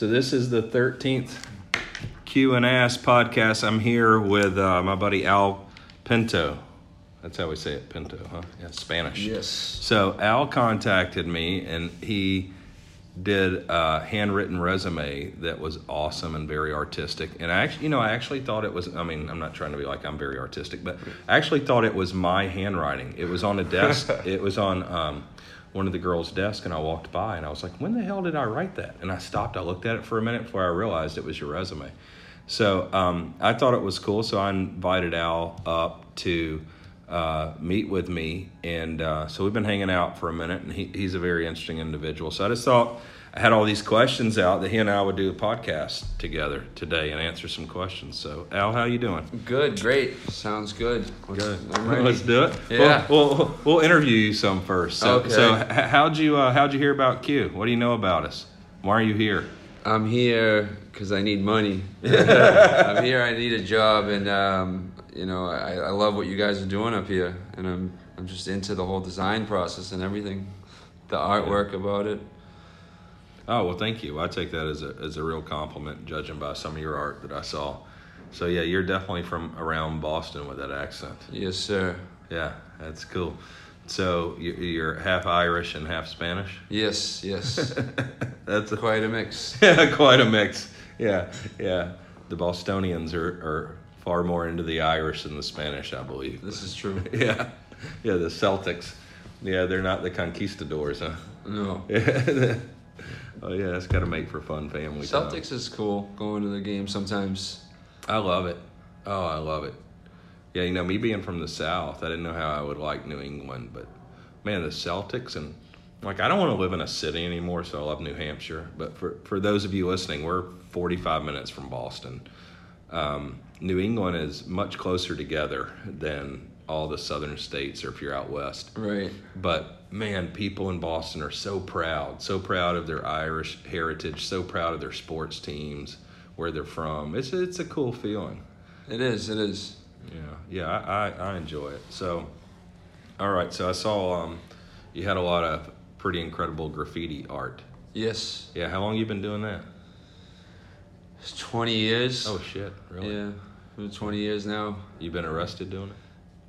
So this is the thirteenth Q and Ask podcast. I'm here with uh, my buddy Al Pinto. That's how we say it, Pinto, huh? Yeah, Spanish. Yes. So Al contacted me, and he did a handwritten resume that was awesome and very artistic. And I actually, you know, I actually thought it was. I mean, I'm not trying to be like I'm very artistic, but I actually thought it was my handwriting. It was on a desk. it was on. Um, one of the girls' desk, and I walked by, and I was like, "When the hell did I write that?" And I stopped. I looked at it for a minute before I realized it was your resume. So um, I thought it was cool. So I invited Al up to uh, meet with me, and uh, so we've been hanging out for a minute. And he, he's a very interesting individual. So I just thought I had all these questions out that he and I would do a podcast together today and answer some questions. So Al, how you doing? Good, great. Sounds good. Let's, Good. Let's do it. Yeah. We'll, we'll, we'll interview you some first. So, Okay. so how'd you uh, how'd you hear about Q? What do you know about us? Why are you here? I'm here because I need money. I'm here. I need a job, and um, you know, I, I love what you guys are doing up here, and I'm I'm just into the whole design process and everything, the artwork about it. Oh well, thank you. I take that as a as a real compliment, judging by some of your art that I saw. So yeah, you're definitely from around Boston with that accent. Yes, sir. Yeah, that's cool. So you- you're half Irish and half Spanish. Yes, yes. that's a, Quite a mix. yeah, quite a mix. Yeah, yeah. The Bostonians are, are far more into the Irish than the Spanish, I believe. This is true. Yeah, yeah. The Celtics. Yeah, they're not the conquistadors, huh? No. Oh yeah, that's got to make for fun family. time. Celtics is cool. Going to the game sometimes. I love it. Oh, I love it. Yeah, you know, me being from the South, I didn't know how I would like New England, but man, the Celtics and like I don't want to live in a city anymore, so I love New Hampshire. But for for those of you listening, we're 45 minutes from Boston. Um, New England is much closer together than all the southern states, or if you're out west. Right. But man, people in Boston are so proud, so proud of their Irish heritage, so proud of their sports teams, where they're from. It's it's a cool feeling. It is. It is. Yeah, yeah, I, I, I enjoy it. So, all right. So I saw um, you had a lot of pretty incredible graffiti art. Yes. Yeah, how long you been doing that? It's 20 years. Oh shit, really? Yeah. Been 20 years now. You been arrested doing it?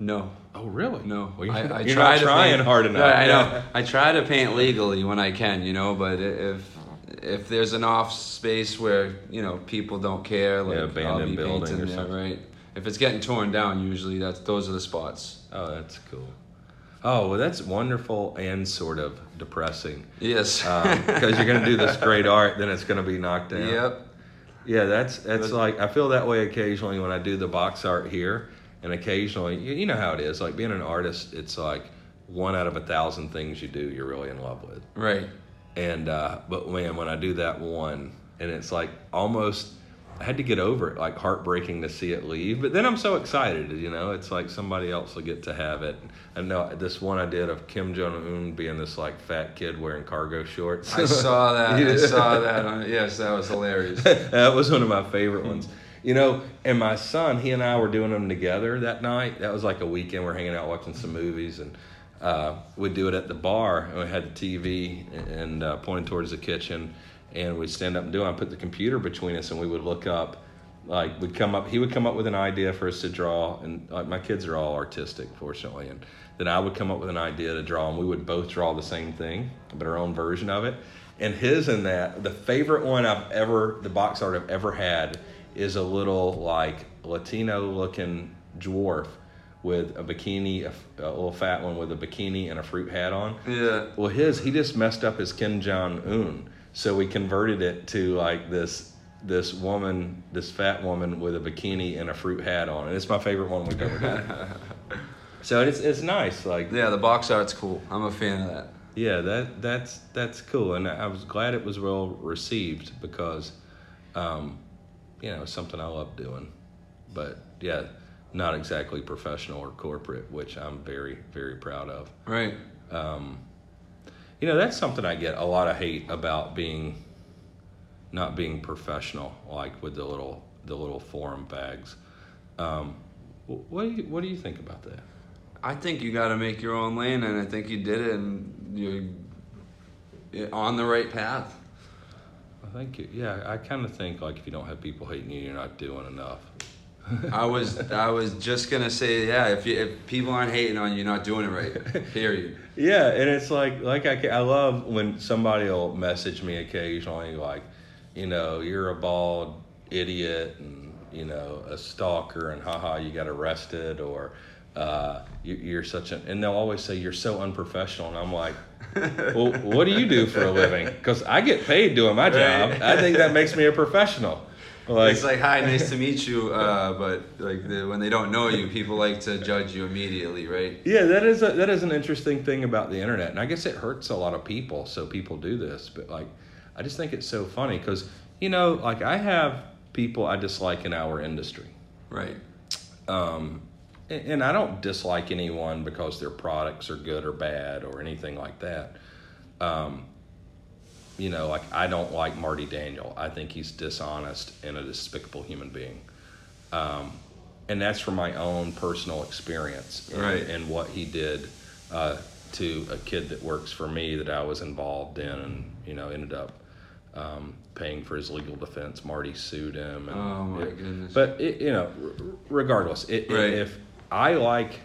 No. Oh really? No, Well, you're, I, I you're try not to trying paint, hard enough. No, I know. I try to paint legally when I can, you know. But if if there's an off space where you know people don't care, like Yeah, I'll abandoned be building painting or there, something. right? If it's getting torn down, usually that's those are the spots. Oh, that's cool. Oh well, that's wonderful and sort of depressing. Yes. Um, because you're going to do this great art, then it's going to be knocked down. Yep. Yeah, that's that's like I feel that way occasionally when I do the box art here, and occasionally you, you know how it is. Like being an artist, it's like one out of a thousand things you do you're really in love with. Right. And uh, but man, when I do that one, and it's like almost I had to get over it, like heartbreaking to see it leave. But then I'm so excited, you know. It's like somebody else will get to have it. I know this one I did of Kim Jong Un being this like fat kid wearing cargo shorts. I saw that. I saw that. Yes, that was hilarious. that was one of my favorite ones. You know, and my son, he and I were doing them together that night. That was like a weekend. We're hanging out watching some movies, and uh, we'd do it at the bar. And we had the TV and uh, pointing towards the kitchen, and we'd stand up and do it. I put the computer between us, and we would look up. Like we'd come up, he would come up with an idea for us to draw, and like my kids are all artistic, fortunately, and then I would come up with an idea to draw, and we would both draw the same thing, but our own version of it. And his and that, the favorite one I've ever, the box art I've ever had is a little like Latino looking dwarf with a bikini, a, a little fat one with a bikini and a fruit hat on. Yeah. Well, his, he just messed up his Kim Jong Un. So we converted it to like this this woman, this fat woman with a bikini and a fruit hat on. And it's my favorite one we've ever done. so it's it's nice. Like Yeah, the box art's cool. I'm a fan of that. yeah, that that's that's cool, and I was glad it was well received because, um, you know, something I love doing, but yeah, not exactly professional or corporate, which I'm very very proud of. Right. Um, you know, that's something I get a lot of hate about being not being professional, like with the little the little forum bags. Um, what do you what do you think about that? I think you got to make your own lane, and I think you did it, and you're you're on the right path. Thank you. Yeah, I kind of think like if you don't have people hating you, you're not doing enough. I was I was just gonna say yeah. If you, if people aren't hating on you, you're not doing it right. Period. Yeah, and it's like like I I love when somebody will message me occasionally like, you know, you're a bald idiot and you know a stalker and haha you got arrested or uh, you, you're such an and they'll always say you're so unprofessional and I'm like, well, what do you do for a living? Because I get paid doing my job. Right. I think that makes me a professional. Like, it's like hi, nice to meet you. Uh, but like the, when they don't know you, people like to judge you immediately, right? Yeah, that is a, that is an interesting thing about the internet, and I guess it hurts a lot of people. So people do this, but like, I just think it's so funny because you know, like I have people I dislike in our industry, Right. um, and, I don't dislike anyone because their products are good or bad or anything like that. Um, you know, like I don't like Marty Daniel. I think he's dishonest and a despicable human being. Um, and that's from my own personal experience and, Right. and what he did uh, to a kid that works for me that I was involved in, and you know, ended up um, paying for his legal defense. Marty sued him. And Oh, my it- goodness. But it, you know, r- regardless, it- Right. if I like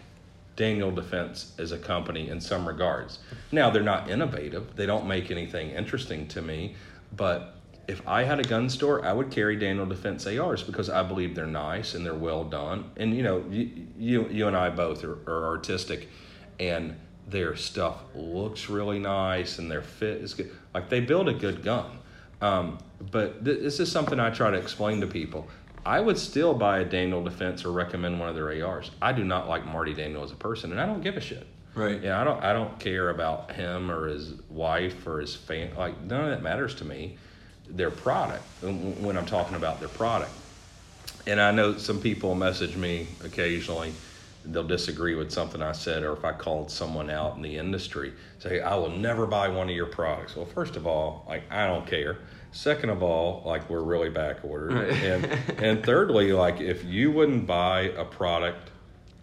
Daniel Defense as a company in some regards, now they're not innovative. They don't make anything interesting to me. But if I had a gun store, I would carry Daniel Defense ARs because I believe they're nice and they're well done. And you know, you you, you and I both are, are artistic, and their stuff looks really nice and their fit is good. Like they build a good gun. Um, but th- this is something I try to explain to people. I would still buy a Daniel Defense or recommend one of their ARs. I do not like Marty Daniel as a person, and I don't give a shit. Right. Yeah, I don't. I don't care about him or his wife or his fan. Like none of that matters to me. Their product. when- When I'm talking about their product, and I know some people message me occasionally. They'll disagree with something I said, or if I called someone out in the industry, say I will never buy one of your products. Well, first of all, like I don't care. Second of all, like we're really back ordered, Right. and and thirdly, like if you wouldn't buy a product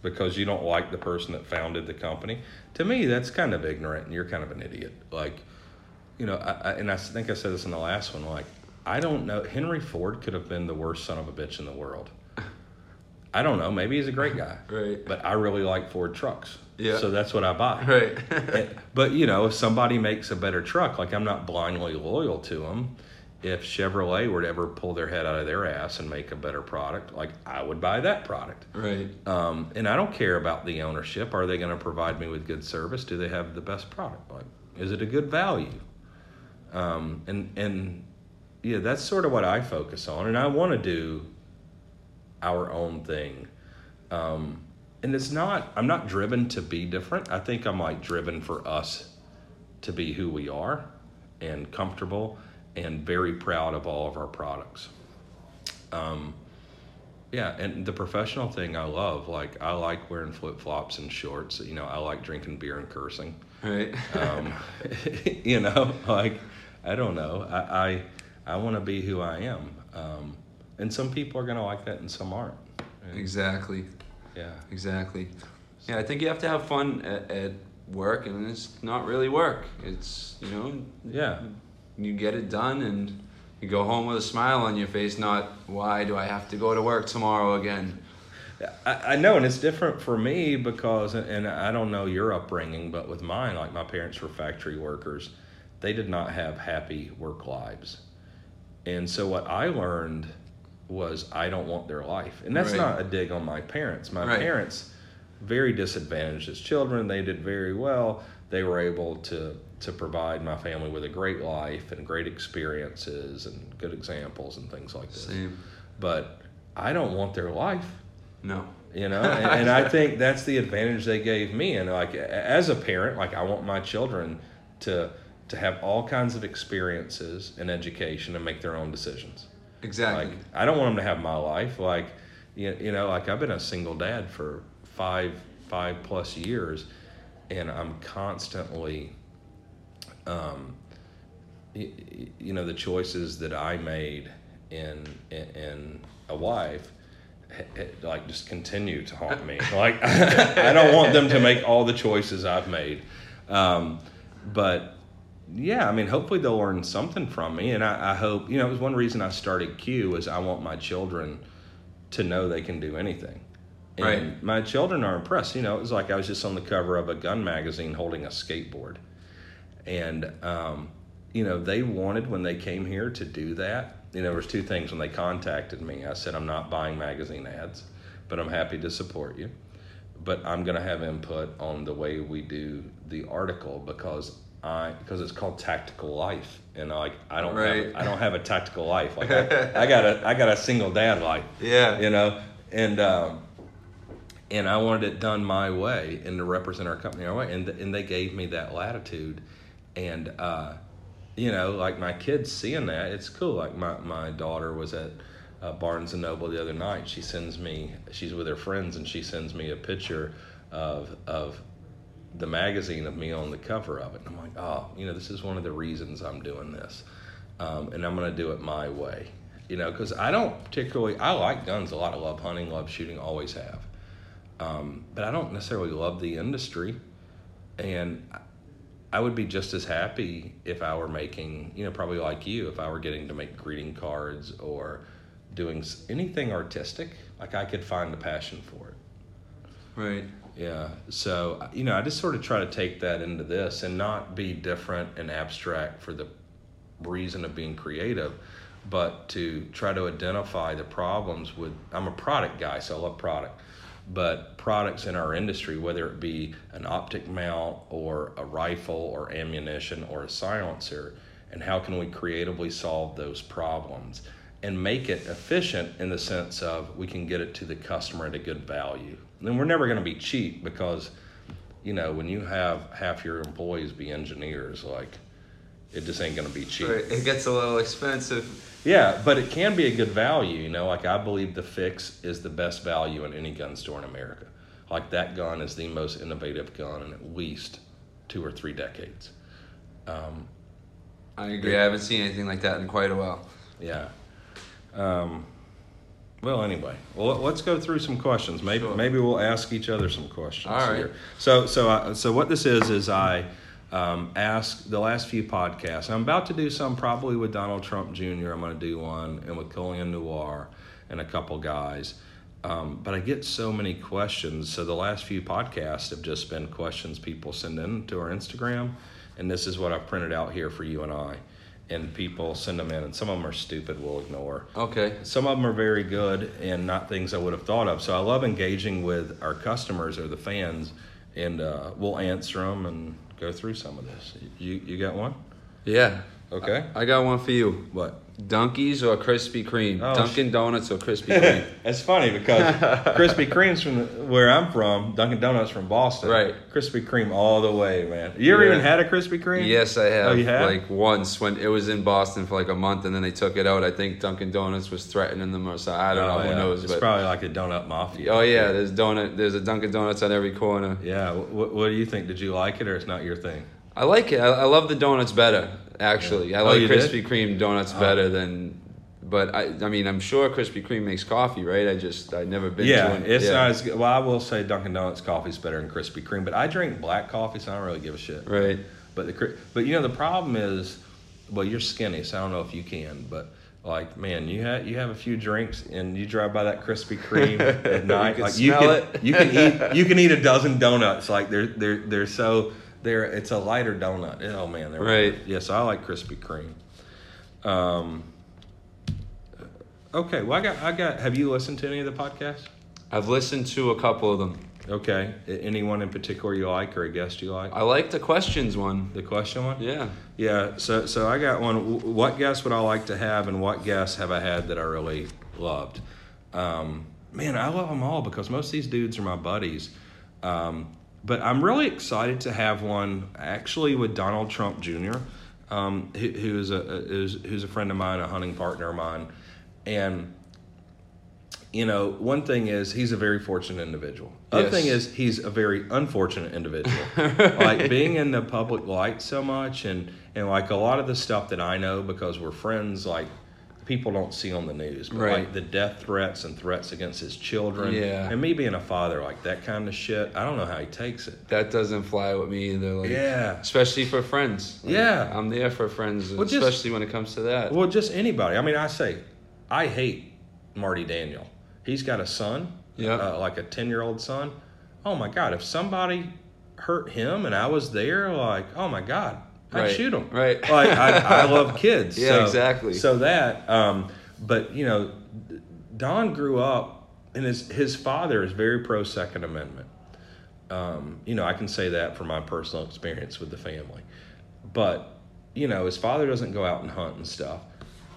because you don't like the person that founded the company, to me that's kind of ignorant, and you're kind of an idiot. Like, you know, I, I, and I think I said this in the last one. Like, I don't know. Henry Ford could have been the worst son of a bitch in the world. I don't know. Maybe he's a great guy, Right. but I really like Ford trucks. Yeah. So that's what I buy. Right. And- but you know, if somebody makes a better truck, like I'm not blindly loyal to them. If Chevrolet were to ever pull their head out of their ass and make a better product, like I would buy that product. right. Um, and I don't care about the ownership. Are they going to provide me with good service? Do they have the best product? Like, is it a good value? Um, and and yeah, that's sort of what I focus on. And I want to do our own thing. Um, and it's not. I'm not driven to be different. I think I'm like driven for us to be who we are and comfortable and very proud of all of our products. Um, yeah, and the professional thing I love. Like I like wearing flip flops and shorts. You know, I like drinking beer and cursing. Right. Um, you know, like I don't know. I I, I want to be who I am. Um, and some people are gonna like that, and some aren't. And, exactly. yeah. Exactly. Yeah, I think you have to have fun at, at work, and it's not really work. It's you know, Yeah. You get it done, and you go home with a smile on your face. Not why do I have to go to work tomorrow again? I, I know, and it's different for me because, and I don't know your upbringing, but with mine, like my parents were factory workers, they did not have happy work lives. And so what I learned was I don't want their life. And that's Right. not a dig on my parents. My Right. parents, very disadvantaged as children, they did very well. They were able to, to provide my family with a great life and great experiences and good examples and things like this. Same. But I don't want their life No. you know and, and i think that's the advantage they gave me and like as a parent like i want my children to to have all kinds of experiences and education and make their own decisions Exactly. like i don't want them to have my life like you, you know like i've been a single dad for five five plus years and i'm constantly um y- y- you know the choices that i made in in, in a wife like just continue to haunt me like i don't want them to make all the choices i've made um, but yeah, I mean, hopefully they'll learn something from me, and I, I hope you know it was one reason I started Q is I want my children to know they can do anything. And Right. My children are impressed. You know, it was like I was just on the cover of a gun magazine holding a skateboard, and um, you know they wanted when they came here to do that. You know, there was two things when they contacted me. I said I'm not buying magazine ads, but I'm happy to support you. But I'm going to have input on the way we do the article because I because it's called Tactical Life, and like I don't Right. have I don't have a tactical life. Like I, I got a I got a single dad life Yeah. you know and um, and I wanted it done my way and to represent our company our way and and they gave me that latitude and uh, you know like my kids seeing that it's cool like my my daughter was at uh, Barnes and Noble the other night she sends me she's with her friends and she sends me a picture of of the magazine of me on the cover of it and I'm like oh you know this is one of the reasons I'm doing this um, and I'm going to do it my way. You know, because I don't particularly, I like guns a lot. I love hunting, love shooting, always have. Um, but I don't necessarily love the industry. And I- would be just as happy if I were making, you know, probably like you, if I were getting to make greeting cards or doing anything artistic. Like I could find a passion for it. Right. Yeah. So, you know, I just sort of try to take that into this and not be different and abstract for the reason of being creative, but to try to identify the problems with. I'm a product guy, so I love product. But products in our industry, whether it be an optic mount or a rifle or ammunition or a silencer, and how can we creatively solve those problems and make it efficient in the sense of we can get it to the customer at a good value. And we're never going to be cheap because, you know, when you have half your employees be engineers, like it just ain't to be cheap. Right. It gets a little expensive. Yeah, but it can be a good value. You know, like I believe the fix is the best value in any gun store in America. Like that gun is the most innovative gun in at least two or three decades. Um, I agree. I haven't seen anything like that in quite a while. yeah. Um, well, anyway, well, let's go through some questions. Maybe Sure. maybe we'll ask each other some questions. All right. here. So so I, so what this is is I um, ask the last few podcasts. I'm about to do some probably with Donald Trump Jr. I'm going to do one and with Colion Noir and a couple guys. Um, but I get so many questions. So the last few podcasts have just been questions people send in to our Instagram, and this is what I've printed out here for you and I. And people send them in, and some of them are stupid. We'll ignore. Okay. Some of them are very good and not things I would have thought of. So I love engaging with our customers or the fans, and uh, we'll answer them and go through some of this. You you got one? Yeah. Okay. I got one for you. What? Dunkies or Krispy Kreme? Oh, Dunkin' Donuts or Krispy Kreme? it's funny because Krispy Kreme's from the, where I'm from. Dunkin' Donuts from Boston. Right. Krispy Kreme all the way, man. You ever Yeah. even had a Krispy Kreme? yes, I have. Oh, you have? Like once when it was in Boston for like a month, and then they took it out. I think Dunkin' Donuts was threatening them or something. I don't Oh, know. Who knows? It's but probably like a donut mafia. oh yeah, there's donut. There's a Dunkin' Donuts on every corner. Yeah. What, what do you think? Did you like it or it's not your thing? I like it. I, I love the donuts better. Actually, I Oh, like you did? Krispy Kreme donuts oh. better than. But I, I mean, I'm sure Krispy Kreme makes coffee, right? I just, I've never been Yeah, to it. it's not as good. Well, I will say Dunkin' Donuts coffee's better than Krispy Kreme, but I drink black coffee, so I don't really give a shit. Right. But the but you know the problem is, well, you're skinny, so I don't know if you can, but like man, you have you have a few drinks and you drive by that Krispy Kreme at night, can like you smell can it. you can eat you can eat a dozen donuts. Like they're they're they're so they're it's a lighter donut. Oh man, they're Right. Yes, I like Krispy Kreme. Um. Okay, well, I got I got. Have you listened to any of the podcasts? I've listened to a couple of them. Okay. Anyone in particular you like or a guest you like? I like the questions one. The question one? Yeah. Yeah. So, so I got one. What guests would I like to have, and what guests have I had that I really loved? Um, man, I love them all because most of these dudes are my buddies. Um, but I'm really excited to have one actually with Donald Trump Jr., um, who, who's a who's, who's a friend of mine, a hunting partner of mine, and you know, one thing is he's a very fortunate individual. Other Yes. thing is he's a very unfortunate individual. Like being in the public light so much, and and like a lot of the stuff that I know because we're friends, like people don't see on the news. But Right. like the death threats and threats against his children. Yeah. And me being a father, like that kind of shit, I don't know how he takes it. That doesn't fly with me either. Like, Yeah. Especially for friends. Like, Yeah. I'm there for friends, Well, just- especially when it comes to that. Well, just anybody. I mean, I say, I hate Marty Daniel. He's got a son, Yeah. uh, like a 10 year old son. Oh my God, if somebody hurt him and I was there, like, oh my God, I'd Right. shoot them. Right. Like, I, I love kids. Yeah, so- exactly. So that, um, but, you know, Don grew up, and his, his father is very pro Second Amendment. Um, you know, I can say that from my personal experience with the family. But, you know, his father doesn't go out and hunt and stuff.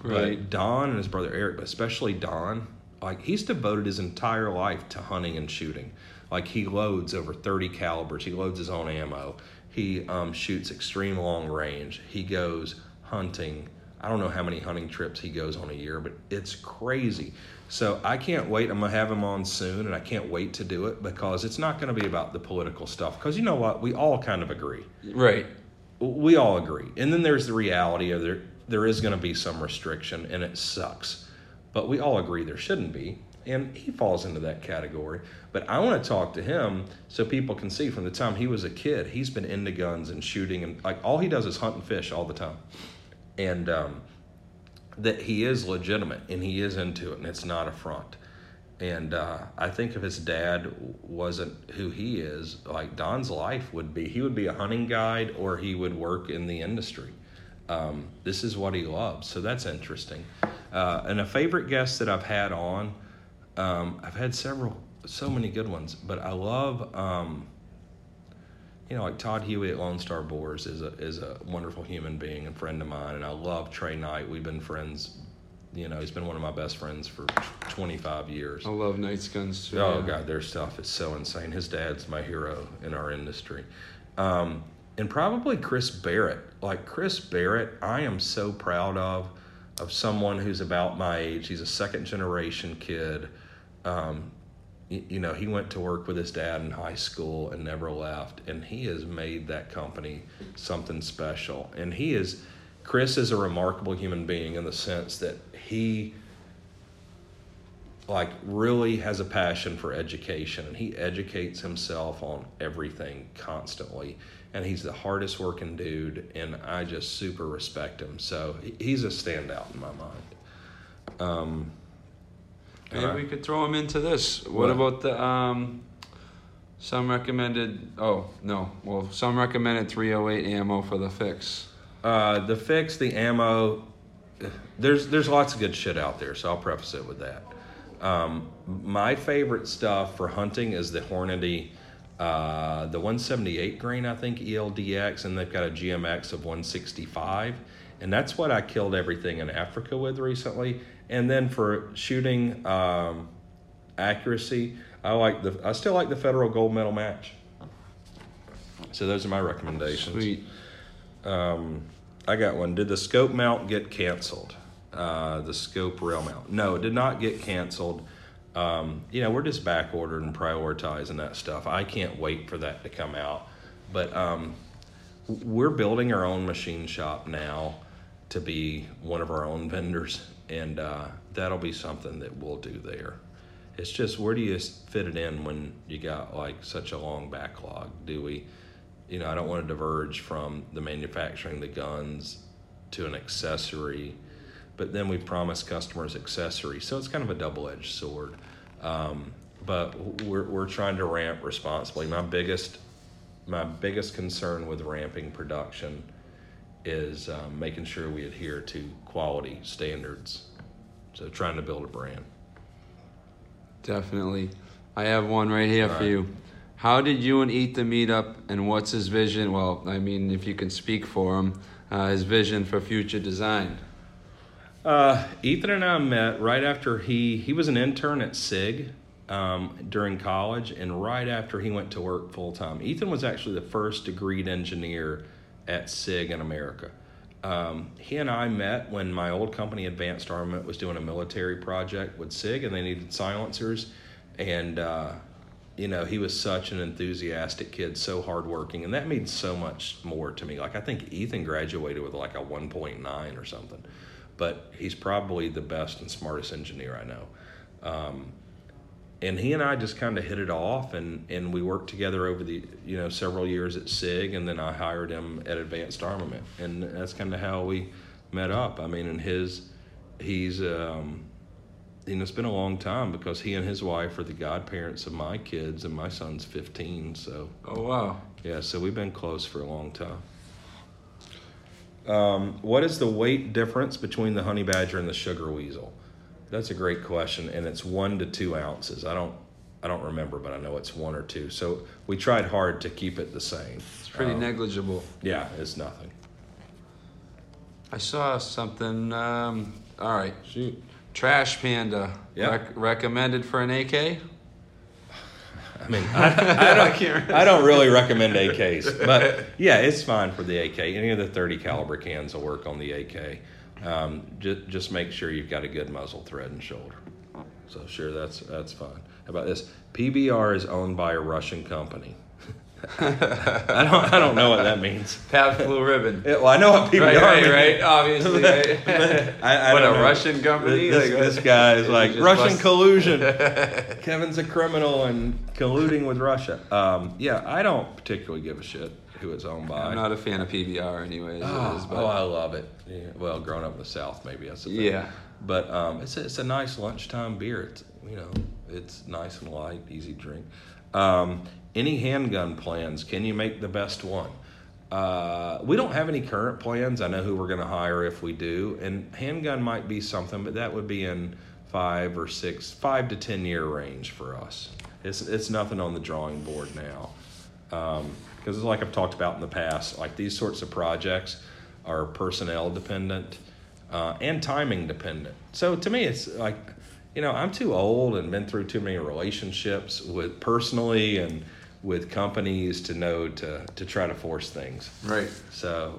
Right. But Don and his brother Eric, but especially Don, like he's devoted his entire life to hunting and shooting. Like he loads over 30 calibers. He loads his own ammo. He um, shoots extreme long range. He goes hunting. I don't know how many hunting trips he goes on a year, but it's crazy. So I can't wait. I'm gonna have him on soon, and I can't wait to do it because it's not gonna be about the political stuff. Because you know what, we all kind of agree right. we all agree. And then there's the reality of there there is going to be some restriction and it sucks. But we all agree there shouldn't be. And he falls into that category. But I want to talk to him so people can see from the time he was a kid, he's been into guns and shooting and like all he does is hunt and fish all the time. And um, that he is legitimate and he is into it and it's not a front. And uh, I think if his dad wasn't who he is, like Don's life would be, he would be a hunting guide or he would work in the industry. Um, this is what he loves, so that's interesting. Uh, and a favorite guest that I've had on, um, I've had several, so many good ones, but I love, um, you know, like Todd Huey at Lone Star Boars is a is a wonderful human being and friend of mine, and I love Trey Knight. We've been friends. You know, he's been one of my best friends for 25 years. I love Knight's guns too. Oh yeah. God, their stuff is so insane. His dad's my hero in our industry, um, and probably Chris Barrett. Like Chris Barrett, I am so proud of of someone who's about my age. He's a second generation kid. Um, y- you know, he went to work with his dad in high school and never left, and he has made that company something special. And he is, Chris is a remarkable human being in the sense that he like really has a passion for education and he educates himself on everything constantly and he's the hardest working dude and i just super respect him so he's a standout in my mind um, Maybe Alright. we could throw him into this. What, What? about the um, some recommended? Oh no, well some recommended 308 ammo for the fix. uh, the fix the ammo there's there's lots of good shit out there so i'll preface it with that um, my favorite stuff for hunting is the hornady uh, the 178 grain i think eldx and they've got a gmx of 165 and that's what i killed everything in africa with recently and then for shooting um, accuracy i like the i still like the federal gold medal match so those are my recommendations Sweet. um, I got one. Did the scope mount get canceled? Uh, the scope rail mount. No, it did not get canceled. Um, you know, we're just back ordered and prioritizing that stuff. I can't wait for that to come out. But um, we're building our own machine shop now to be one of our own vendors, and uh, that'll be something that we'll do there. It's just where do you fit it in when you got like such a long backlog? Do we? you know, I don't want to diverge from the manufacturing the guns to an accessory, but then we promise customers accessories, so it's kind of a double-edged sword. Um, but we're we're trying to ramp responsibly. My biggest my biggest concern with ramping production is um, making sure we adhere to quality standards. So trying to build a brand. Definitely. I have one right here for Alright. you. How did you and Ethan meet up, and what's his vision? Well, I mean, if you can speak for him, uh, his vision for future design. Uh, Ethan and I met right after he he was an intern at SIG um, during college, and right after he went to work full time. Ethan was actually the first degreed engineer at SIG in America. Um, he and I met when my old company, Advanced Armament, was doing a military project with SIG, and they needed silencers. And uh, you know, he was such an enthusiastic kid, so hardworking, and that means so much more to me. Like I think Ethan graduated with like a 1.9 or something. but he's probably the best and smartest engineer I know. Um, and he and I just kind of hit it off, and, and we worked together over the you know several years at Sig, and then I hired him at Advanced Armament, and that's kind of how we met up. I mean, and his he's um, you know it's been a long time because he and his wife are the godparents of my kids, and my son's fifteen, so Oh wow. yeah, so we've been close for a long time. Um, what is the weight difference between the honey badger and the sugar weasel? That's a great question, and it's one to two ounces. I don't, I don't remember, but I know it's one or two. So we tried hard to keep it the same. It's pretty Um, negligible. Yeah, it's nothing. I saw something. Um, all right. Shoot. Trash Panda. Yeah. Rec- recommended for an AK. I mean, I, I don't, I don't really recommend AKs, but yeah, it's fine for the AK. Any of the 30 caliber cans will work on the AK. Um, just, just make sure you've got a good muzzle thread and shoulder. So sure, that's that's fine. How about this? PBR is owned by a Russian company. I don't I don't know what that means. Pabst Blue Ribbon. Yeah, well, I know what PBR right, right, means. right. Obviously, right. I, I what a know. Russian company. This, Like, this guy is like Russian bust- collusion. Kevin's a criminal and colluding with Russia. Um, yeah, I don't particularly give a shit who it's owned by. I'm not a fan of PBR, anyways. oh, is, but oh, I love it. Yeah, well, growing up in the South, maybe that's the thing. Yeah. But um, it's a, it's a nice lunchtime beer. It's you know it's nice and light, easy drink. Um, any handgun plans? Can you make the best one? Uh, we don't have any current plans. I know who we're going to hire if we do, and handgun might be something, but that would be in five or six, five to ten year range for us. It's it's nothing on the drawing board now, because it's like I've talked about in the past. Like these sorts of projects are personnel dependent uh, and timing dependent. So to me, it's like, you know, I'm too old and been through too many relationships with personally and with companies to know to to try to force things. right. So,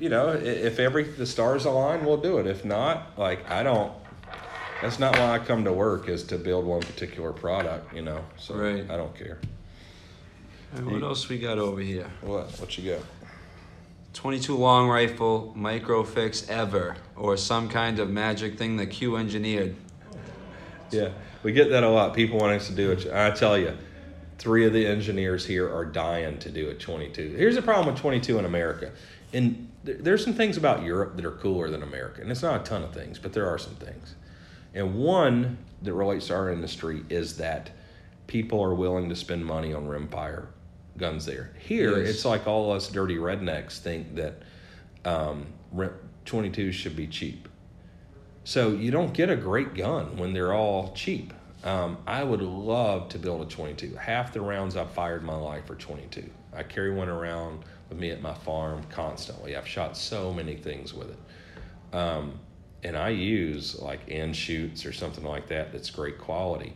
you know, if every the stars align, we'll do it. If not, like I don't. That's not why I come to work is to build one particular product. You know, so Right. I don't care. And what else we got over here? What? What you got? 22 long rifle micro fix ever, or some kind of magic thing that Q engineered. Yeah, we get that a lot. People want us to do it. I tell you, three of the engineers here are dying to do a 22. Here's the problem with 22 in America. And th- there's some things about Europe that are cooler than America. And it's not a ton of things, but there are some things. And one that relates to our industry is that people are willing to spend money on rimfire guns there. Here, Yes. it's like all us dirty rednecks think that um, rim- 22s should be cheap. So you don't get a great gun when they're all cheap. Um, I would love to build a 22. Half the rounds I've fired in my life are 22. I carry one around with me at my farm constantly. I've shot so many things with it. Um, and I use like end shoots or something like that that's great quality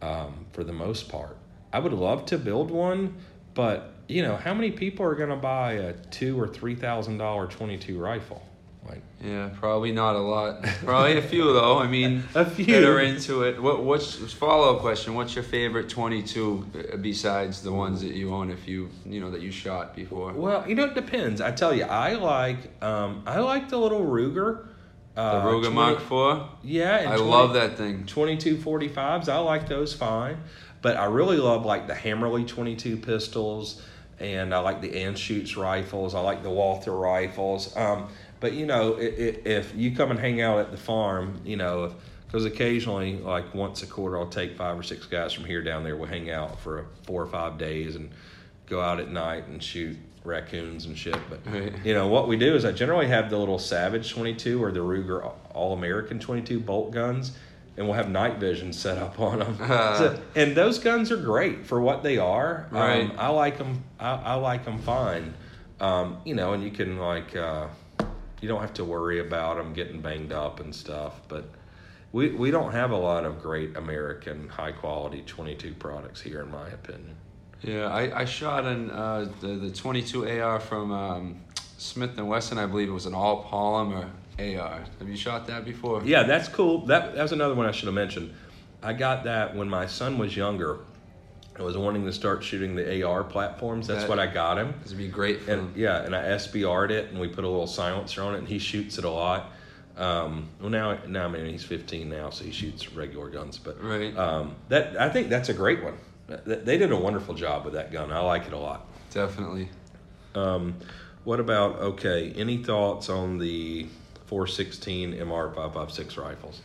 um, for the most part. I would love to build one, but you know, how many people are going to buy a two or three thousand dollar 22 rifle? Like, Yeah, probably not a lot. Probably a few though. I mean, A few. that are into it. What what's follow up question? What's your favorite 22 uh, besides the ones that you own? If you you know that you shot before. Well, you know, it depends. I tell you, I like um, I like the little Ruger. The Uh, Ruger 20 Mark IV. Yeah, and I 20 love that thing. Twenty two forty fives. I like those fine, but I really love like the Hammerli 22 pistols, and I like the Anschutz rifles. I like the Walther rifles. Um, but you know, i i if you come and hang out at the farm, you know, because occasionally, like once a quarter, I'll take five or six guys from here down there. We'll hang out for four or five days and go out at night and shoot raccoons and shit. But Right. you know what we do is I generally have the little Savage 22 or the Ruger All American 22 bolt guns, and we'll have night vision set up on them. So- and those guns are great for what they are. Right. Um, I like them. I, I like them fine. Um, you know, and you can like uh, you don't have to worry about them getting banged up and stuff. But we we don't have a lot of great American high quality 22 products here, in my opinion. Yeah, I, I shot an uh, the the 22 AR from um, Smith and Wesson. I believe it was an all polymer AR. Have you shot that before? Yeah, that's cool. That that was another one I should have mentioned. I got that when my son was younger. I was wanting to start shooting the AR platforms. That's That- what I got him. This would be great for And yeah, and I SBR'd it, and we put a little silencer on it, and he shoots it a lot. Um, well, now, now I mean he's 15 now, so he shoots regular guns. But Right. um, that I think that's a great one. They did a wonderful job with that gun. I like it a lot. Definitely. Um, what about okay? Any thoughts on the 416 MR556 rifles?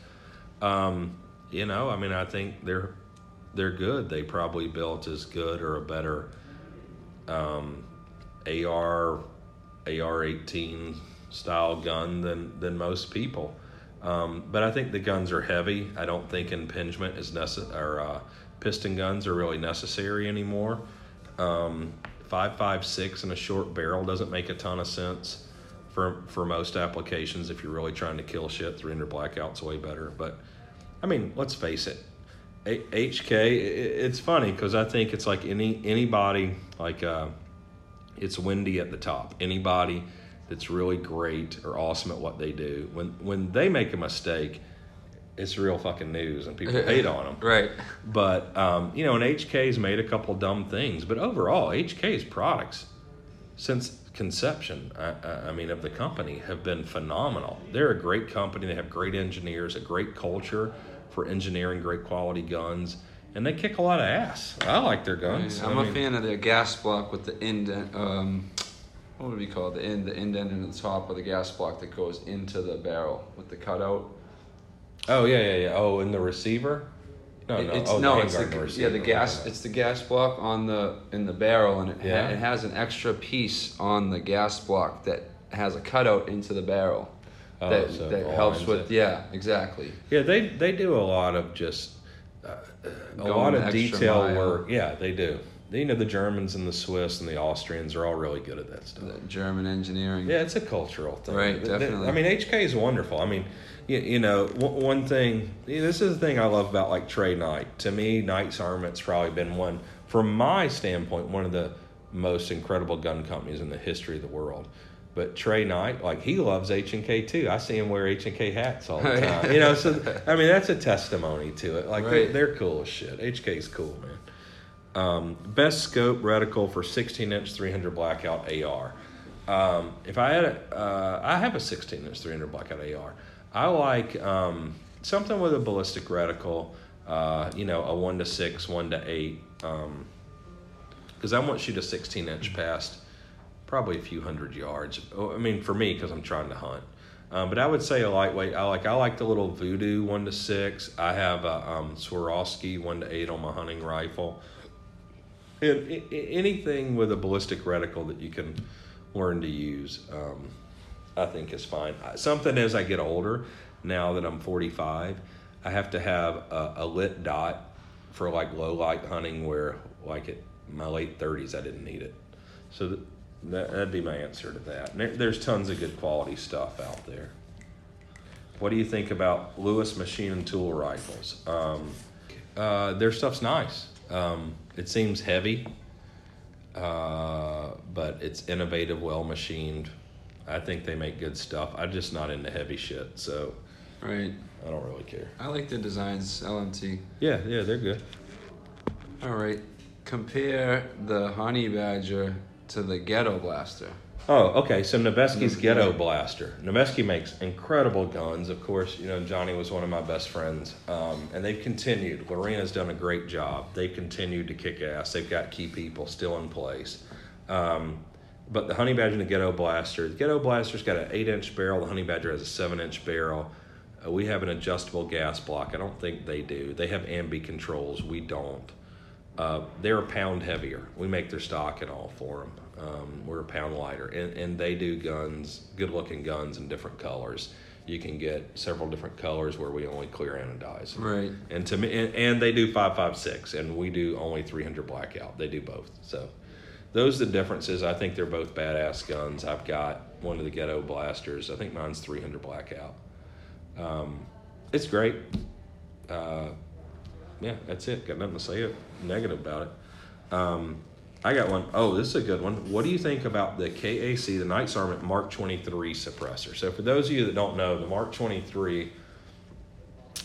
Um, you know, I mean, I think they're they're good. They probably built as good or a better um, AR AR18 style gun than than most people. Um, but I think the guns are heavy. I don't think impingement is necessary, or uh, piston guns are really necessary anymore. Um, 5.56 and a short barrel doesn't make a ton of sense for for most applications if you're really trying to kill shit. 300 blackout's way better. But I mean, let's face it. A- HK, it's funny because I think it's like any anybody like uh, it's windy at the top. Anybody that's really great or awesome at what they do, when when they make a mistake, it's real fucking news and people hate on them. Right. But um, you know, and HK's made a couple dumb things, but overall, HK's products since conception, I, I- mean, of the company have been phenomenal. They're a great company. They have great engineers, a great culture for engineering great quality guns, and they kick a lot of ass. I like their guns. I'm I a mean, fan of their gas block with the indent. Um, what would we call it? The end, the indent in the top of the gas block that goes into the barrel with the cutout. Oh yeah, yeah, yeah. Oh, in the receiver. No, no. It's oh, no, the it's the, yeah the gas. It's the gas block on the in the barrel, and it ha- it has an extra piece on the gas block that has a cutout into the barrel. Oh, that so that helps with it. yeah exactly. Yeah, they they do a lot of just uh, a lot of detail mile. work. Yeah, they do. You know, the Germans and the Swiss and the Austrians are all really good at that stuff. The German engineering. Yeah, it's a cultural thing. Right, definitely. I mean, HK is wonderful. I mean, you, you know, w- one thing. This is the thing I love about like Trey Knight. To me, Knight's Armament's probably been one, from my standpoint, one of the most incredible gun companies in the history of the world. But Trey Knight, like he loves H and K too. I see him wear H and K hats all the time. you know, so I mean that's a testimony to it. Like they're, they're cool as shit. HK's cool, man. Um, best scope reticle for 16 inch 300 blackout AR. Um, if I had a, uh, I have a 16 inch 300 blackout AR. I like um, something with a ballistic reticle. Uh, you know, a one to six, one to eight. Because I want to shoot a 16 inch past probably a few hundred yards. Oh, I mean, for me, because I'm trying to hunt. Um, but I would say a lightweight. I like I like the little Vudu one to six. I have a um, Swarovski one to eight on my hunting rifle. And anything with a ballistic reticle that you can learn to use, um, I think is fine. Something as I get older, now that I'm 45, I have to have a, a lit dot for like low light hunting where like at my late 30s I didn't need it. So th- that, that'd be my answer to that. There, there's tons of good quality stuff out there. What do you think about Lewis machine and tool rifles? Um, uh, their stuff's nice. Um, it seems heavy, uh, but it's innovative, well machined. I think they make good stuff. I'm just not into heavy shit, so Right. I don't really care. I like the designs. LMT. Yeah, yeah, they're good. All right. Compare the Honey Badger to the Ghetto Blaster. Oh, okay. So Noveske's Ghetto Blaster. Noveski makes incredible guns. Of course, you know Johnny was one of my best friends, um, and they've continued. Lorena's done a great job. They've continued to kick ass. They've got key people still in place. Um, but the Honey Badger and the Ghetto Blaster. The Ghetto Blaster's got an eight-inch barrel. The Honey Badger has a seven-inch barrel. Uh, we have an adjustable gas block. I don't think they do. They have ambi controls. We don't. Uh, they're a pound heavier. We make their stock and all for them. Um, we're a pound lighter, and, and they do guns, good looking guns in different colors. You can get several different colors where we only clear anodize. Right. And to me, and, and they do five five six, and we do only three hundred blackout. They do both. So those are the differences. I think they're both badass guns. I've got one of the ghetto blasters. I think mine's three hundred blackout. Um, it's great. Uh, yeah, that's it. Got nothing to say negative about it. Um, I got one. Oh, this is a good one. What do you think about the KAC, the Knights Armament Mark 23 suppressor? So, for those of you that don't know, the Mark 23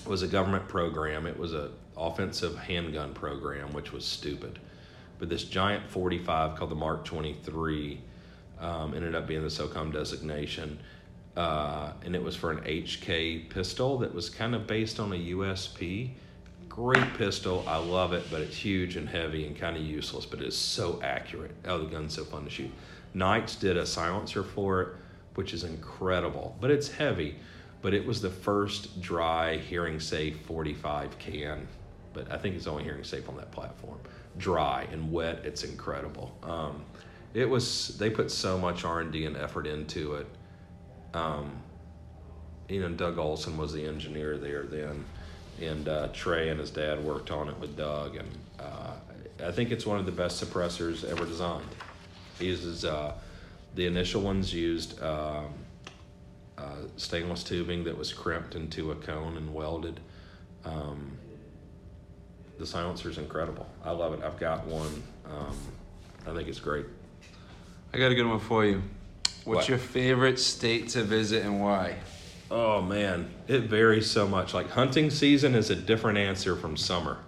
was a government program. It was an offensive handgun program, which was stupid. But this giant 45 called the Mark 23 um, ended up being the SOCOM designation. uh, and it was for an HK pistol that was kind of based on a USP. Great pistol, I love it, but it's huge and heavy and kind of useless. But it's so accurate. Oh, the gun's so fun to shoot. Knights did a silencer for it, which is incredible, but it's heavy. But it was the first dry hearing safe 45 can, but I think it's only hearing safe on that platform. Dry and wet, it's incredible. Um, it was they put so much R and D and effort into it. Um, you know, Doug Olson was the engineer there then, and uh, Trey and his dad worked on it with Doug, and uh, I think it's one of the best suppressors ever designed. He uses uh, the initial ones used um, uh, stainless tubing that was crimped into a cone and welded. Um, the silencer's incredible. I love it. I've got one. Um, I think it's great. I got a good one for you. What's What? your favorite state to visit and why? Oh man, it varies so much. Like hunting season is a different answer from summer.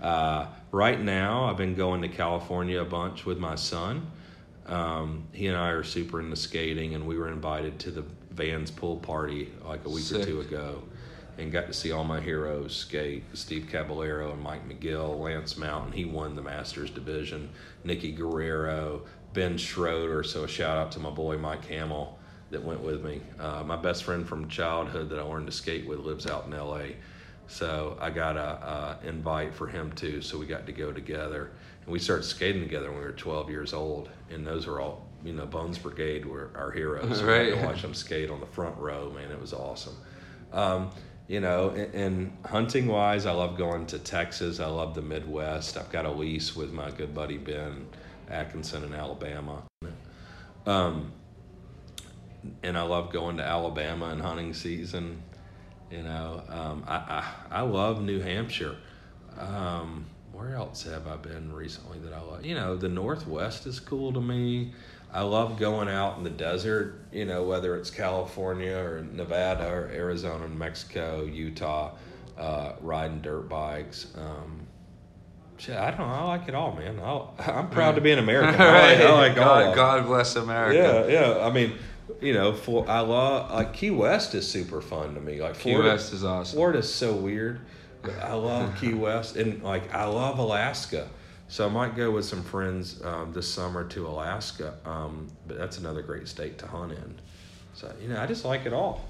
Uh, right now, I've been going to California a bunch with my son. Um, he and I are super into skating, and we were invited to the Vans pool party like a week or two ago, and got to see all my heroes skate: Steve Caballero and Mike McGill, Lance Mountain. He won the Masters division. Nicky Guerrero, Ben Schroeder. So a shout out to my boy Mike Hamill that went with me. Uh, my best friend from childhood that I learned to skate with lives out in L.A. So I got a, a invite for him too. So we got to go together, and we started skating together when we were 12 years old. And those were all, you know, Bones Brigade were our heroes. So I Right. got to watch them skate on the front row. Man, it was awesome. Um, you know, and, hunting wise, I love going to Texas. I love the Midwest. I've got a lease with my good buddy Ben Atkinson in Alabama. Um, and I love going to Alabama in hunting season. You know, um, I, I I love New Hampshire. Um, where else have I been recently that I love? You know, the Northwest is cool to me. I love going out in the desert. You know, whether it's California or Nevada or Arizona, Mexico, Utah, uh, riding dirt bikes. Um, shit, I don't know. I like it all, man. I'll, I'm proud to be an American. I like, I like God. God bless America. Yeah, yeah. I mean, you know, for I love like Key West is super fun to me. Like Key Florida, West is awesome. Florida's so weird, I love Key West and like I love Alaska. So I might go with some friends um, this summer to Alaska. Um, but that's another great state to hunt in. So you know, I just like it all.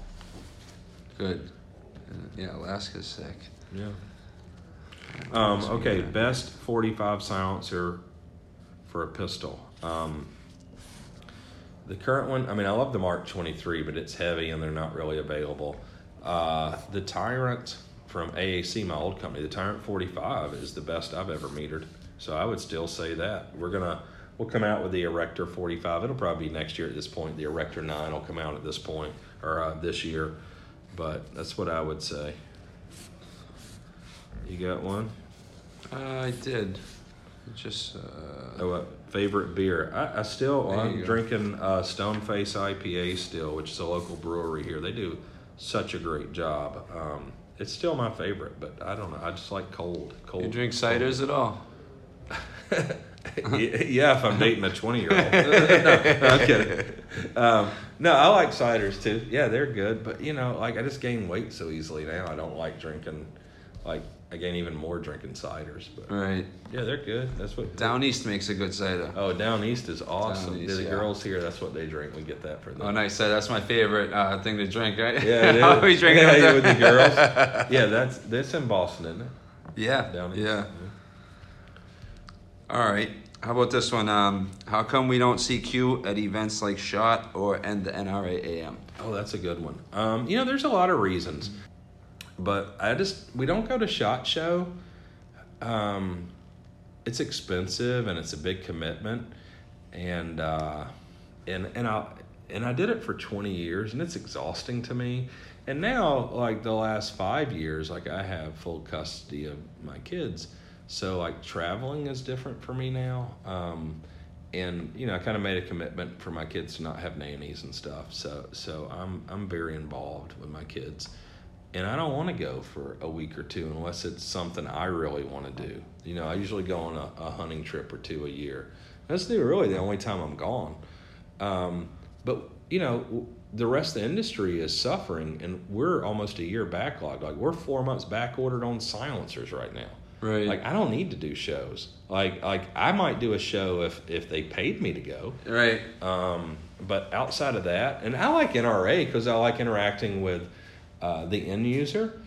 Good. Yeah, Alaska's sick. Yeah. Um, okay, best 45 silencer for a pistol. Um, the current one, I mean, I love the Mark 23, but it's heavy and they're not really available. Uh, the Tyrant from AAC, my old company, the Tyrant 45 is the best I've ever metered. So I would still say that. We're going to, we'll come out with the Erector 45. It'll probably be next year at this point. The Erector 9 will come out at this point, or uh, this year. But that's what I would say. You got one? Uh, I did. Just uh, Oh, uh, favorite beer? I, I still I'm go. drinking uh, Stoneface IPA still, which is a local brewery here. They do such a great job. Um, it's still my favorite, but I don't know. I just like cold. Cold. you drink ciders at all? yeah, if I'm dating a 20 year old. no, I'm kidding. Um, no, I like ciders too. Yeah, they're good, but you know, like I just gain weight so easily now. I don't like drinking. Like I gain even more drinking ciders, but Right. yeah, they're good. That's what Down east makes a good cider. Oh, down east is awesome. East, the yeah. girls here, that's what they drink. We get that for them. Oh, nice cider. That's my favorite uh, thing to drink, right? Yeah, it is. Are we drinking yeah, with the- girls. yeah, that's that's in Boston, isn't it? Yeah. Down east. yeah. All right. How about this one? Um, how come we don't see Q at events like SHOT or and the NRAAM? Oh, that's a good one. Um, you know, there's a lot of reasons, but I just we don't go to Shot Show. Um, it's expensive and it's a big commitment, and uh, and and I and I did it for 20 years, and it's exhausting to me. And now, like the last five years, like I have full custody of my kids, so like traveling is different for me now. Um, and you know, I kind of made a commitment for my kids to not have nannies and stuff. So so I'm I'm very involved with my kids, and I don't want to go for a week or two unless it's something I really want to do. You know, I usually go on a, a hunting trip or two a year. That's really the only time I'm gone. Um, but you know, the rest of the industry is suffering, and we're almost a year backlog. Like we're four months back ordered on silencers right now. Right. Like I don't need to do shows. Like like I might do a show if if they paid me to go. right. Um, but outside of that, and I like NRA because I like interacting with uh, the end user.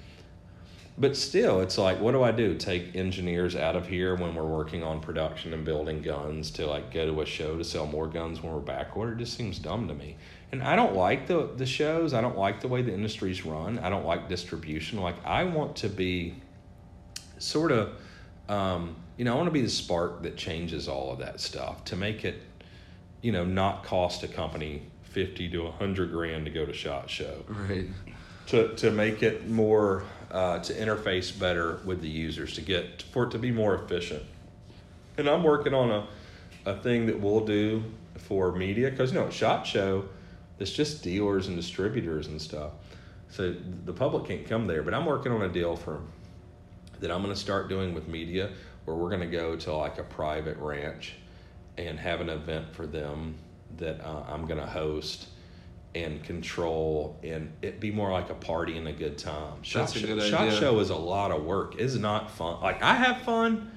But still, it's like, what do I do? Take engineers out of here when we're working on production and building guns to like go to a show to sell more guns when we're back ordered? It just seems dumb to me. And I don't like the the shows. I don't like the way the industry's run. I don't like distribution. Like I want to be sort of, um, you know, I want to be the spark that changes all of that stuff to make it, you know, not cost a company fifty to a hundred grand to go to shot show. Right. to, to make it more uh, to interface better with the users to get for it to be more efficient. And i'm working on a, a thing that we'll do for media because you know at shot show it's just dealers and distributors and stuff. So the public can't come there but i'm working on a deal for that i'm going to start doing with media where we're going to go to like a private ranch and have an event for them that uh, i'm going to host and control and it be more like a party and a good time. Shot, That's a show, good shot show is a lot of work. It's not fun. Like I have fun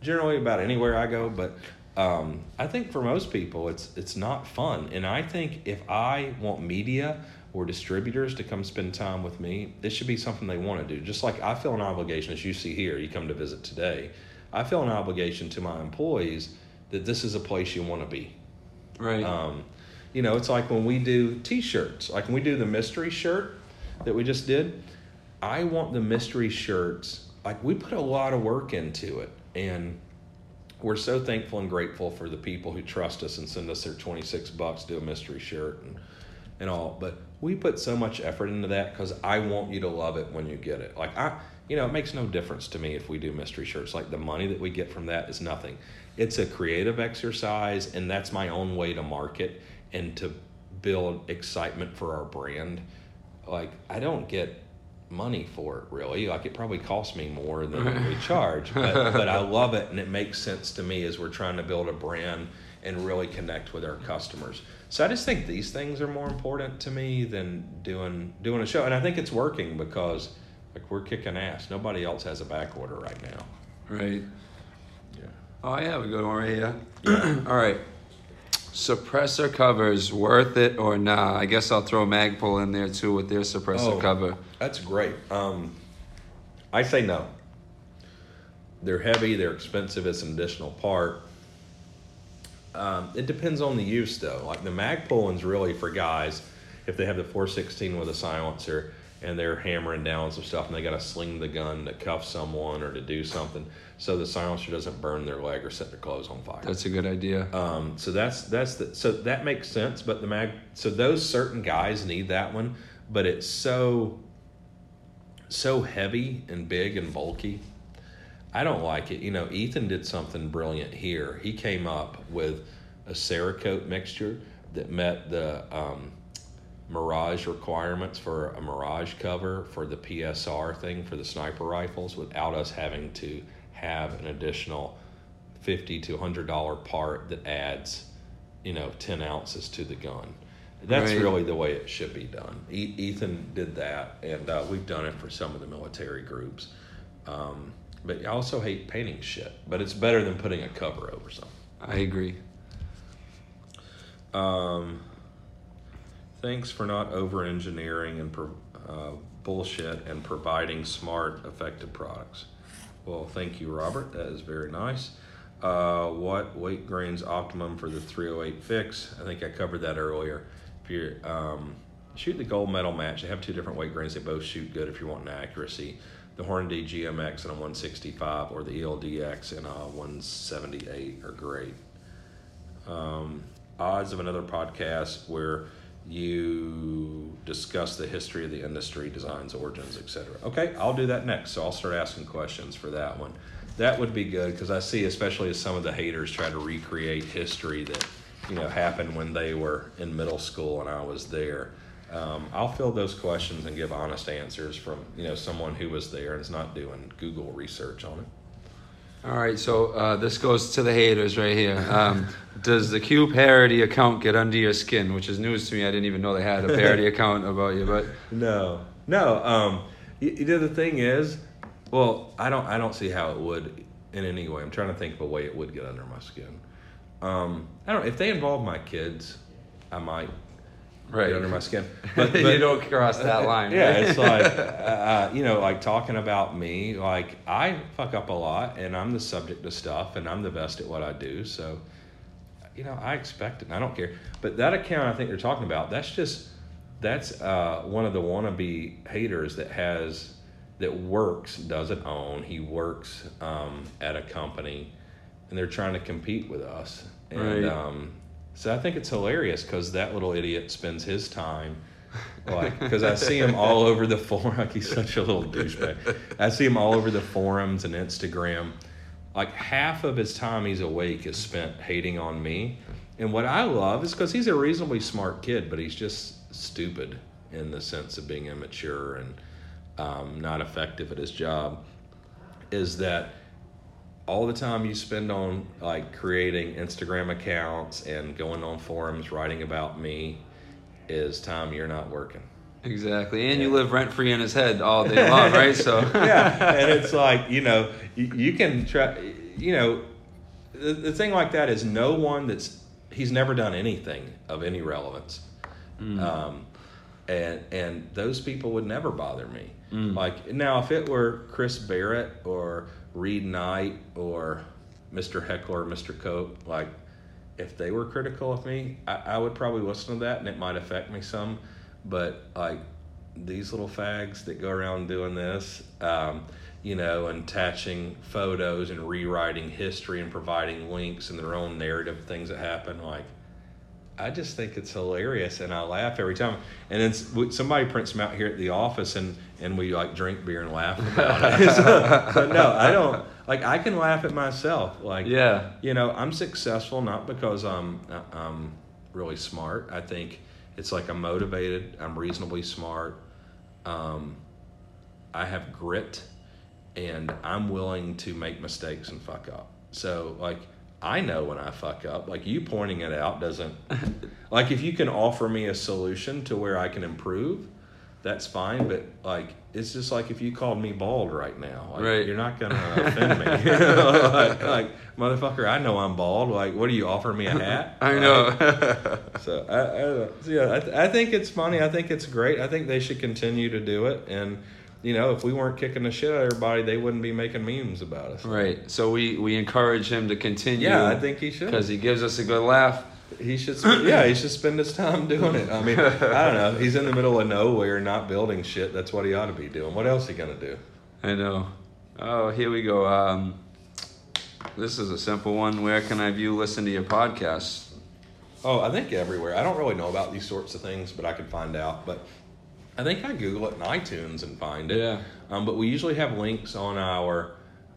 generally about anywhere I go, but um, I think for most people it's it's not fun. And I think if I want media or distributors to come spend time with me, this should be something they want to do. Just like I feel an obligation, as you see here, you come to visit today. I feel an obligation to my employees that this is a place you want to be. Right. Um, you know, it's like when we do T-shirts, like when we do the mystery shirt that we just did. I want the mystery shirts. Like we put a lot of work into it, and we're so thankful and grateful for the people who trust us and send us their twenty six bucks to do a mystery shirt and and all. But we put so much effort into that because I want you to love it when you get it. Like I, you know, it makes no difference to me if we do mystery shirts. Like the money that we get from that is nothing. It's a creative exercise, and that's my own way to market and to build excitement for our brand. Like I don't get money for it really. Like it probably costs me more than we charge, but but I love it and it makes sense to me as we're trying to build a brand and really connect with our customers. So I just think these things are more important to me than doing doing a show, and I think it's working because like we're kicking ass. Nobody else has a back order right now. right. Yeah. Oh, I have a good one right here. All right. Suppressor covers, worth it or nah? I guess I'll throw Magpul in there too with their suppressor Oh. cover. That's great. Um, I say no. They're heavy. They're expensive. It's an additional part. Um, it depends on the use, though. Like the mag pulling's really for guys if they have the 416 with a silencer and they're hammering down some stuff and they got to sling the gun to cuff someone or to do something so the silencer doesn't burn their leg or set their clothes on fire. That's a good idea. Um, so that's that's the so that makes sense. But the mag so those certain guys need that one, but it's so so heavy and big and bulky. I don't like it. You know, Ethan did something brilliant here. He came up with a Cerakote mixture that met the um, Mirage requirements for a Mirage cover for the PSR thing for the sniper rifles without us having to have an additional fifty to hundred dollar part that adds, you know, ten ounces to the gun. That's Right. really the way it should be done. E- Ethan did that, and uh, we've done it for some of the military groups. Um, but I also hate painting shit. But it's better than putting a cover over something. I agree. Um, thanks for not over engineering and pro- uh, bullshit and providing smart, effective products. Well, thank you, Robert. That is very nice. Uh, what weight grains optimum for the 308 fix? I think I covered that earlier. If you um, shoot the gold medal match, they have two different weight grains. They both shoot good if you're wanting accuracy. The Hornady GMX in a 165 or the ELDX in a 178 are great um, odds of another podcast where you discuss the history of the industry, designs, origins, etc. Okay, I'll do that next. So I'll start asking questions for that one. That would be good because I see, especially as some of the haters try to recreate history that you know happened when they were in middle school and I was there. Um, I'll fill those questions and give honest answers from you know someone who was there and is not doing Google research on it. All right, so uh, this goes to the haters right here. Um, does the Q parody account get under your skin? Which is news to me. I didn't even know they had a parody account about you. But No, no. Um, you, you know the thing is, well, I don't, I don't see how it would in any way. I'm trying to think of a way it would get under my skin. Um, I don't. If they involve my kids, I might right under my skin. But, you don't cross that line. Yeah, it's like, uh, you know, like talking about me. Like I fuck up a lot, and I'm the subject of stuff, and I'm the best at what I do. So, you know, I expect it. and I don't care. But that account I think you're talking about, that's just that's uh, one of the wannabe haters that has that works doesn't own. He works um, at a company, and they're trying to compete with us. And Right. um, so I think it's hilarious because that little idiot spends his time. Like, because I see him all over the forum. Like he's such a little douchebag. I see him all over the forums and Instagram. Like half of his time he's awake is spent hating on me. And what I love is because he's a reasonably smart kid, but he's just stupid in the sense of being immature and um, not effective at his job. Is that all the time you spend on like creating Instagram accounts and going on forums writing about me is time you're not working. Exactly, and you live rent free in his head all day long, right? So yeah, and it's like you know you, you can try. You know, the, the thing like that is no one that's he's never done anything of any relevance, um, and and those people would never bother me. Like now, if it were Chris Barrett or Reed Knight or Mr. Heckler, Mr. Koch, like if they were critical of me, I, I would probably listen to that and it might affect me some. But like these little fags that go around doing this, um, you know, and attaching photos and rewriting history and providing links and their own narrative things that happen, like I just think it's hilarious and I laugh every time. And then somebody prints them out here at the office and, and we like drink beer and laugh about it. so, but no, I don't like I can laugh at myself. Like yeah, you know, I'm successful not because I'm I'm really smart. I think it's like I'm motivated. I'm reasonably smart. Um, I have grit, and I'm willing to make mistakes and fuck up. So like I know when I fuck up. Like you pointing it out doesn't. like if you can offer me a solution to where I can improve, that's fine. But like it's just like if you called me bald right now, like, Right. you're not gonna offend me. Like, like motherfucker, I know I'm bald. Like what do you offer me a hat? I Like, know. so I, I. So, yeah, I, I think it's funny. I think it's great. I think they should continue to do it. And you know, if we weren't kicking the shit out of everybody, they wouldn't be making memes about us. right. So we we encourage him to continue. Yeah, I think he should. because he gives us a good laugh. He should. Spend, yeah, he should spend his time doing it. I mean, I don't know. He's in the middle of nowhere, not building shit. That's what he ought to be doing. What else he gonna do? I know. Oh, here we go. Um, this is a simple one. Where can I view, listen to your podcast? Oh, I think everywhere. I don't really know about these sorts of things, but I could find out. But I think I Google it in iTunes and find it. Yeah. Um, but we usually have links on our.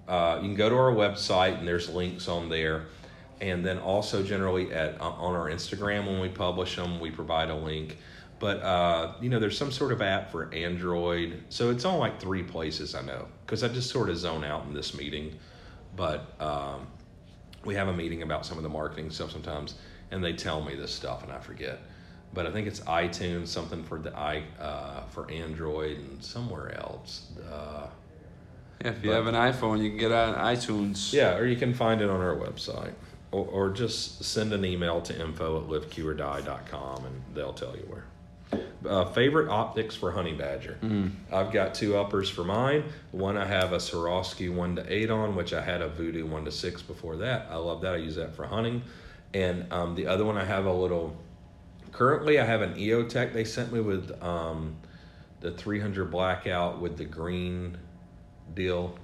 Uh, you can go to our website and there's links on there, and then also generally at uh, on our Instagram when we publish them, we provide a link. But uh, you know, there's some sort of app for Android, so it's on like three places I know because I just sort of zone out in this meeting. But um, we have a meeting about some of the marketing stuff sometimes, and they tell me this stuff and I forget. But I think it's iTunes, something for the i uh, for Android, and somewhere else. Uh, Yeah, if you But- have an iPhone, you can get it on iTunes. yeah, or you can find it on our website, or, or just send an email to info at liveqordie.com and they'll tell you where. Uh, favorite optics for honey badger. I've got two uppers for mine. One I have a Swarovski one to eight on, which I had a Vudu one to six before that. I love that. I use that for hunting. And um, the other one I have a little. Currently, I have an EOTech they sent me with um, the 300 blackout with the green deal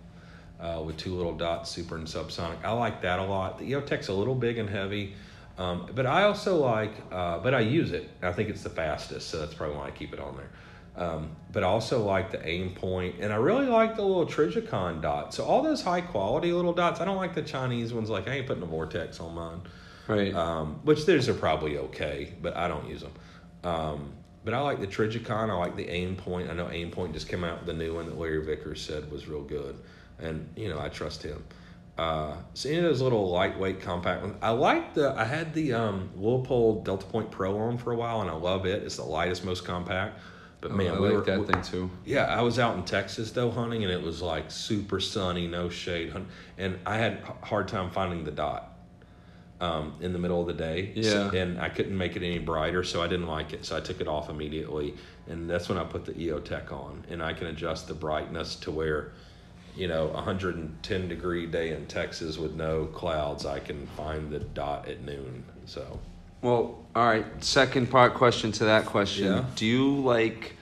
uh, with two little dots, super and subsonic. I like that a lot. The EOTech's a little big and heavy, um, but I also like, uh, but I use it. I think it's the fastest, so that's probably why I keep it on there. Um, but I also like the Aimpoint, and I really like the little Trijicon dot. So all those high quality little dots. I don't like the Chinese ones. Like I ain't putting a vortex on mine Right. um, which theirs are probably okay, but I don't use them. Um, but I like the Trijicon. I like the Aimpoint. I know Aimpoint just came out with the new one that Larry Vickers said was real good, and you know I trust him. Uh, so any of those little lightweight compact ones. I like the. I had the um, Leupold Delta Point Pro on for a while, and I love it. It's the lightest, most compact. But man, Oh, I we like were- that we- thing too. yeah, I was out in Texas though hunting, and it was like super sunny, no shade, and I had a hard time finding the dot um, in the middle of the day. So- Yeah. and I couldn't make it any brighter, so I didn't like it. So I took it off immediately, and that's when I put the EOTech on, and I can adjust the brightness to where, you know, 110 degree day in Texas with no clouds, I can find the dot at noon. So Well, all right. Second part question to that question. Yeah. Do you like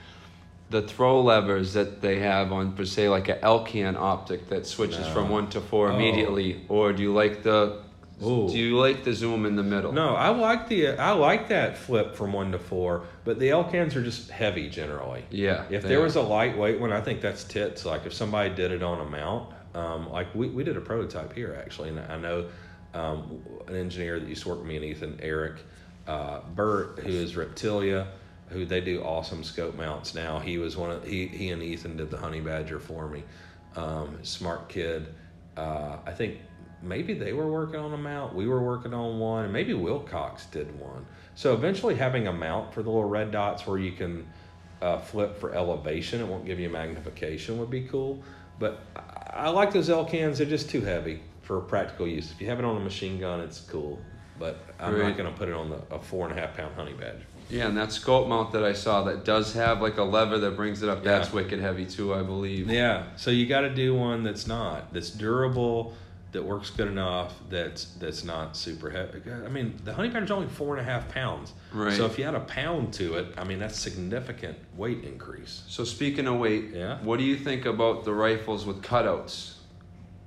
the throw levers that they have on, per se, like an Elcan optic that switches No. from one to four Oh. immediately, or do you like the? Ooh. Do you like the zoom in the middle? No, I like the I like that flip from one to four, but the Elcans are just heavy generally. Yeah. If there are. was a lightweight one, I think that's tits. Like if somebody did it on a mount, um, like we, we did a prototype here actually, and I know um, an engineer that used to work with me and Ethan, Eric uh, Burt, who is Reptilia, who they do awesome scope mounts now. He was one of he he and Ethan did the Honey Badger for me. Um, smart kid. Uh, I think maybe they were working on a mount. We were working on one, and maybe Wilcox did one. So eventually, having a mount for the little red dots where you can uh, flip for elevation, it won't give you magnification, would be cool. But I, I like those Elcans. They're just too heavy for practical use. If you have it on a machine gun, it's cool. But I'm Right. not going to put it on the, a four and a half pound honey badger. Yeah, and that scope mount that I saw that does have like a lever that brings it up. That's wicked heavy too, I believe. Yeah, so you got to do one that's not that's durable, that works good enough, that's that's not super heavy. I mean, the honey badger's only four and a half pounds. Right. So if you add a pound to it, I mean that's significant weight increase. So speaking of weight, Yeah. what do you think about the rifles with cutouts,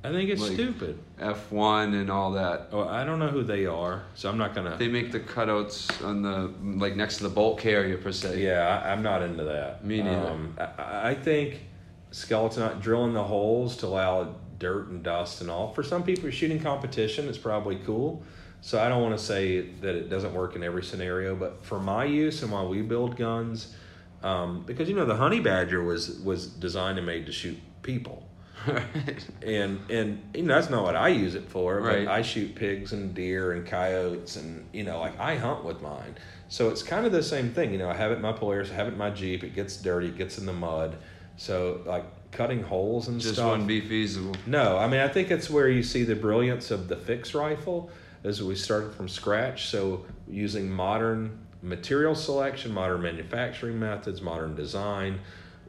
I think it's Like- stupid. F one and all that? Oh, I don't know who they are, so I'm not gonna. They make the cutouts on the like next to the bolt carrier per se. Yeah, I, I'm not into that. Me neither. Um, I, I think skeleton drilling the holes to allow dirt and dust and all. For some people shooting competition, it's probably cool. So I don't want to say that it doesn't work in every scenario, but for my use and while we build guns, um, because you know the honey badger was was designed and made to shoot people. right. and and you know that's not what I use it for. Right. But I shoot pigs and deer and coyotes and you know like I hunt with mine. So it's kind of the same thing. You know I have it in my Polaris, I have it in my Jeep. It gets dirty, it gets in the mud. So like cutting holes and stuff. Just stuff. wouldn't be feasible. No, I mean I think it's where you see the brilliance of the fixed rifle, is we started from scratch. So using modern material selection, modern manufacturing methods, modern design.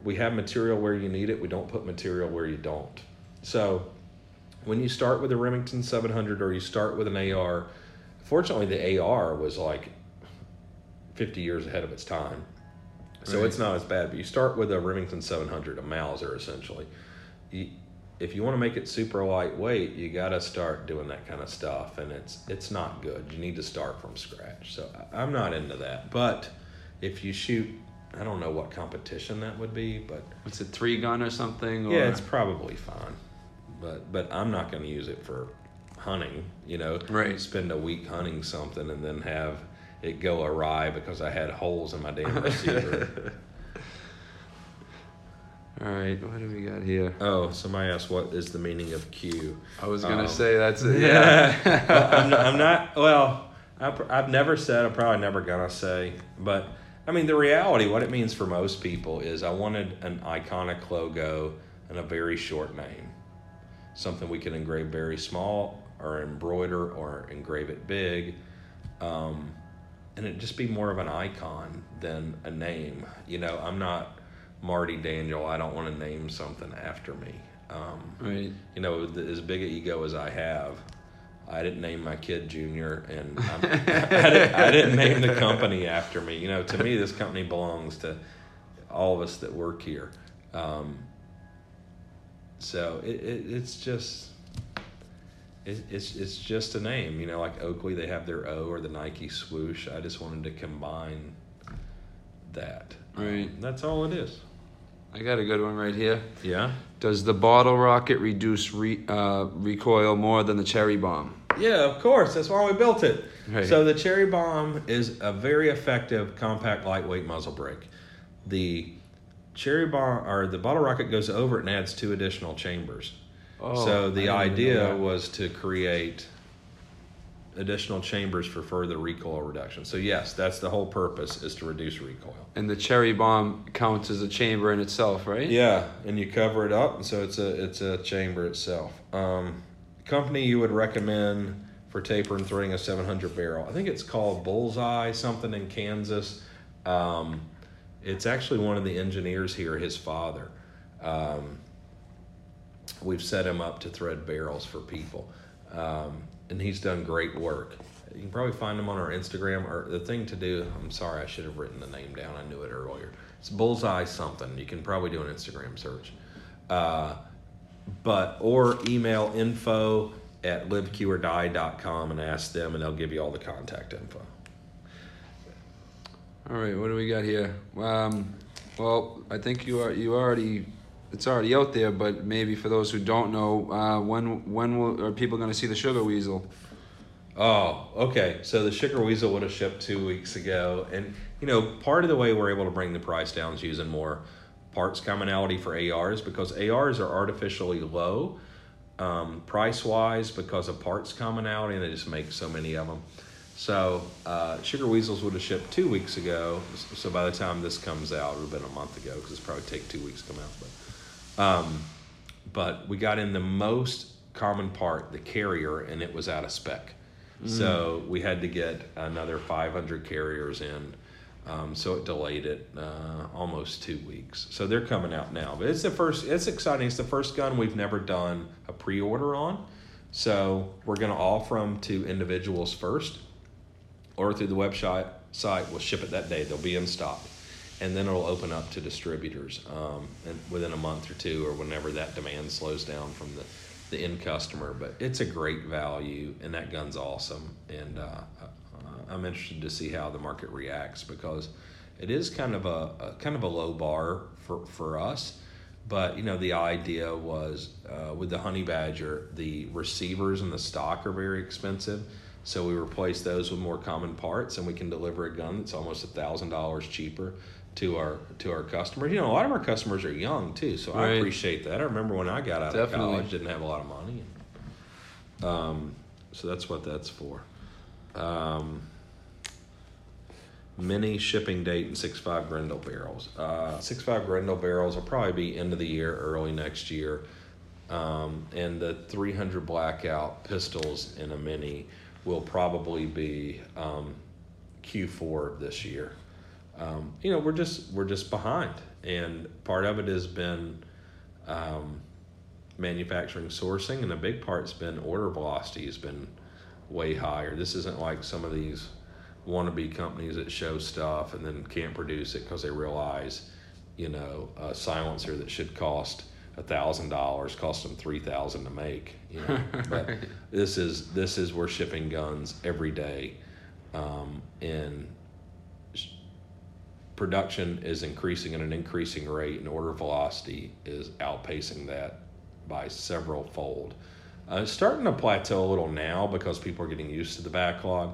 We have material where you need it. We don't put material where you don't. So when you start with a Remington 700 or you start with an AR, fortunately the AR was like 50 years ahead of its time. So Right. it's not as bad, but you start with a Remington 700, a Mauser essentially. You, if you want to make it super lightweight, you got to start doing that kind of stuff, and it's it's not good. You need to start from scratch. So I'm not into that. But if you shoot, I don't know what competition that would be, but What's it, three gun or something? Or? yeah, it's probably fine. But but I'm not going to use it for hunting. You know, Right. Spend a week hunting something and then have it go awry because I had holes in my damn receiver. All right, what do we got here? oh, somebody asked what is the meaning of Q. I was gonna Um, say that's it. Yeah. Well, I'm, not, I'm not. Well, I, I've never said. I'm probably never gonna say. But I mean, the reality, what it means for most people is, I wanted an iconic logo and a very short name, something we can engrave very small, or embroider, or engrave it big, um, and it just be more of an icon than a name. You know, I'm not Marty Daniel. I don't want to name something after me. Um, right. you know, the, as big an ego as I have, I didn't name my kid Junior, and I'm, I, didn't, I didn't name the company after me. You know, to me, this company belongs to all of us that work here. Um, so it, it, it's just. It, it's it's just a name, you know, like Oakley. They have their O or the Nike swoosh. I just wanted to combine that. Right. Um, that's all it is. I got a good one right here. Yeah. Does the bottle rocket reduce re, uh, recoil more than the cherry bomb? Yeah, of course. That's why we built it. Right. So the Cherry Bomb is a very effective, compact, lightweight muzzle brake. The Cherry Bomb or the bottle rocket goes over it and adds two additional chambers. Oh, so the didn't even know idea was to create additional chambers for further recoil reduction. So yes, that's the whole purpose is to reduce recoil. And the cherry bomb counts as a chamber in itself, right? Yeah, and you cover it up, and so it's a it's a chamber itself. Um, company you would recommend for taper and threading a 700 barrel. I think it's called Bullseye something in Kansas. Um, it's actually one of the engineers here, his father. Um, we've set him up to thread barrels for people, um, and he's done great work. You can probably find him on our Instagram. Or the thing to do, I'm sorry, I should have written the name down. I knew it earlier. It's Bullseye something. You can probably do an Instagram search, uh, but or email info at liveqordie.com and ask them, and they'll give you all the contact info. All right, what do we got here? Um, well, I think you are you already it's already out there, but maybe for those who don't know, uh, when when will, are people going to see the sugar weasel? Oh, okay. So the sugar weasel would have shipped two weeks ago, and you know, part of the way we're able to bring the price down is using more parts commonality for ARs because ARs are artificially low um, price wise because of parts commonality, and they just make so many of them. So uh, sugar weasels would have shipped two weeks ago. So by the time this comes out, it would have been a month ago because it's probably take two weeks to come out. But um, but we got in the most common part, the carrier, and it was out of spec. So we had to get another 500 carriers in. Um, so it delayed it uh, almost two weeks. So they're coming out now. But it's the first, it's exciting. It's the first gun we've never done a pre order on. So we're going to offer them to individuals first or through the website site. We'll ship it that day. They'll be in stock, and then it'll open up to distributors um, within a month or two, or whenever that demand slows down from the the end customer. But it's a great value, and that gun's awesome. And uh, I'm interested to see how the market reacts because it is kind of a, a kind of a low bar for for us. But you know, the idea was uh, with the honey badger, the receivers and the stock are very expensive. So we replace those with more common parts, and we can deliver a gun that's almost a thousand dollars cheaper to our to our customers. You know, a lot of our customers are young too, so I appreciate that. I remember when I got out of college, didn't have a lot of money. Um, so that's what that's for. Um, mini shipping date and six five Grendel barrels. Uh, six five Grendel barrels will probably be end of the year, early next year. Um, and the 300 blackout pistols in a mini will probably be um, Q4 this year. Um, you know, we're just we're just behind, and part of it has been um, manufacturing sourcing, and a big part's been order velocity has been way higher. This isn't like some of these wannabe companies that show stuff and then can't produce it because they realize, you know, a silencer that should cost a thousand dollars costs them three thousand to make. You know, but this is this is we're shipping guns every day, um, and production is increasing at an increasing rate, and order velocity is outpacing that by several fold. Uh, it's starting to plateau a little now because people are getting used to the backlog,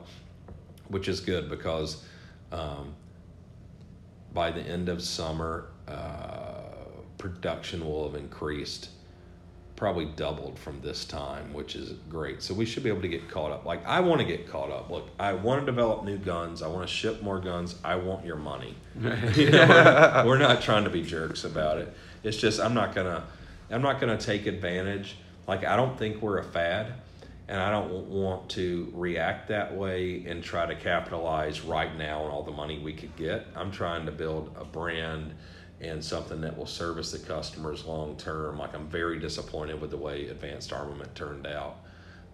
which is good because um, by the end of summer, uh, production will have increased, probably doubled from this time, which is great. So we should be able to get caught up. Like I want to get caught up. Look, I want to develop new guns. I want to ship more guns. I want your money. You know, we're, we're not trying to be jerks about it. It's just I'm not gonna I'm not gonna take advantage. Like I don't think we're a fad, and I don't want to react that way and try to capitalize right now on all the money we could get. I'm trying to build a brand and something that will service the customers long term. Like I'm very disappointed with the way Advanced Armament turned out,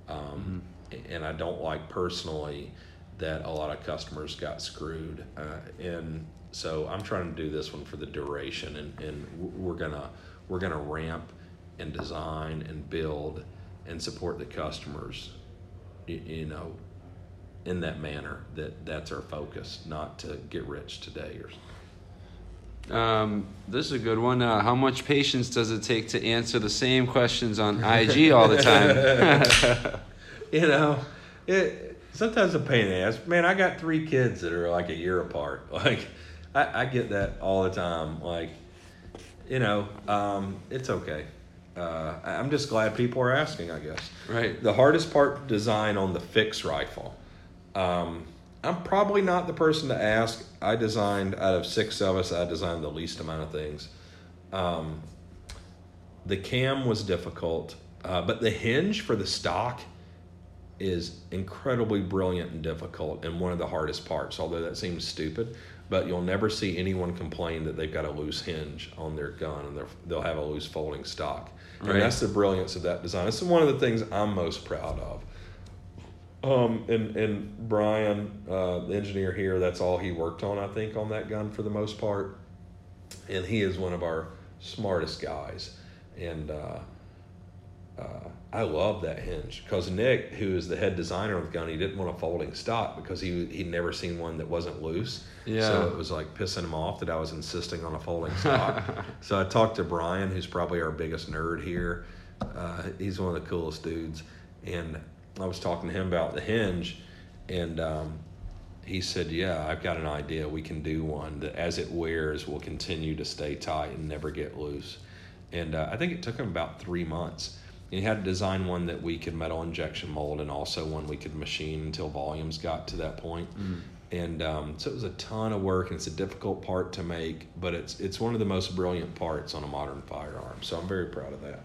um, and I don't like personally that a lot of customers got screwed. Uh, and so I'm trying to do this one for the duration, and, and we're gonna we're gonna ramp and design and build and support the customers, you, you know, in that manner. That that's our focus, not to get rich today or. Um, this is a good one. Uh, how much patience does it take to answer the same questions on IG all the time? you know, it sometimes a pain in the ass. Man, I got three kids that are like a year apart. Like, I, I get that all the time. Like, you know, um, it's okay. uh, I'm just glad people are asking. I guess. Right. The hardest part design on the fixed rifle. Um, I'm probably not the person to ask. I designed out of six of us. I designed the least amount of things. Um, the cam was difficult, uh, but the hinge for the stock is incredibly brilliant and difficult and one of the hardest parts. Although that seems stupid, but you'll never see anyone complain that they've got a loose hinge on their gun and they'll have a loose folding stock. And that's the brilliance of that design. It's one of the things I'm most proud of. Um, and and Brian, uh, the engineer here, that's all he worked on, I think, on that gun for the most part. And he is one of our smartest guys. And uh, uh, I love that hinge because Nick, who is the head designer of the gun, he didn't want a folding stock because he he'd never seen one that wasn't loose. Yeah. So it was like pissing him off that I was insisting on a folding stock. so I talked to Brian, who's probably our biggest nerd here. Uh, he's one of the coolest dudes, and I was talking to him about the hinge, and um, he said, "Yeah, I've got an idea. We can do one that, as it wears, will continue to stay tight and never get loose." And uh, I think it took him about three months. And he had to design one that we could metal injection mold, and also one we could machine until volumes got to that point. And um, so it was a ton of work, and it's a difficult part to make, but it's it's one of the most brilliant parts on a modern firearm. So I'm very proud of that.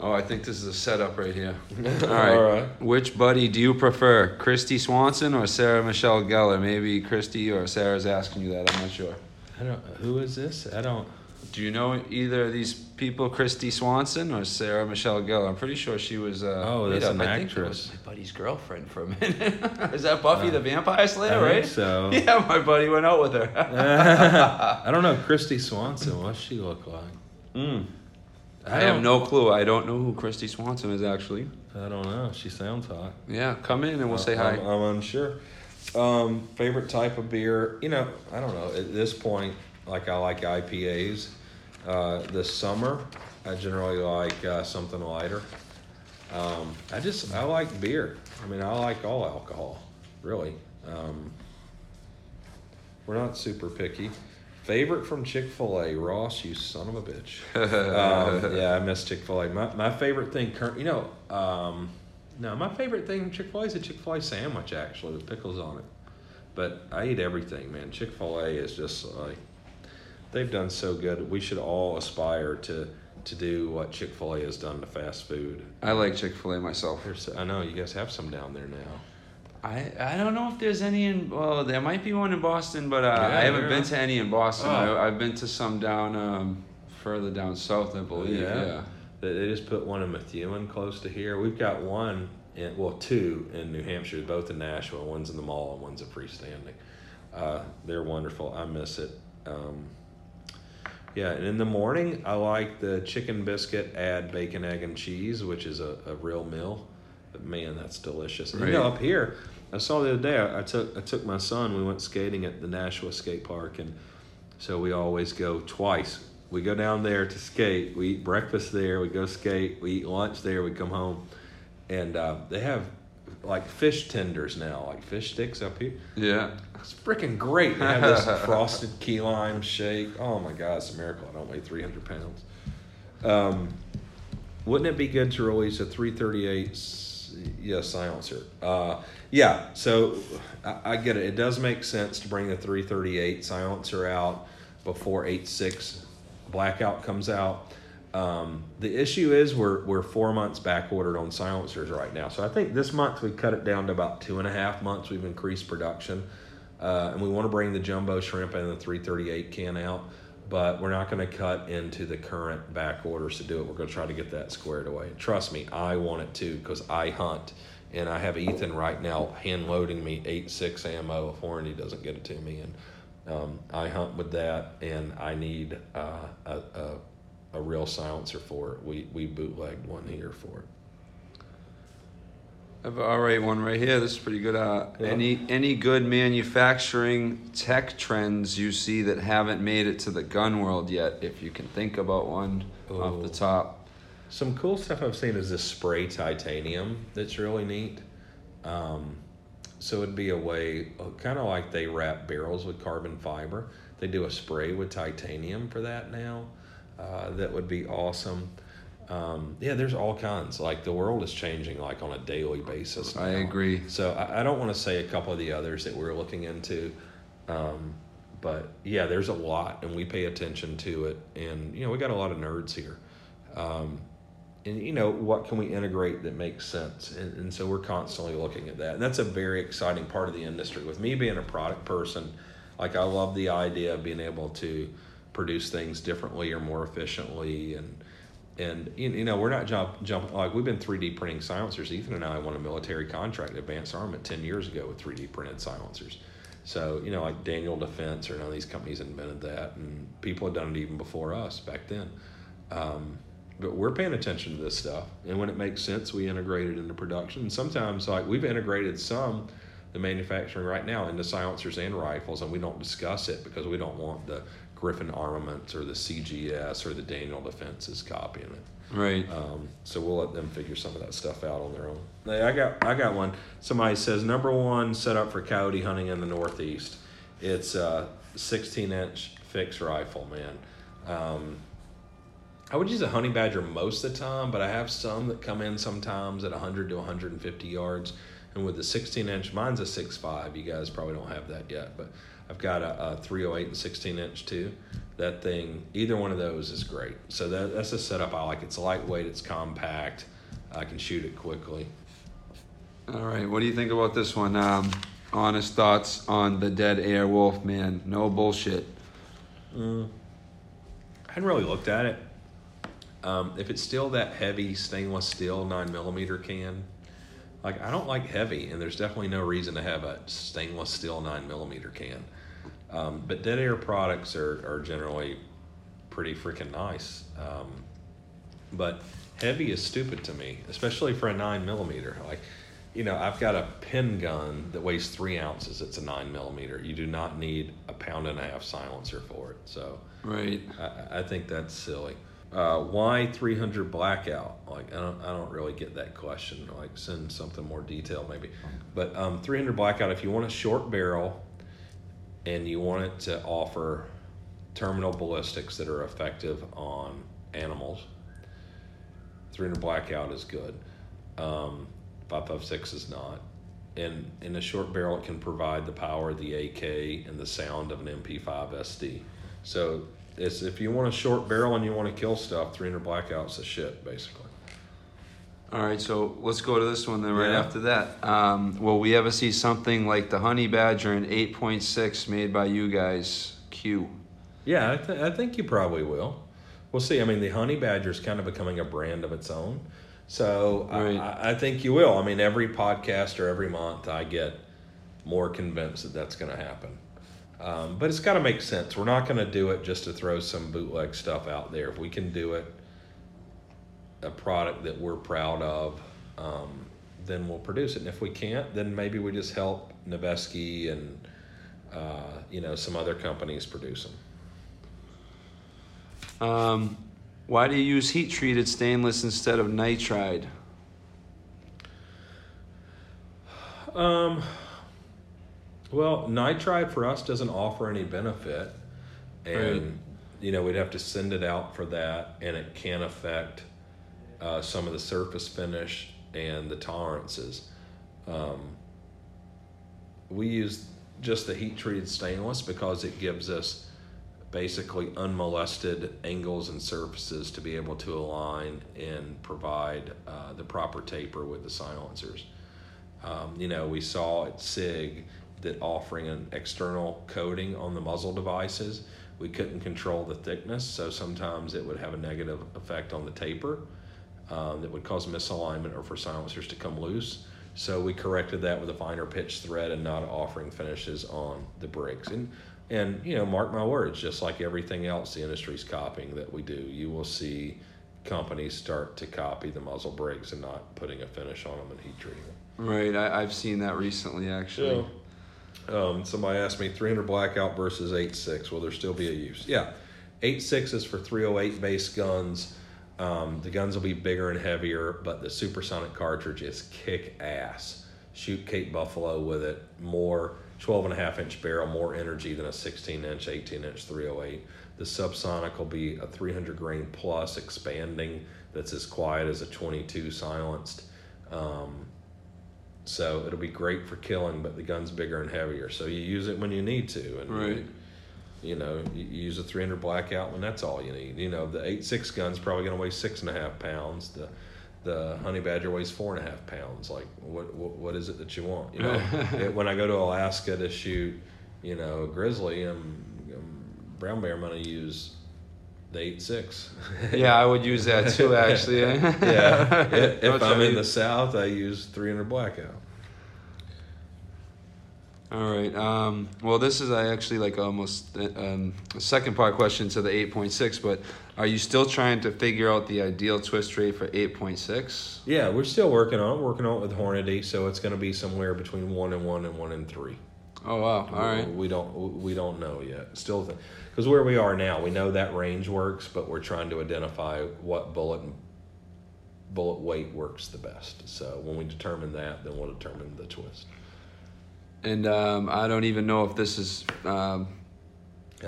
Oh, I think this is a setup right here. All All right. right. Which buddy do you prefer, Kristy Swanson or Sarah Michelle Gellar? Maybe Kristy or Sarah's asking you that. I'm not sure. I don't. Who is this? I don't. Do you know either of these people, Kristy Swanson or Sarah Michelle Gellar? I'm pretty sure she was. Uh, Oh, that's an I think actress. was my buddy's girlfriend for a minute. is that Buffy the Vampire Slayer? I right. think so. Yeah, my buddy went out with her. I don't know. Christy Swanson. What's she look like? Mm. I, I have no clue. I don't know who Kristy Swanson is actually. I don't know. She sounds hot. Yeah, come in and we'll say I'm, hi. I'm unsure. Um, favorite type of beer? You know, I don't know. At this point, like I like IPAs. Uh, this summer, I generally like uh, something lighter. Um, I just I like beer. I mean, I like all alcohol, really. Um, we're not super picky. Favorite from Chick Fil A, Ross. You son of a bitch. um, yeah, I miss Chick Fil A. My my favorite thing, current, you know, um, no, my favorite thing from Chick Fil A is a Chick Fil A sandwich actually with pickles on it. But I eat everything, man. Chick Fil A is just like they've done so good. We should all aspire to to do what Chick Fil A has done to fast food. I like Chick Fil A myself. There's, I know you guys have some down there now. I, I don't know if there's any in well there might be one in Boston but uh, Yeah, I haven't been to any in Boston. Oh. I, I've been to some down um, further down south I believe. Yeah. Yeah. They, they just put one in Methuen close to here. We've got one, in, well, two in New Hampshire, both in Nashua. One's in the mall and one's a freestanding. Uh, they're wonderful. I miss it. Um, yeah, and in the morning, I like the chicken biscuit, add bacon, egg, and cheese, which is a, a real meal. Man, that's delicious. And You know, up here, I saw the other day. I, I took I took my son. We went skating at the Nashua skate park, and so we always go twice. We go down there to skate. We eat breakfast there. We go skate. We eat lunch there. We come home, and uh, they have like fish tenders now, like fish sticks up here. Yeah. It's freaking great. They have this frosted key lime shake. Oh my god, it's a miracle. I don't weigh three hundred pounds. Um, wouldn't it be good to release a 338 s- yeah silencer? Uh, yeah, so I, I get it. It does make sense to bring the 338 silencer out before 86 blackout comes out. Um, the issue is we're we're four months back ordered on silencers right now. So I think this month we cut it down to about two and a half months. We've increased production, uh, and we want to bring the jumbo shrimp and the 338 can out but we're not going to cut into the current back orders to do it. We're going to try to get that squared away. Trust me, I want it too because I hunt, and I have Ethan right now hand loading me eight six ammo if Warranty doesn't get it to me, and um, I hunt with that, and I need uh, a, a a real silencer for it. We we bootlegged one here for it. I have an R8 one right here. This is pretty good. Uh, Yeah. Any any good manufacturing tech trends you see that haven't made it to the gun world yet? If you can think about one off the top. Some cool stuff I've seen is this spray titanium that's really neat. Um, so it'd be a way, kind of like they wrap barrels with carbon fiber. They do a spray with titanium for that now. uh, that would be awesome. Um, yeah, there's all kinds. Like the world is changing like on a daily basis. I agree. So I, I don't want to say a couple of the others that we're looking into, um, but yeah, there's a lot, and we pay attention to it. And you know, we got a lot of nerds here, um, and you know, what can we integrate that makes sense? And, and so we're constantly looking at that, and that's a very exciting part of the industry. With me being a product person, like I love the idea of being able to produce things differently or more efficiently and and you know we're not jump jump like we've been 3D printing silencers. Ethan and I won a military contract, Advanced Armament, 10 years ago with 3D printed silencers. So you know like Daniel Defense or none of these companies invented that, and people had done it even before us back then. Um, but we're paying attention to this stuff, and when it makes sense, we integrate it into production. And sometimes like we've integrated some the manufacturing right now into silencers and rifles, and we don't discuss it because we don't want the Griffin Armaments or the CGS or the Daniel Defenses copying it. Right. Um, so we'll let them figure some of that stuff out on their own. Hey, I got I got one. Somebody says number one set up for coyote hunting in the Northeast. It's a 16 inch fixed rifle, man. Um, I would use a honey badger most of the time, but I have some that come in sometimes at 100 to 150 yards. And with the 16 inch, mine's a 6.5. You guys probably don't have that yet, but I've got a, a 308 and 16 inch too. That thing, either one of those is great. So that, that's a setup I like. It's lightweight, it's compact, I can shoot it quickly. All right. What do you think about this one? Um, honest thoughts on the dead air wolf, man. No bullshit. Mm. I hadn't really looked at it. Um, if it's still that heavy stainless steel nine millimeter can, like I don't like heavy, and there's definitely no reason to have a stainless steel nine millimeter can. Um, but dead air products are, are generally pretty freaking nice. Um, but heavy is stupid to me, especially for a nine millimeter. Like, you know, I've got a pin gun that weighs three ounces. It's a nine millimeter. You do not need a pound and a half silencer for it. So, Right. I, I think that's silly. Uh, why 300 blackout? Like I don't, I don't really get that question. Like send something more detailed maybe. But um, 300 blackout. If you want a short barrel, and you want it to offer terminal ballistics that are effective on animals, 300 blackout is good. Um, 556 is not. And in a short barrel, it can provide the power of the AK and the sound of an MP5 SD. So it's if you want a short barrel and you want to kill stuff, 300 blackout's a shit basically. All right, so let's go to this one then right Yeah. after that. Um, will we ever see something like the Honey Badger in 8.6 made by you guys? Q. Yeah, I, th- I think you probably will. We'll see. I mean, the honey badger is kind of becoming a brand of its own. So I- Right. I, I think you will. I mean, every podcast or every month, I get more convinced that that's going to happen. Um, but it's got to make sense. We're not going to do it just to throw some bootleg stuff out there. If we can do it, a product that we're proud of, um, then we'll produce it. And if we can't, then maybe we just help Noveske and uh, you know some other companies produce them. Um, why do you use heat treated stainless instead of nitride? Um, well, nitride for us doesn't offer any benefit, and Right. you know we'd have to send it out for that, and it can affect uh, some of the surface finish and the tolerances. Um, we use just the heat treated stainless because it gives us basically unmolested angles and surfaces to be able to align and provide uh, the proper taper with the silencers. Um, you know, we saw at SIG that offering an external coating on the muzzle devices, we couldn't control the thickness, so sometimes it would have a negative effect on the taper um, that would cause misalignment or for silencers to come loose. So we corrected that with a finer pitch thread and not offering finishes on the brakes. And and you know, mark my words, just like everything else the industry's copying that we do, you will see companies start to copy the muzzle brakes and not putting a finish on them and heat treating them. Right, I, I've seen that recently actually. Um, somebody asked me 300 blackout versus 8.6. Will there still be a use? Yeah. 8.6 is for 308 base guns. Um, the guns will be bigger and heavier, but the supersonic cartridge is kick ass. Shoot Cape Buffalo with it. More 12 and a half inch barrel, more energy than a 16 inch, 18 inch 308. The subsonic will be a 300 grain plus expanding that's as quiet as a 22 silenced. Um, so it'll be great for killing, but the gun's bigger and heavier. So you use it when you need to, and Right. You, know you use a 300 blackout when that's all you need. You know the 8.6 gun's probably going to weigh six and a half pounds. The the honey badger weighs four and a half pounds. Like what what, what is it that you want? You know, it, when I go to Alaska to shoot, you know, grizzly, I'm, I'm brown bear. I'm going to use the 8.6. Yeah, I would use that too, actually. yeah. If, if I'm in the south, I use 300 blackout. All right. Um, well, this is I actually like almost um, a second part question to the 8.6, but are you still trying to figure out the ideal twist rate for 8.6? Yeah, we're still working on it. Working on it with Hornady, so it's going to be somewhere between one and one and one and three. Oh wow! All right. We don't we don't know yet. Still, because where we are now, we know that range works, but we're trying to identify what bullet bullet weight works the best. So when we determine that, then we'll determine the twist. And um, I don't even know if this is um,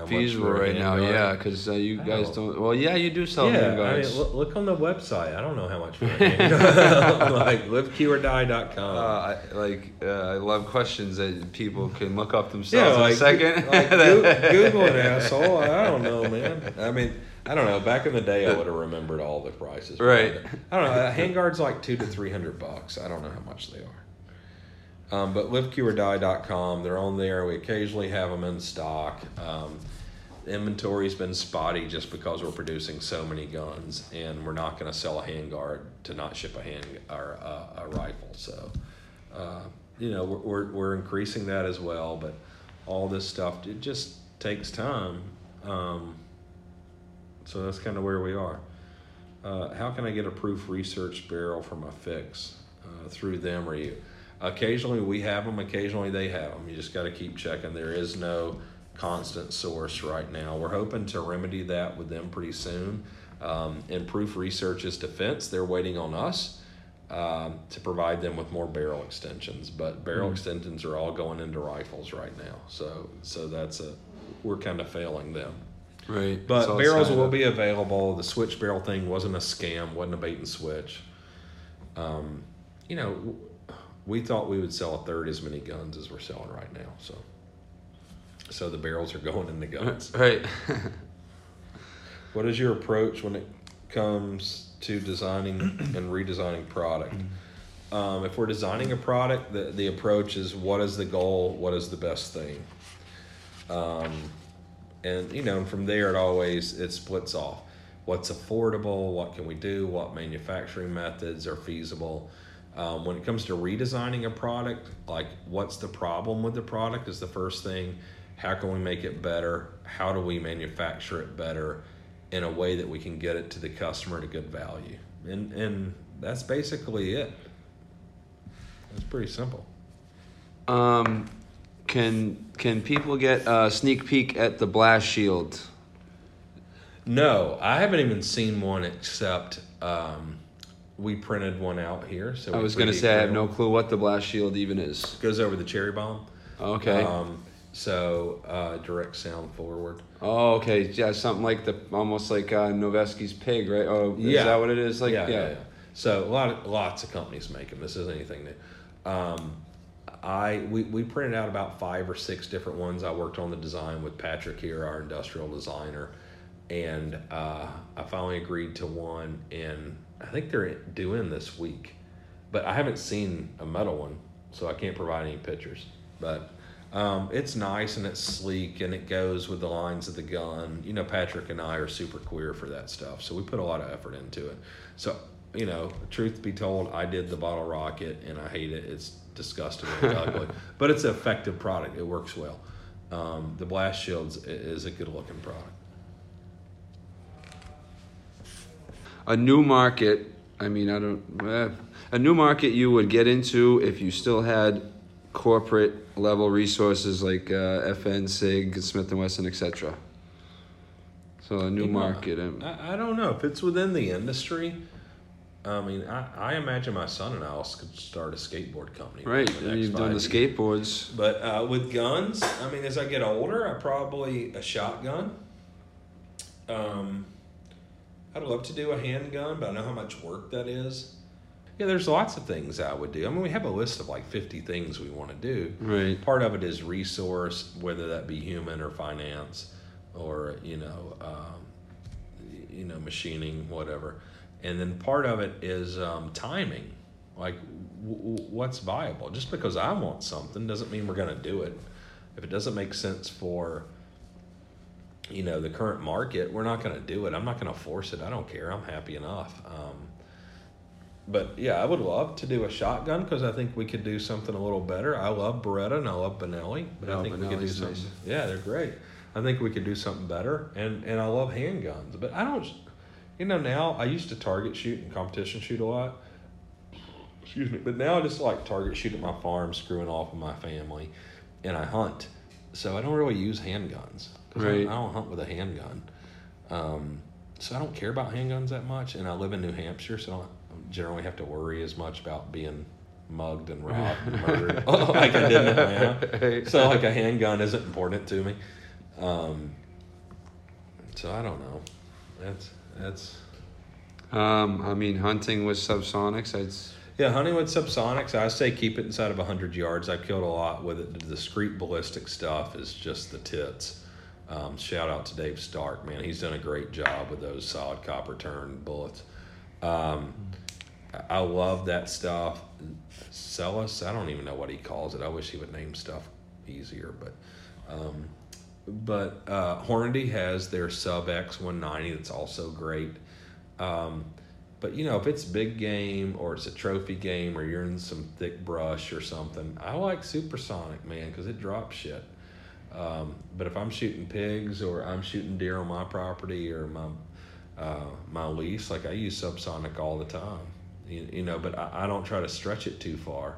feasible right now. handguard? Yeah, because uh, you guys don't- don't. Well, yeah, you do sell yeah, I mean, look, look on the website. I don't know how much for a like liveqordie.com. Uh, I, like uh, I love questions that people can look up Yeah, themselves like, in a second. like Goo- Google an asshole. I don't know, man. I mean, I don't know. Back in the day, I would have remembered all the prices. Right. I don't know. A handguard's like two to three hundred bucks. I don't know how much they are. Um, but liveqordie.com, they're on there. We occasionally have them in stock. Um, inventory's been spotty just because we're producing so many guns, and we're not going to sell a handguard to not ship a hand or a, a rifle. So, uh, you know, we're, we're, we're increasing that as well. But all this stuff, it just takes time. Um, so that's kind of where we are. Uh, how can I get a proof research barrel for my fix uh, through them or you? Occasionally we have them, occasionally they have them. You just got to keep checking. There is no constant source right now. We're hoping to remedy that with them pretty soon. Um, in Proof Research's defense, they're waiting on us um, to provide them with more barrel extensions. But barrel extensions are all going into rifles right now, so so that's a we're kind of failing them. right. But barrels will up. be available. The switch barrel thing wasn't a scam, wasn't a bait and switch. Um, you know, we thought we would sell a third as many guns as we're selling right now. So, so the barrels are going in the guns. Right. what is your approach when it comes to designing and redesigning product? Um, if we're designing a product, the, the approach is what is the goal? What is the best thing? Um, and you know, from there it always it splits off. What's affordable? What can we do? What manufacturing methods are feasible? Um, when it comes to redesigning a product, like what's the problem with the product is the first thing. How can we make it better? How do we manufacture it better in a way that we can get it to the customer at a good value? And and that's basically it. It's pretty simple. Um, can can people get a sneak peek at the blast shield? No, I haven't even seen one except um, we printed one out here. So I was gonna 3D say I have no clue what the blast shield even is. Goes over the cherry bomb. Okay. Um, so uh, direct sound forward. oh, okay. Yeah, something like the almost like uh, Noveske's pig, right? Oh, is Yeah. that what it is? Like, yeah, yeah. yeah, yeah. So a lot of lots of companies make them. This isn't anything new. Um, I we, we printed out about five or six different ones. I worked on the design with Patrick here, our industrial designer, and uh, I finally agreed to one. And I think they're due in this week, but I haven't seen a metal one, so I can't provide any pictures. But um, it's nice and it's sleek and it goes with the lines of the gun. You know, Patrick and I are super queer for that stuff, so we put a lot of effort into it. So, you know, truth be told, I did the bottle rocket and I hate it. It's disgusting and ugly, but it's an effective product. It works well. Um, the blast shields is a good looking product. A new market. I mean, I don't. Eh, a new market you would get into if you still had corporate level resources like uh, FN, Sig, Smith and Wesson, etc. So a new You know, market. um, I, I don't know if it's within the industry. I mean, I, I imagine my son and I also could start a skateboard company. Right, and you've done the skateboards. But uh, with guns, I mean, as I get older, I probably a shotgun. Um, I'd love to do a handgun, but I know how much work that is. Yeah, there's lots of things I would do. I mean, we have a list of like 50 things we want to do. Right. Part of it is resource, whether that be human or finance, or you know, um, you know, machining, whatever. And then part of it is um, timing. Like, w- w- what's viable? Just because I want something doesn't mean we're going to do it. If it doesn't make sense for, you know, the current market, we're not going to do it. I'm not going to force it. I don't care. I'm happy enough. Um, but yeah, I would love to do a shotgun because I think we could do something a little better. I love Beretta and I love Benelli, but I Oh, think we could do something. nice. Yeah, they're great. I think we could do something better, and and I love handguns, but I don't. You know, now I used to target shoot and competition shoot a lot. Excuse me, but now I just like target shoot at my farm, screwing off with my family, and I hunt. So I don't really use handguns. 'Cause I- I don't hunt with a handgun. Um, so I don't care about handguns that much, and I live in New Hampshire, so I don't generally have to worry as much about being mugged and robbed and murdered like I did in Atlanta. So like a handgun isn't important to me. Um, so I don't know. That's that's Um, I mean, hunting with subsonics. I'd. yeah. Hunting with subsonics, I say keep it inside of hundred yards. I've killed a lot with it. The Discreet Ballistic stuff is just the tits. Um, shout out to Dave Stark, man. He's done a great job with those solid copper turn bullets. Um, I- love that stuff. Selous, I don't even know what he calls it. I wish he would name stuff easier, but um, but uh, Hornady has their Sub X 190 that's also great. Um, but you know, if it's big game or it's a trophy game or you're in some thick brush or something, I like supersonic, man, because it drops shit. Um, but if I'm shooting pigs or I'm shooting deer on my property or my uh, my lease, like I use subsonic all the time. You, you know, but I, I don't try to stretch it too far.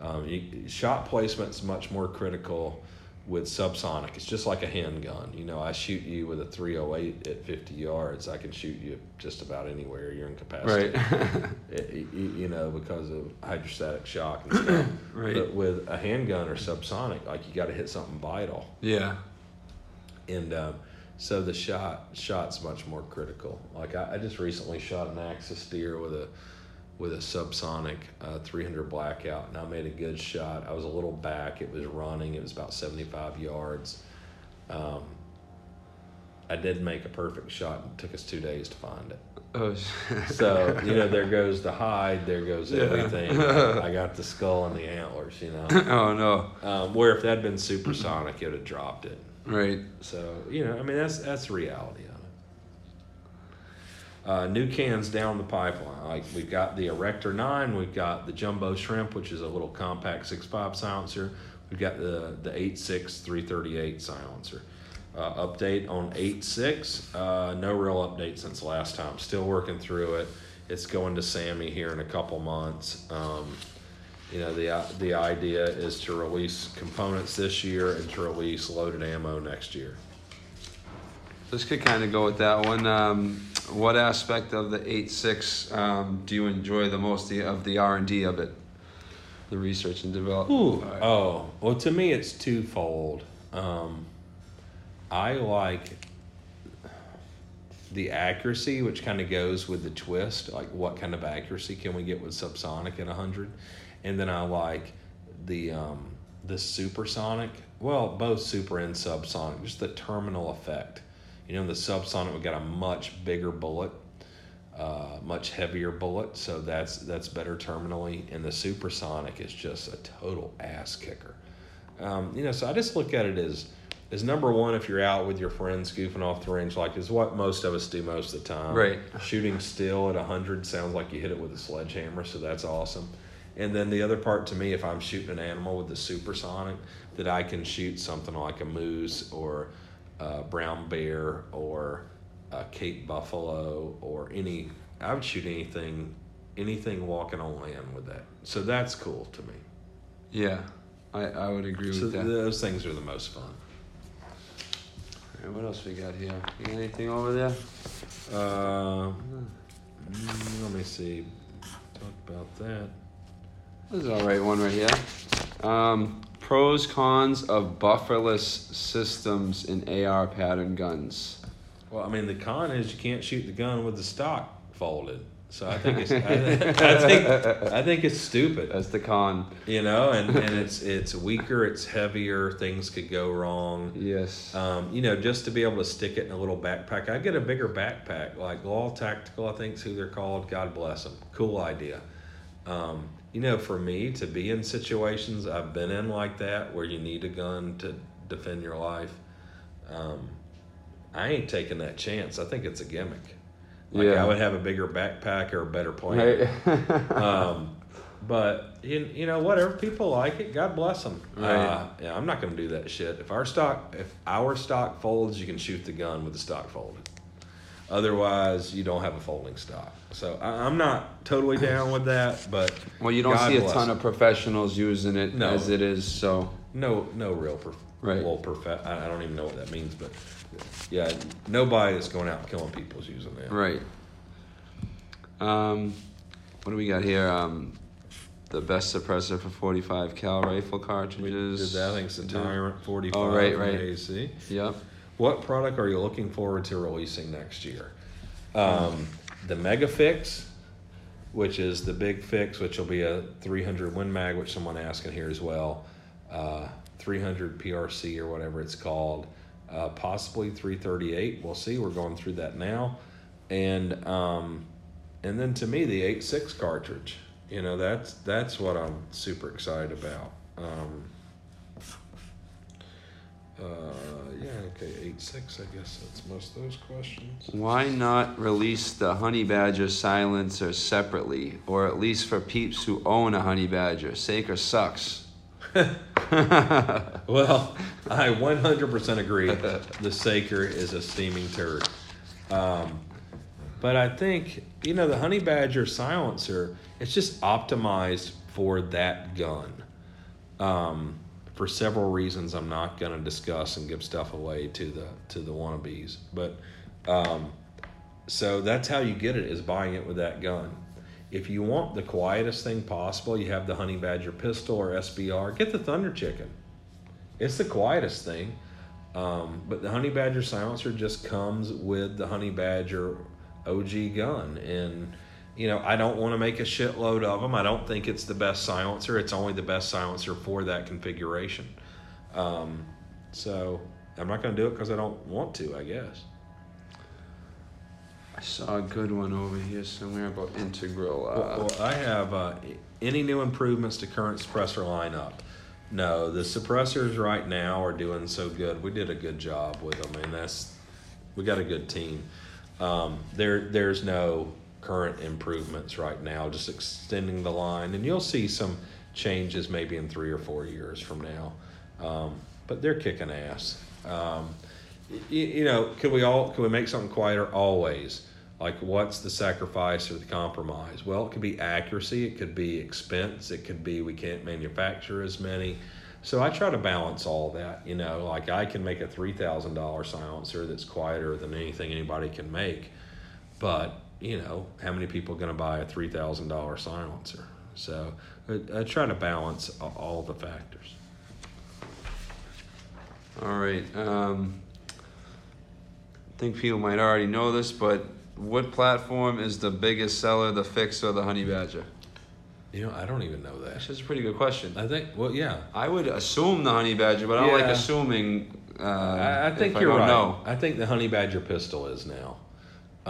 Um, you, shot placement's much more critical with subsonic. It's just like a handgun. You know, I shoot you with a 308 at 50 yards. I can shoot you just about anywhere you're incapacitated. Right. It- you, you know, because of hydrostatic shock and stuff. Right. But with a handgun or subsonic, like you got to hit something vital, yeah. and um, so the shot shot's much more critical. Like I, I just recently shot an axis deer with a with a subsonic uh, 300 blackout, and I made a good shot. I was a little back. It was running. It was about 75 yards. Um, I did make a perfect shot. It took us two days to find it. Oh. So you know, there goes the hide, there goes Yeah. everything. I got the skull and the antlers. You know, oh no. um, where if that had been supersonic, it would have dropped it. Right. So you know, I mean, that's that's reality. Uh, new cans down the pipeline. Like we've got the Erector Nine, we've got the Jumbo Shrimp, which is a little compact six five silencer. We've got the the eight six three thirty eight silencer. Uh, update on eight six. Uh, no real update since last time. Still working through it. It's going to SAAMI here in a couple months. Um, you know the the idea is to release components this year and to release loaded ammo next year. This could kind of go with that one. Um, what aspect of the eight six um, do you enjoy the most the, of the R and D of it? The research and development. part. Oh, well, to me, it's twofold. Um, I like the accuracy, which kind of goes with the twist. Like, what kind of accuracy can we get with subsonic at 100? And then I like the um, the supersonic. Well, both super and subsonic, just the terminal effect. You know, in the subsonic, we got a much bigger bullet uh, much heavier bullet, so that's that's better terminally. And the supersonic is just a total ass kicker. Um, you know, so I just look at it as as number one if you're out with your friends goofing off the range, like is what most of us do most of the time. Right. Shooting still at hundred sounds like you hit it with a sledgehammer, so that's awesome. And then the other part to me, if I'm shooting an animal with the supersonic, that I can shoot something like a moose or a brown bear or a Cape buffalo or any. I would shoot anything, anything walking on land with that. So that's cool to me. Yeah, I, I would agree So with that. those things are the most fun. Alright, what else we got here? You got anything over there? Uh, Mm, let me see. Talk about that. This is all right. One right here. Um, pros cons of bufferless systems in AR pattern guns. Well, I mean, the con is you can't shoot the gun with the stock folded. So I think it's I, I think I think it's stupid. That's the con. You know, and, and it's it's weaker, it's heavier, things could go wrong. Yes. Um, you know, just to be able to stick it in a little backpack. I get a bigger backpack, like Law Tactical, I think is who they're called. God bless them. Cool idea. Um, you know, for me to be in situations I've been in like that where you need a gun to defend your life, um, I ain't taking that chance. I think it's a gimmick. Like Yeah. I would have a bigger backpack or a better plan. Right. um, but you, you know whatever people like it, God bless them. Right. Uh, yeah, I'm not going to do that shit. If our stock if our stock folds, you can shoot the gun with the stock folded. Otherwise, you don't have a folding stock. So I, I'm not totally down with that, but well, you don't God see a ton them. of professionals using it No. as it is. So no no real prof- Right. well perfect. I, don't even know what that means, but yeah, nobody is going out killing people is using that. right. Um, what do we got here? Um, the best suppressor for 45 cal rifle cartridges. did that. I think Tyrant 45 Oh, right, right. AC. Yep. What product are you looking forward to releasing next year? Um, the Mega Fix, which is the big fix, which will be a 300 Win Mag, which someone asking here as well. Uh, 300 PRC or whatever it's called. Uh, possibly 338. We'll see. We're going through that now. And um, and then to me the 86 cartridge. You know that's that's what I'm super excited about. Um, uh, yeah, okay, eight six. I guess that's most of those questions. Why not release the Honey Badger silencer separately, or at least for peeps who own a Honey Badger? Saker sucks. Well, I 100% agree. the Saker is a steaming turd. Um, but I think you know the Honey Badger silencer. It's just optimized for that gun. Um, for several reasons, I'm not going to discuss and give stuff away to the to the wannabes. But um, so that's how you get it is buying it with that gun. If you want the quietest thing possible, you have the Honey Badger pistol or SBR. Get the Thunder Chicken. It's the quietest thing. Um, but the Honey Badger silencer just comes with the Honey Badger OG gun. And, you know, I don't want to make a shitload of them. I don't think it's the best silencer. It's only the best silencer for that configuration. Um, so I'm not going to do it because I don't want to, I guess. I saw a good one over here somewhere about integral. Uh, Well, well, I have uh, any new improvements to current suppressor lineup. No, the suppressors right now are doing so good. We did a good job with them, and that's we got a good team. Um, there, there's no current improvements right now. Just extending the line, and you'll see some changes maybe in three or four years from now. Um, but they're kicking ass. Um, you, you know, could we all could we make something quieter? Always. Like, what's the sacrifice or the compromise? Well, it could be accuracy, it could be expense, it could be we can't manufacture as many. So I try to balance all that. You know, like I can make a three thousand dollar silencer that's quieter than anything anybody can make, but you know, how many people are going to buy a three thousand dollar silencer? So I, I try to balance all the factors. All right. Um, I think people might already know this, but what platform is the biggest seller, the Fix or the Honey Badger? You know, I don't even know that. That's a pretty good question. I think, well, yeah. I would assume the Honey Badger, but I don't like assuming. Uh, I, I think you're I right. Know. I think the Honey Badger pistol is now.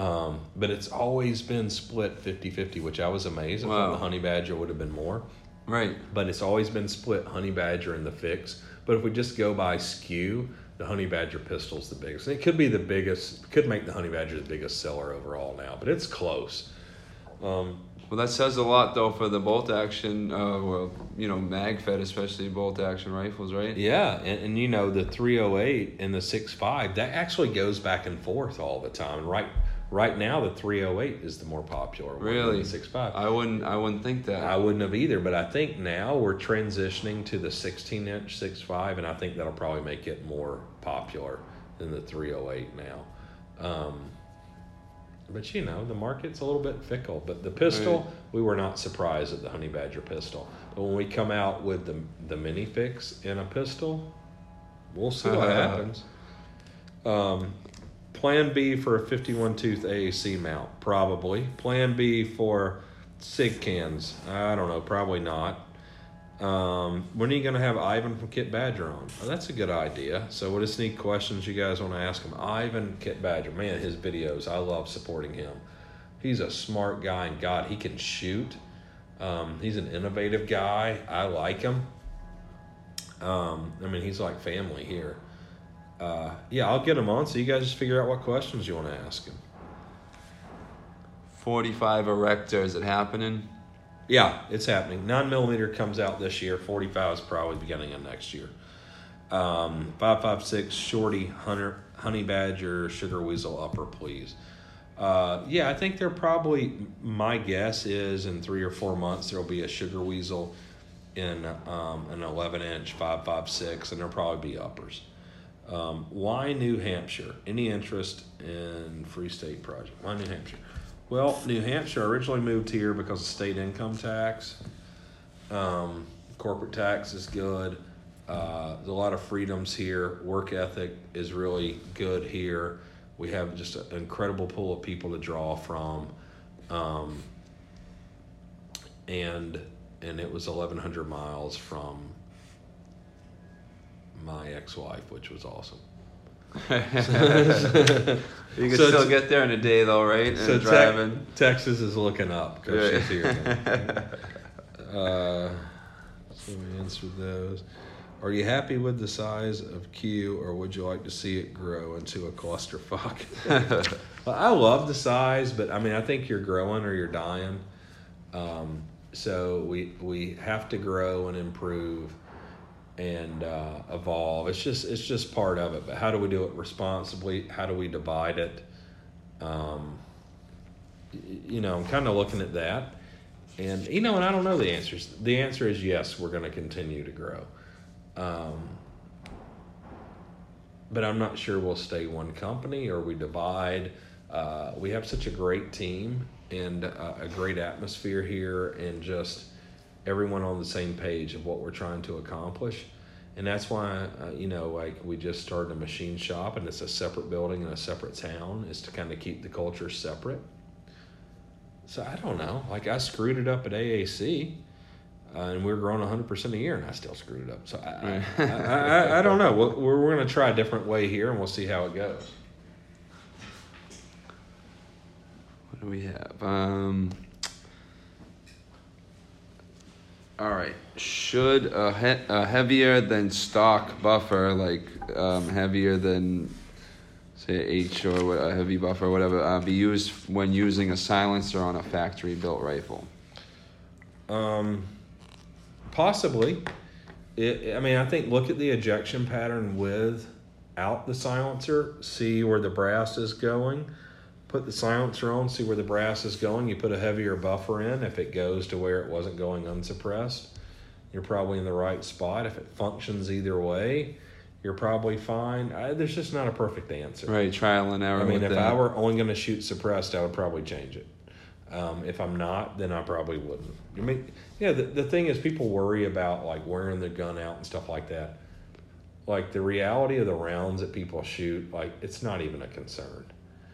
Um, but it's always been split 50 50, which I was amazed. I thought the Honey Badger would have been more. Right. But it's always been split Honey Badger and the Fix. But if we just go by SKU, the Honey Badger pistol's the biggest. And it could be the biggest, could make the Honey Badger the biggest seller overall now, but it's close. Um, Well, that says a lot though for the bolt action, uh, well, you know, mag fed, especially bolt action rifles, right? Yeah, and, and you know the 308 and the 6.5 that actually goes back and forth all the time. Right, right now the 308 is the more popular one Really? the 6.5. I wouldn't. I wouldn't think that. I wouldn't have either, but I think now we're transitioning to the 16 inch 6.5, and I think that'll probably make it more popular than the 308 now. Um, But you know, the market's a little bit fickle. But the pistol, Right. we were not surprised at the Honey Badger pistol. But when we come out with the the mini fix in a pistol, we'll see what happens. Um, plan B for a 51 tooth AAC mount, probably. Plan B for SIG cans, I don't know, probably not. Um, when are you going to have Ivan from Kit Badger on? Oh, that's a good idea. So, what are sneak questions you guys want to ask him? Ivan Kit Badger, man, his videos, I love supporting him. He's a smart guy, and God, he can shoot. Um, he's an innovative guy. I like him. Um, I mean, he's like family here. Uh, yeah, I'll get him on so you guys just figure out what questions you want to ask him. 45 erector, is it happening? Yeah, it's happening. Nine millimeter comes out this year. Forty five is probably beginning of next year. Um, five five six shorty hunter honey badger sugar weasel upper please. Uh, yeah, I think they're probably. My guess is in three or four months there will be a sugar weasel in um, an eleven inch five five six, and there'll probably be uppers. Um, why New Hampshire? Any interest in Free State Project? Why New Hampshire? Well, New Hampshire originally moved here because of state income tax. Um, corporate tax is good. Uh, there's a lot of freedoms here. Work ethic is really good here. We have just an incredible pool of people to draw from. Um, and and it was 1,100 miles from my ex-wife, which was awesome. You can So still get there in a day, though, right? So and driving. Texas is looking up because Yeah. she's here. uh, so we answered those. Are you happy with the size of Q, or would you like to see it grow into a clusterfuck? Well, I love the size, but I mean, I think you're growing or you're dying. Um, so we we have to grow and improve and uh, evolve. It's just it's just part of it. But how do we do it responsibly? How do we divide it? Um, you know, I'm kind of looking at that, and you know, and I don't know the answers. The answer is yes, we're going to continue to grow, um, but I'm not sure we'll stay one company or we divide. Uh, we have such a great team and uh, a great atmosphere here, and just everyone on the same page of what we're trying to accomplish. And that's why, uh, you know, like we just started a machine shop and it's a separate building in a separate town, is to kind of keep the culture separate. So I don't know. Like I screwed it up at AAC, uh, and we were growing 100% a year, and I still screwed it up. So I, I, I, I, don't know. We're, we're, we're going to try a different way here, and we'll see how it goes. What do we have? Um, all right. Should a, he- a heavier than stock buffer, like um, heavier than, say, H or a heavy buffer or whatever, uh, be used when using a silencer on a factory built rifle? Um, possibly. It, I mean, I think look at the ejection pattern without the silencer, see where the brass is going. Put the silencer on, see where the brass is going. You put a heavier buffer in. If it goes to where it wasn't going unsuppressed, you're probably in the right spot. If it functions either way, you're probably fine. I, there's just not a perfect answer. Right, trial and error. I mean, if that. I were only going to shoot suppressed, I would probably change it. Um, if I'm not, then I probably wouldn't. I mean, yeah, the, the thing is, people worry about like wearing the gun out and stuff like that. Like the reality of the rounds that people shoot, like it's not even a concern.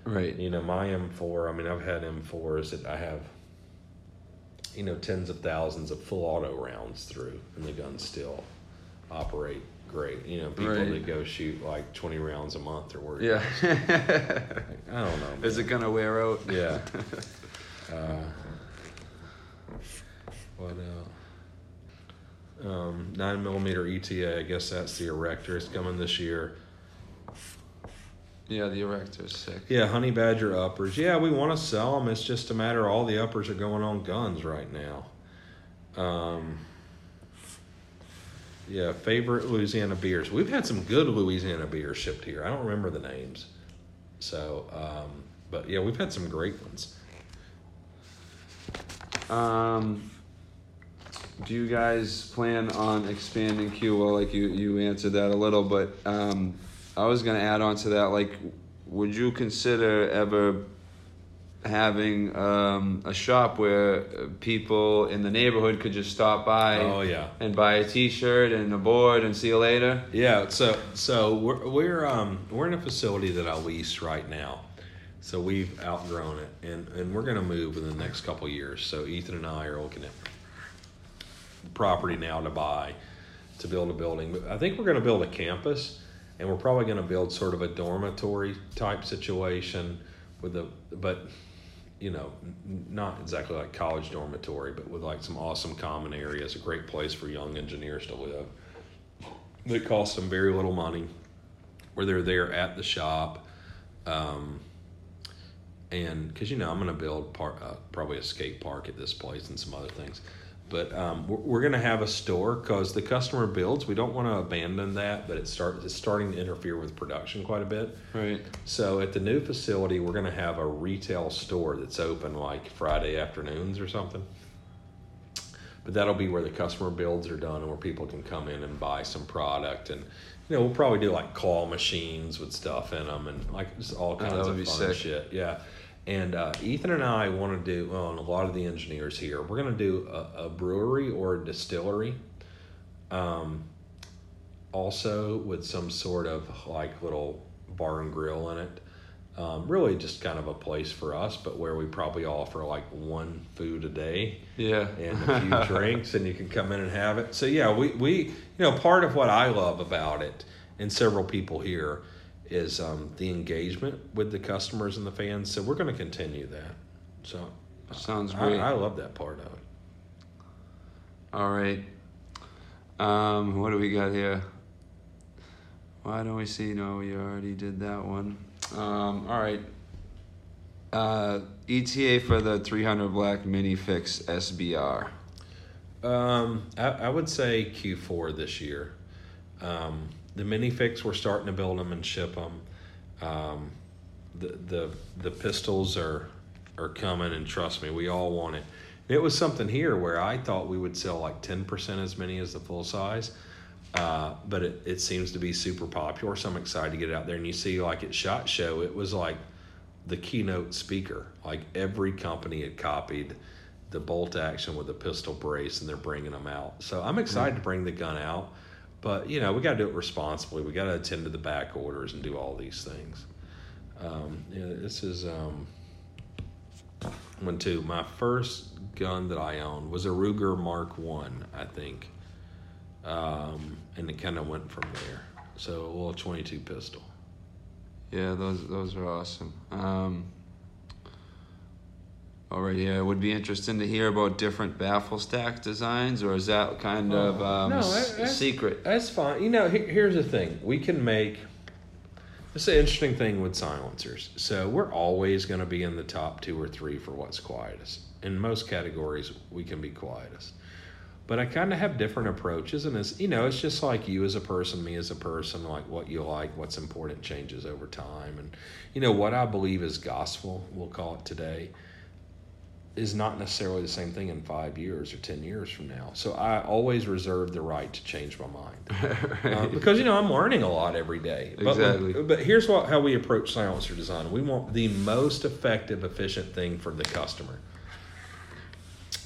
Right. You know, my M4, I mean, I've had M4s that I have, you know, tens of thousands of full auto rounds through, and the guns still operate great. You know, people Right. that go shoot like 20 rounds a month or worried. Yeah. I don't know. Is it gonna wear out? Yeah. uh, what else? Um, nine millimeter ETA. I guess that's the erector. It's coming this year. Yeah, the erector's sick. Yeah, honey badger uppers. Yeah, we want to sell them. It's just a matter. All the uppers are going on guns right now. Um, yeah, favorite Louisiana beers. We've had some good Louisiana beers shipped here. I don't remember the names. So, um, but yeah, we've had some great ones. Um, do you guys plan on expanding Q? Well, like you, you answered that a little, but um, I was gonna add on to that. Like, would you consider ever having um, a shop where people in the neighborhood could just stop by Oh, yeah. and buy a T-shirt and a board and see you later. Yeah, so so we're we're um we're in a facility that I lease right now. So we've outgrown it and, and we're gonna move in the next couple of years. So Ethan and I are looking at property now to buy to build a building. But I think we're gonna build a campus and we're probably gonna build sort of a dormitory type situation with a but you know, not exactly like college dormitory, but with like some awesome common areas, a great place for young engineers to live. That costs them very little money, where they're there at the shop, um, and because you know I'm going to build uh, probably a skate park at this place and some other things, but um, we're, we're going to have a store because the customer builds. We don't want to abandon that, but it start it's starting to interfere with production quite a bit. Right. So at the new facility, we're going to have a retail store that's open like Friday afternoons or something. But that'll be where the customer builds are done and where people can come in and buy some product. And, you know, we'll probably do like call machines with stuff in them and like just all kinds Oh, of fun sick. shit. Yeah. And uh, Ethan and I want to do, well, and a lot of the engineers here, we're going to do a, a brewery or a distillery. Um, also with some sort of like little bar and grill in it. Um, really, just kind of a place for us, but where we probably offer like one food a day Yeah. and a few drinks, and you can come in and have it. So yeah, we we you know part of what I love about it, and several people here, is um, the engagement with the customers and the fans. So we're going to continue that. So Sounds I, great. I love that part of it. All right. Um, what do we got here? Why don't we see? No, we already did that one. Um, all right. Uh, ETA for the 300 black mini fix SBR. Um, I, I would say Q4 this year. Um, the mini fix we're starting to build them and ship them. Um, the the the pistols are are coming, and trust me, we all want it. It was something here where I thought we would sell like ten percent as many as the full size, uh, but it, it seems to be super popular. So I'm excited to get it out there. And you see, like at Shot Show, it was like the keynote speaker. Like every company had copied the bolt action with the pistol brace, and they're bringing them out. So I'm excited to bring the gun out, but you know we got to do it responsibly. We got to attend to the back orders and do all these things. Um, yeah, this is um, one too. My first gun that I owned was a Ruger Mark One, I think, um, and it kind of went from there. So a little 22 pistol. Yeah, those those are awesome. Um, all right, yeah, it would be interesting to hear about different baffle stack designs, or is that kind of um, no, that- that's- secret? That's fine. You know, here's the thing: we can make. It's an interesting thing with silencers. So we're always going to be in the top two or three for what's quietest. In most categories, we can be quietest. But I kind of have different approaches, and it's you know, it's just like you as a person, me as a person. Like what you like, what's important changes over time, and you know what I believe is gospel. We'll call it today is not necessarily the same thing in five years or ten years from now. So I always reserve the right to change my mind uh, because you know I'm learning a lot every day. But, Exactly. But here's what how we approach silencer design. We want the most effective, efficient thing for the customer.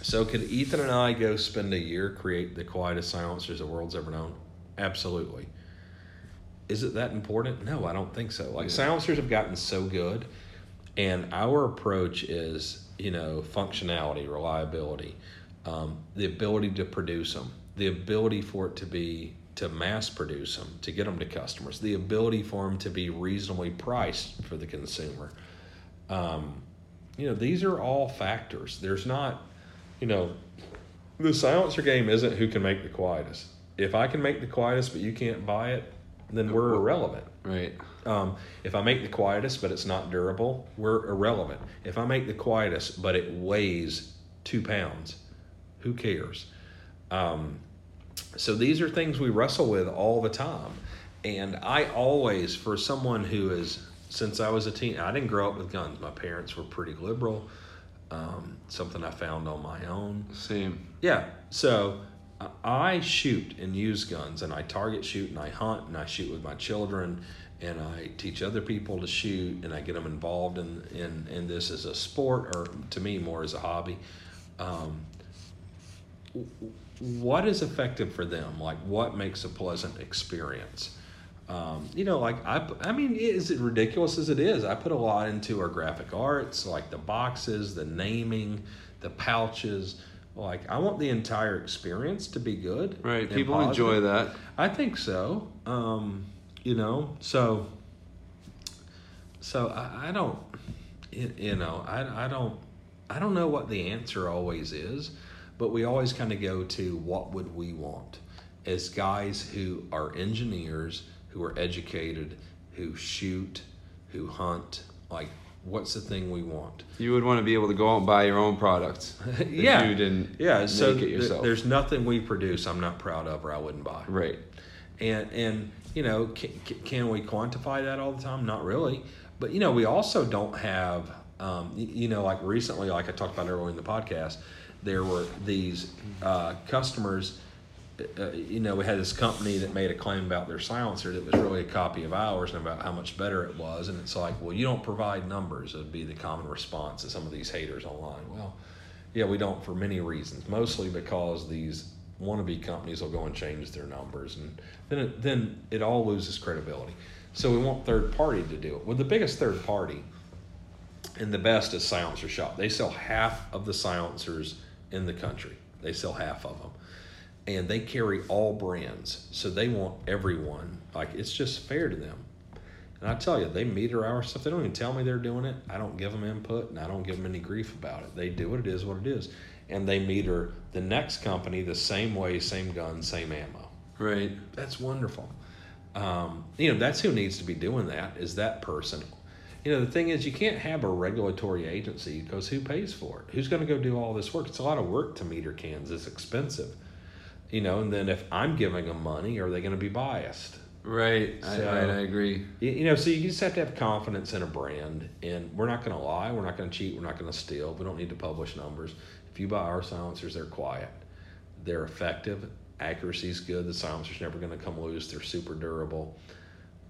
So could Ethan and I go spend a year create the quietest silencers the world's ever known? Absolutely. Is it that important? No, I don't think so. Like Yeah. silencers have gotten so good, and our approach is you know functionality, reliability, um, the ability to produce them, the ability for it to be to mass produce them, to get them to customers, the ability for them to be reasonably priced for the consumer. Um, you know, these are all factors. There's not, you know, the silencer game isn't who can make the quietest. If I can make the quietest but you can't buy it, then we're irrelevant. Right. Um, if I make the quietest but it's not durable, we're irrelevant. If I make the quietest but it weighs two pounds, who cares? Um, so these are things we wrestle with all the time. And I always, for someone who is, since I was a teen, I didn't grow up with guns. My parents were pretty liberal. Um, something I found on my own. Same. Yeah. So I I shoot and use guns, and I target shoot and I hunt and I shoot with my children, and I teach other people to shoot, and I get them involved in in, in this as a sport, or to me more as a hobby. Um, what is effective for them? Like what makes a pleasant experience? Um, you know, like I, I mean, is it ridiculous as it is? I put a lot into our graphic arts, like the boxes, the naming, the pouches. Like I want the entire experience to be good. Right. People positive. enjoy that. I think so. Um, you know, so so I, I don't, you, know, I, I don't, I don't know what the answer always is, but we always kind of go to what would we want as guys who are engineers, who are educated, who shoot, who hunt. Like, what's the thing we want? You would want to be able to go out and buy your own products. yeah, You didn't yeah. make so it th- there's nothing we produce I'm not proud of or I wouldn't buy. right. and and you know can, can we quantify that all the time? Not really. But you know we also don't have um, you, know like recently like i talked about earlier in the podcast there were these uh, customers uh, you know we had this company that made a claim about their silencer that was really a copy of ours and about how much better it was. And it's like well you don't provide numbers. Would be the common response to some of these haters online. Well yeah, we don't for many reasons. Mostly because these wannabe companies will go and change their numbers, and then it, then it all loses credibility. So we want third party to do it. Well, the biggest third party and the best is Silencer Shop. They sell half of the silencers in the country. They sell half of them, and they carry all brands. So they want everyone. Like it's just fair to them. And I tell you, they meter our stuff. They don't even tell me they're doing it. I don't give them input, and I don't give them any grief about it. They do what It is what it is. And they meter the next company the same way, same gun, same ammo. Right. That's wonderful. Um, you know, that's who needs to be doing that. Is that person? You know, the thing is, you can't have a regulatory agency because who pays for it? Who's going to go do all this work? It's a lot of work to meter cans. It's expensive. You know, and then if I'm giving them money, are they going to be biased? Right. I, So- right. I agree. You, you know, so you just have to have confidence in a brand, and we're not going to lie, we're not going to cheat, we're not going to steal. We don't need to publish numbers. You buy our silencers, they're quiet, they're effective, accuracy is good. The silencer's never going to come loose. They're super durable.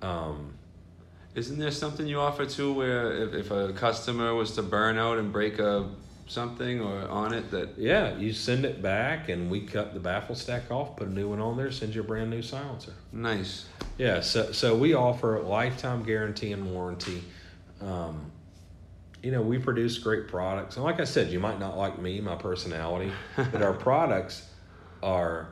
Um, Isn't there something you offer too, where if, if a customer was to burn out and break a something or on it that yeah, you send it back, and we cut the baffle stack off, put a new one on there, send you a brand new silencer. nice. Yeah, so so we offer a lifetime guarantee and warranty. Um, you know, we produce great products, and like I said, you might not like me, my personality, but our products are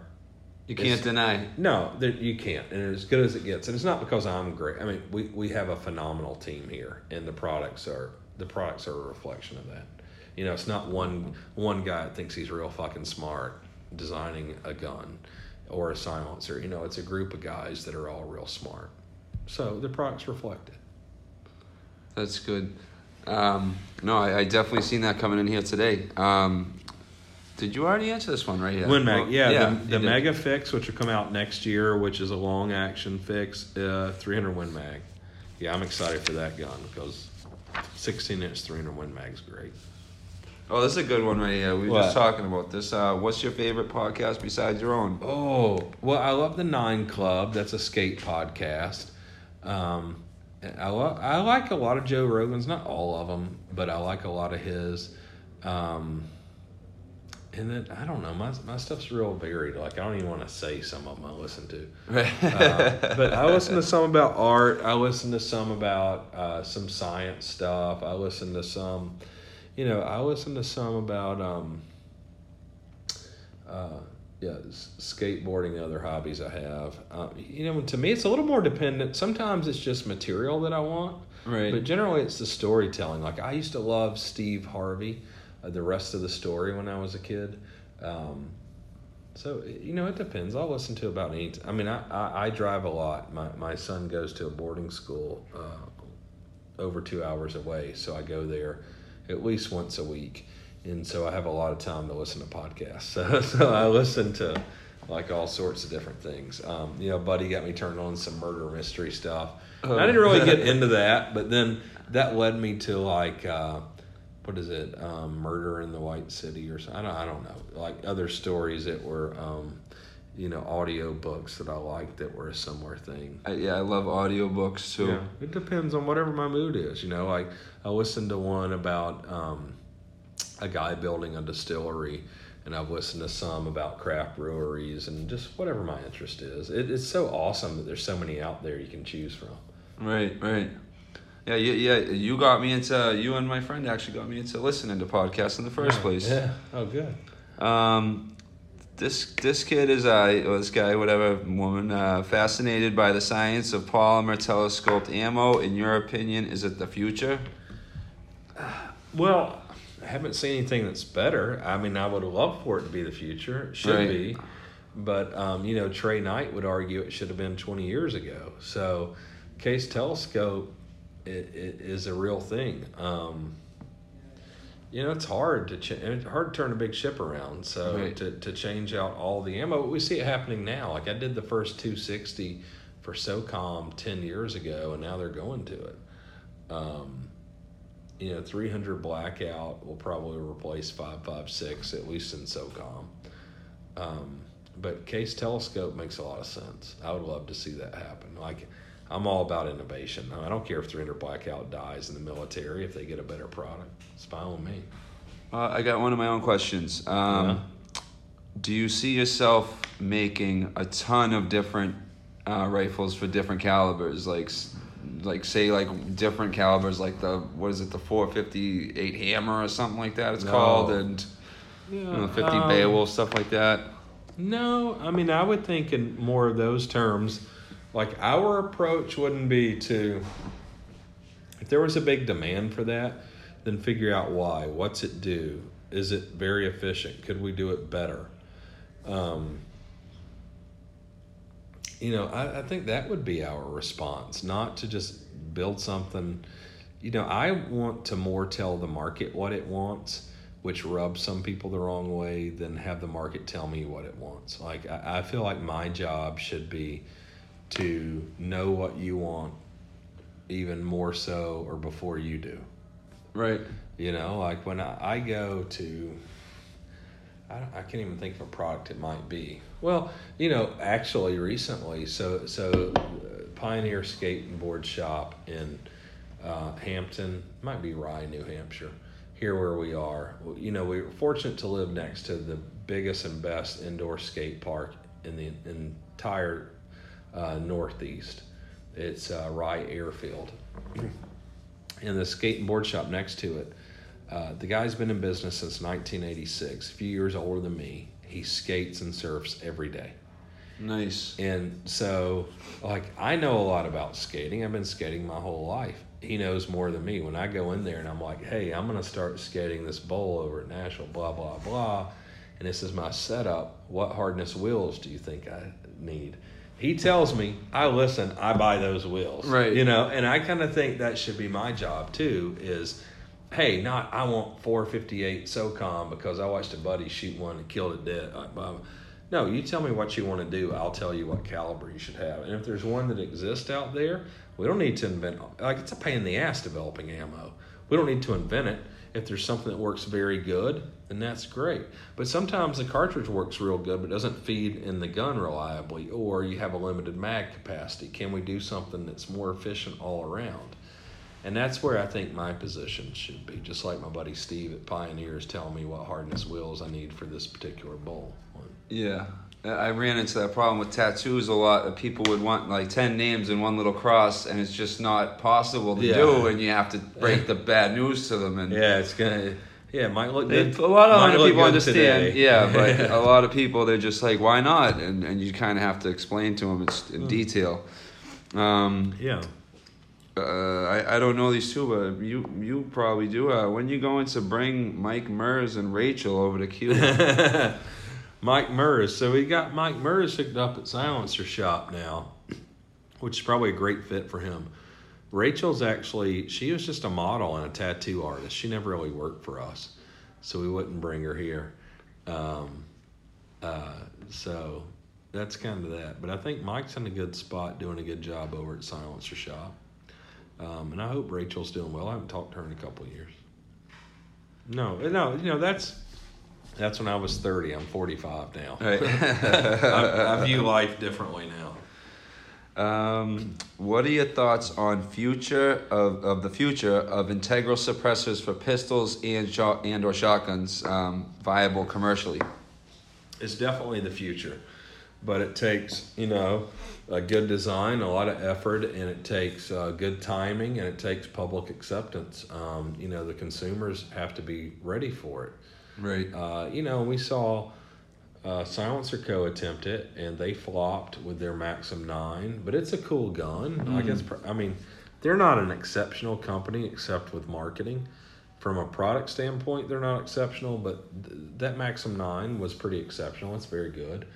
You can't deny. no, you can't, and as good as it gets. And it's not because I'm great. I mean, we, we have a phenomenal team here, and the products are the products are a reflection of that. You know, it's not one one guy that thinks he's real fucking smart designing a gun or a silencer. You know, it's a group of guys that are all real smart. So the products reflect it. That's good. Um, no, I, I definitely seen that coming in here today. Um, did you already answer this one right here? Win Mag, Well, yeah, you the, the. Mega Fix, which will come out next year, which is a long action fix, uh, 300 Win Mag. Yeah, I'm excited for that gun because 16 inch 300 Win Mag's great. Oh, this is a good one right here. We were What? just talking about this. Uh, what's your favorite podcast besides your own? Oh, well, I love the Nine Club. That's a skate podcast. Um, I, lo- I like a lot of Joe Rogan's, not all of them, but I like a lot of his. Um, and then, I don't know, my, my stuff's real varied. Like, I don't even want to say some of them I listen to. Uh, but I listen to some about art. I listen to some about uh, some science stuff. I listen to some, you know, I listen to some about, um, uh, yeah, skateboarding and other hobbies I have. Uh, you know, to me, it's a little more dependent. Sometimes it's just material that I want, right. but generally it's the storytelling. Like I used to love Steve Harvey, uh, the rest of the story when I was a kid. Um, so you know, it depends. I'll listen to about any. I mean, I, I, I drive a lot. My my son goes to a boarding school uh, over two hours away, so I go there at least once a week, and so I have a lot of time to listen to podcasts. So, so I listen to like all sorts of different things. Um, you know, Buddy got me turned on some murder mystery stuff. And I didn't really get into that, but then that led me to like. Uh, what is it? Um, Murder in the White City or something. I don't, I don't know. Like other stories that were um, you know, audio books that I liked that were a similar thing. I, yeah, I love audiobooks too. Yeah, it depends on whatever my mood is. You know, like I listened to one about um, a guy building a distillery, and I've listened to some about craft breweries and just whatever my interest is. It, it's so awesome that there's so many out there you can choose from. Right, right. Yeah, yeah, yeah. You got me into. You and my friend actually got me into listening to podcasts in the first place. Yeah. Oh, good. Um, this this kid is uh, this guy, whatever woman, uh, fascinated by the science of polymer telescoped ammo. In your opinion, is it the future? Well, I haven't seen anything that's better. I mean, I would love for it to be the future. It should Right. be. But, um, you know, Trey Knight would argue it should have been 20 years ago. So, Case Telescope it, it is a real thing. Um, you know, it's hard to ch- it's hard to turn a big ship around. So Right. to, to change out all the ammo, we see it happening now. Like I did the first 260 for SOCOM 10 years ago, and now they're going to it. Um, you know, 300 blackout will probably replace 556 at least in SOCOM. Um, but case telescope makes a lot of sense. I would love to see that happen. Like, I'm all about innovation. I don't care if 300 blackout dies in the military if they get a better product. It's fine with me. Uh, I got one of my own questions. Um, Do you see yourself making a ton of different uh, rifles for different calibers, like, like say like different calibers, like the what is it, the 458 Hammer or something like that? It's No. called and Yeah, you know, 50 um, Beowulf stuff like that. No, I mean, I would think in more of those terms. Like, our approach wouldn't be to, if there was a big demand for that, then figure out why. What's it do? Is it very efficient? Could we do it better? Um, you know, I, I think that would be our response, not to just build something. You know, I want to more tell the market what it wants, which rubs some people the wrong way, than have the market tell me what it wants. Like, I, I feel like my job should be to know what you want even more so or before you do. Right. You know, like when I, I go to, I, don't- I can't even think of a product it might be. Well, you know, actually recently, so so uh, Pioneer Skate and Board Shop in uh, Hampton, might be Rye, New Hampshire, here where we are. You know, we were fortunate to live next to the biggest and best indoor skate park in the entire uh, Northeast. It's uh, Rye Airfield and the skate and board shop next to it. Uh, the guy's been in business since 1986, a few years older than me. He skates and surfs every day. Nice. And so, like, I know a lot about skating. I've been skating my whole life. He knows more than me. When I go in there and I'm like, hey, I'm going to start skating this bowl over at Nashville, blah, blah, blah. And this is my setup. What hardness wheels do you think I need? He tells me, I listen, I buy those wheels. Right. You know, and I kind of think that should be my job too is, hey, not I want 458 SOCOM because I watched a buddy shoot one and killed it dead. No, you tell me what you want to do. I'll tell you what caliber you should have. And if there's one that exists out there, we don't need to invent. Like it's a pain in the ass developing ammo. We don't need to invent it. If there's something that works very good, then that's great. But sometimes the cartridge works real good, but doesn't feed in the gun reliably, or you have a limited mag capacity. Can we do something that's more efficient all around? And that's where I think my position should be. Just like my buddy Steve at Pioneers telling me what hardness wheels I need for this particular bowl. Yeah. I- ran into that problem with tattoos a lot. That people would want like ten names in one little cross, and it's just not possible to Yeah. do, and you have to break the bad news to them. And Yeah, it's gonna. Yeah, it might look good. a lot of people understand, today. yeah, but a lot of people they're just like, why not? And and you kind of have to explain to them it's in detail. Um, yeah. Uh, I, I don't know these two, but you you probably do. Uh, when you going to bring Mike Mers and Rachel over to Cuba? Mike Murs. So we got Mike Murs hooked up at Silencer Shop now, which is probably a great fit for him. Rachel's actually she was just a model and a tattoo artist. She never really worked for us, so we wouldn't bring her here. Um, uh, so that's kind of that. But I think Mike's in a good spot, doing a good job over at Silencer Shop, um, and I hope Rachel's doing well. I haven't talked to her in a couple of years. No, no, you know that's That's when I was 30. I'm 45 now. Right. I, I view life differently now. Um, what are your thoughts on future of, of the future of integral suppressors for pistols and shot and or shotguns um, viable commercially? It's definitely the future, but it takes you know a good design, a lot of effort, and it takes uh, good timing, and it takes public acceptance. Um, you know, the consumers have to be ready for it. Right. Uh, you know, we saw uh, Silencer Co. attempt it, and they flopped with their Maxim Nine. But it's a cool gun. Like it's, pr- I mean, they're not an exceptional company except with marketing. From a product standpoint, they're not exceptional, but th- that Maxim Nine was pretty exceptional. It's very good.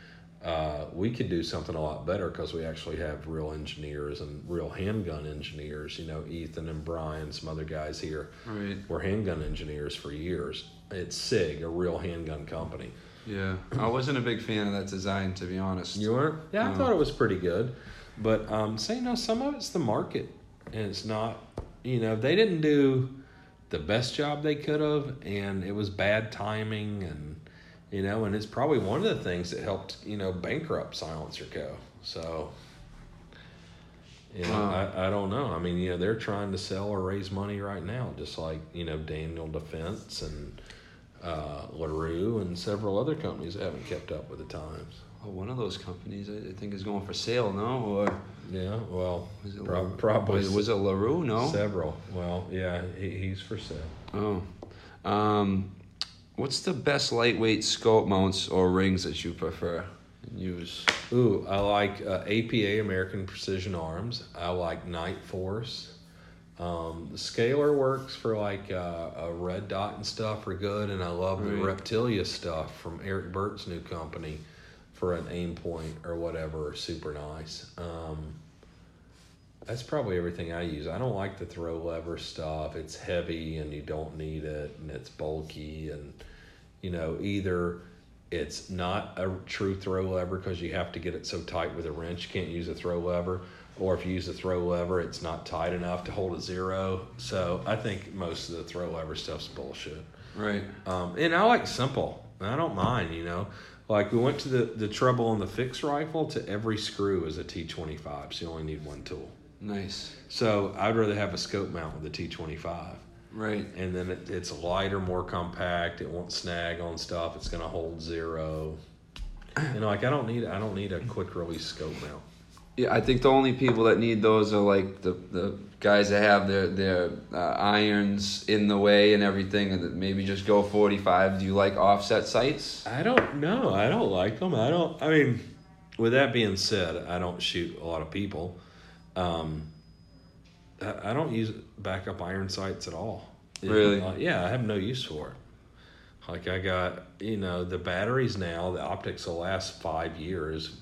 Uh, we could do something a lot better because we actually have real engineers and real handgun engineers. You know, Ethan and Brian, some other guys here Right. were handgun engineers for years. It's SIG, a real handgun company. Yeah. I wasn't a big fan of that design, to be honest. You weren't? Yeah, I No. thought it was pretty good. But um, say no, some of it's the market, and it's not. You know, they didn't do the best job they could have, and it was bad timing, and you know, and it's probably one of the things that helped you know bankrupt Silencer Co. So. You know, Wow. I, I don't know. I mean, you know, they're trying to sell or raise money right now, just like, you know, Daniel Defense and uh, LaRue and several other companies that haven't kept up with the times. Oh, one of those companies, I think, is going for sale. No, or Yeah, well, was it prob- probably was, was it Larue? No. several. Well, yeah, he, he's for sale. Oh. Um, what's the best lightweight scope mounts or rings that you prefer and use? Ooh, I like uh, APA American Precision Arms. I like Night Force. Um, the scalar works for like uh, a red dot and stuff are good, and I love the Reptilia stuff from Eric Burt's new company for an Aimpoint or whatever. Super nice. Um, that's probably everything I use. I don't like the throw lever stuff. It's heavy and you don't need it, and it's bulky, and you know either it's not a true throw lever because you have to get it so tight with a wrench. You can't use a throw lever, or if you use a throw lever, it's not tight enough to hold a zero. So I think most of the throw lever stuff's bullshit. Right. Um, and I like simple. I don't mind, you know. Like we went to the the treble on the fixed rifle to every screw is a T twenty five, so you only need one tool. Nice. So I'd rather have a scope mount with a T twenty five, Right. and then it, it's lighter, more compact. It won't snag on stuff. It's gonna hold zero. You know, like I don't need I don't need a quick release scope mount. Yeah, I think the only people that need those are like the, the guys that have their their uh, irons in the way and everything, and that maybe just go forty five. Do you like offset sights? I don't know. I don't like them. I don't. I mean, with that being said, I don't shoot a lot of people. Um, I, I don't use backup iron sights at all. Really? Uh, yeah, I have no use for it. Like I got, you know, the batteries now. The optics will last five years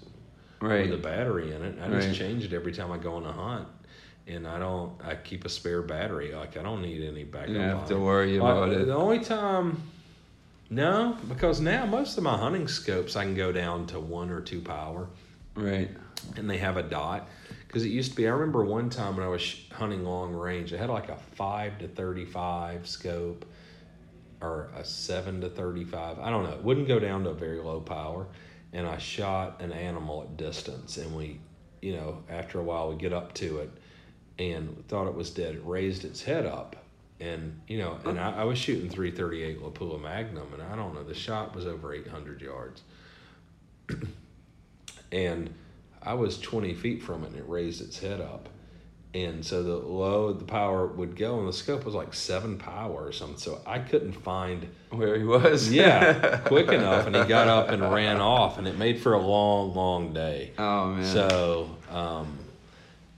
Right. with a battery in it. I just Right. change it every time I go on a hunt, and I don't. I keep a spare battery. Like I don't need any backup. You don't have to worry Like, about it. The only time, no, because now most of my hunting scopes I can go down to one or two power, Right. and they have a dot. Because it used to be, I remember one time when I was hunting long range, I had like a five to thirty-five scope, or a seven to thirty-five. I don't know. It wouldn't go down to a very low power, and I shot an animal at distance, and we, you know, after a while we get up to it, and thought it was dead. It raised its head up, and you know, and I, I was shooting three thirty-eight Lapua Magnum, and I don't know, the shot was over eight hundred yards, and I was twenty feet from it, and it raised its head up. And so the low the power would go, and the scope was like seven power or something. So I couldn't find Where he was. yeah, quick enough, and he got up and ran off, and it made for a long, long day. Oh man. So, um,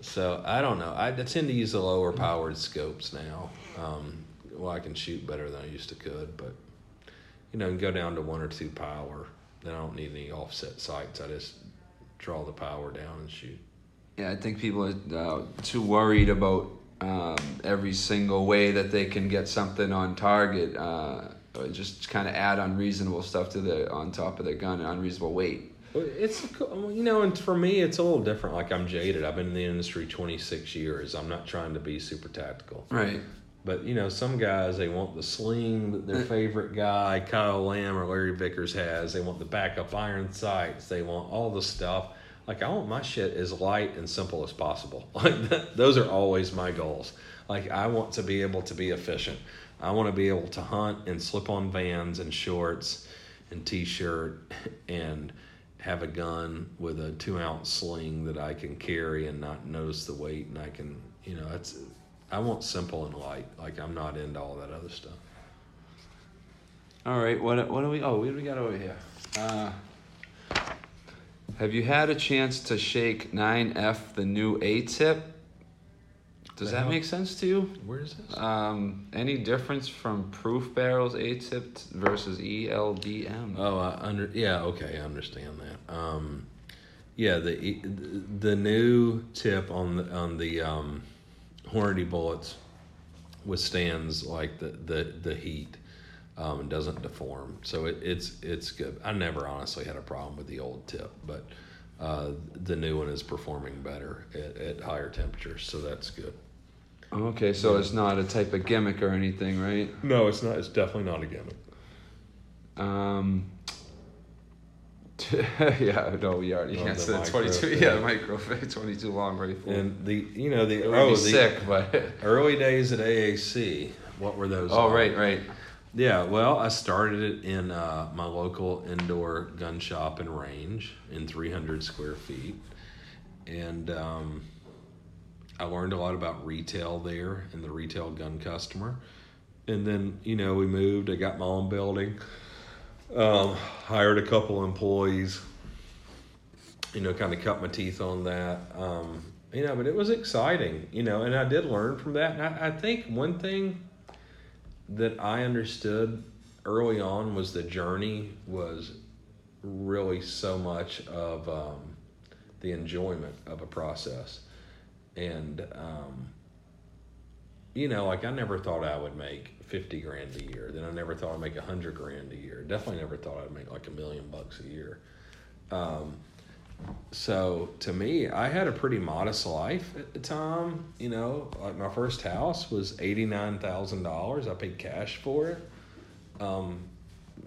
so I don't know. I, I tend to use the lower powered scopes now. Um, well, I can shoot better than I used to could, but you know, and go down to one or two power. Then I don't need any offset sights. I just draw the power down and shoot. Yeah, I think people are uh, too worried about um, every single way that they can get something on target. Uh, just kind of add unreasonable stuff to the on top of their gun, unreasonable weight. It's you know, and for me, it's a little different. Like I'm jaded. I've been in the industry 26 years. I'm not trying to be super tactical. Right. But you know, some guys they want the sling that their uh, favorite guy, Kyle Lamb or Larry Vickers has. They want the backup iron sights. They want all the stuff. Like I want my shit as light and simple as possible. Like that, those are always my goals. Like I want to be able to be efficient. I want to be able to hunt and slip on vans and shorts and t-shirt and have a gun with a two ounce sling that I can carry and not notice the weight and I can you know it's I want simple and light. Like I'm not into all that other stuff. All right, what what do we? Oh, what do we got over here? Uh, have you had a chance to shake 9F, the new A tip? Does that make sense to you? Where is this? Um, any difference from proof barrels A tip versus E ELDM? Oh, I under yeah, okay, I understand that. Um, yeah, the the new tip on the on the um, Hornady bullets withstands like the the the heat um, and doesn't deform, so it, it's it's good. I never honestly had a problem with the old tip, but uh, the new one is performing better at, at higher temperatures, so that's good. Okay, so it's not a type of gimmick or anything, right? No, it's not. It's definitely not a gimmick. Um, yeah, no, we already Oh, the answered micro 22. thing. Yeah, micro 22 long rifle. And the you know the it would oh be the sick, but early days at AAC. What were those? oh, right, right. Yeah, well, I started it in uh, my local indoor gun shop and range in 300 square feet. And um, I learned a lot about retail there and the retail gun customer. And then, you know, we moved. I got my own building, um, hired a couple employees, you know, kind of cut my teeth on that. Um, you know, but it was exciting, you know, and I did learn from that. And I, I think one thing that I understood early on was the journey was really so much of um, the enjoyment of a process. And, um, you know, like I never thought I would make 50 grand a year. Then I never thought I'd make 100 grand a year. Definitely never thought I'd make like a million bucks a year. Um, so to me, I had a pretty modest life at the time. You know, like my first house was eighty nine thousand dollars. I paid cash for it. Um,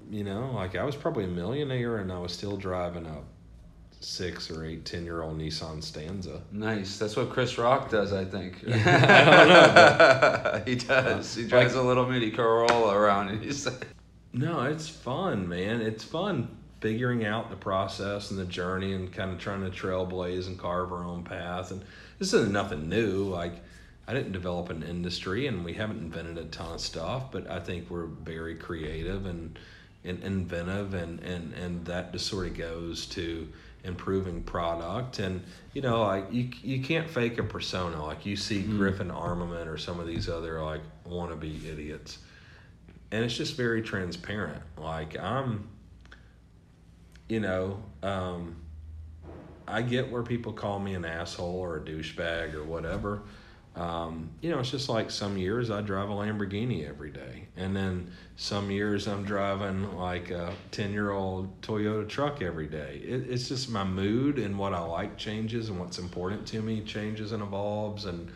you know, like I was probably a millionaire, and I was still driving a six or eight, ten year old Nissan Stanza. Nice. That's what Chris Rock does, I think. I don't he does. He drives a little mini Corolla around and he's Like... No, it's fun, man. It's fun figuring out the process and the journey and kind of trying to trailblaze and carve our own path. And this isn't nothing new. Like, I didn't develop an industry and we haven't invented a ton of stuff, but I think we're very creative and, and inventive, and, and, and that just sort of goes to improving product. And, you know, like, you, you can't fake a persona. Like, you see Griffin Armament or some of these other, like, wannabe idiots and it's just very transparent. Like I'm, you know, um, I get where people call me an asshole or a douchebag or whatever. Um, you know, it's just like some years I drive a Lamborghini every day, and then some years I'm driving like a ten year old Toyota truck every day. It, it's just my mood and what I like changes, and what's important to me changes and evolves, and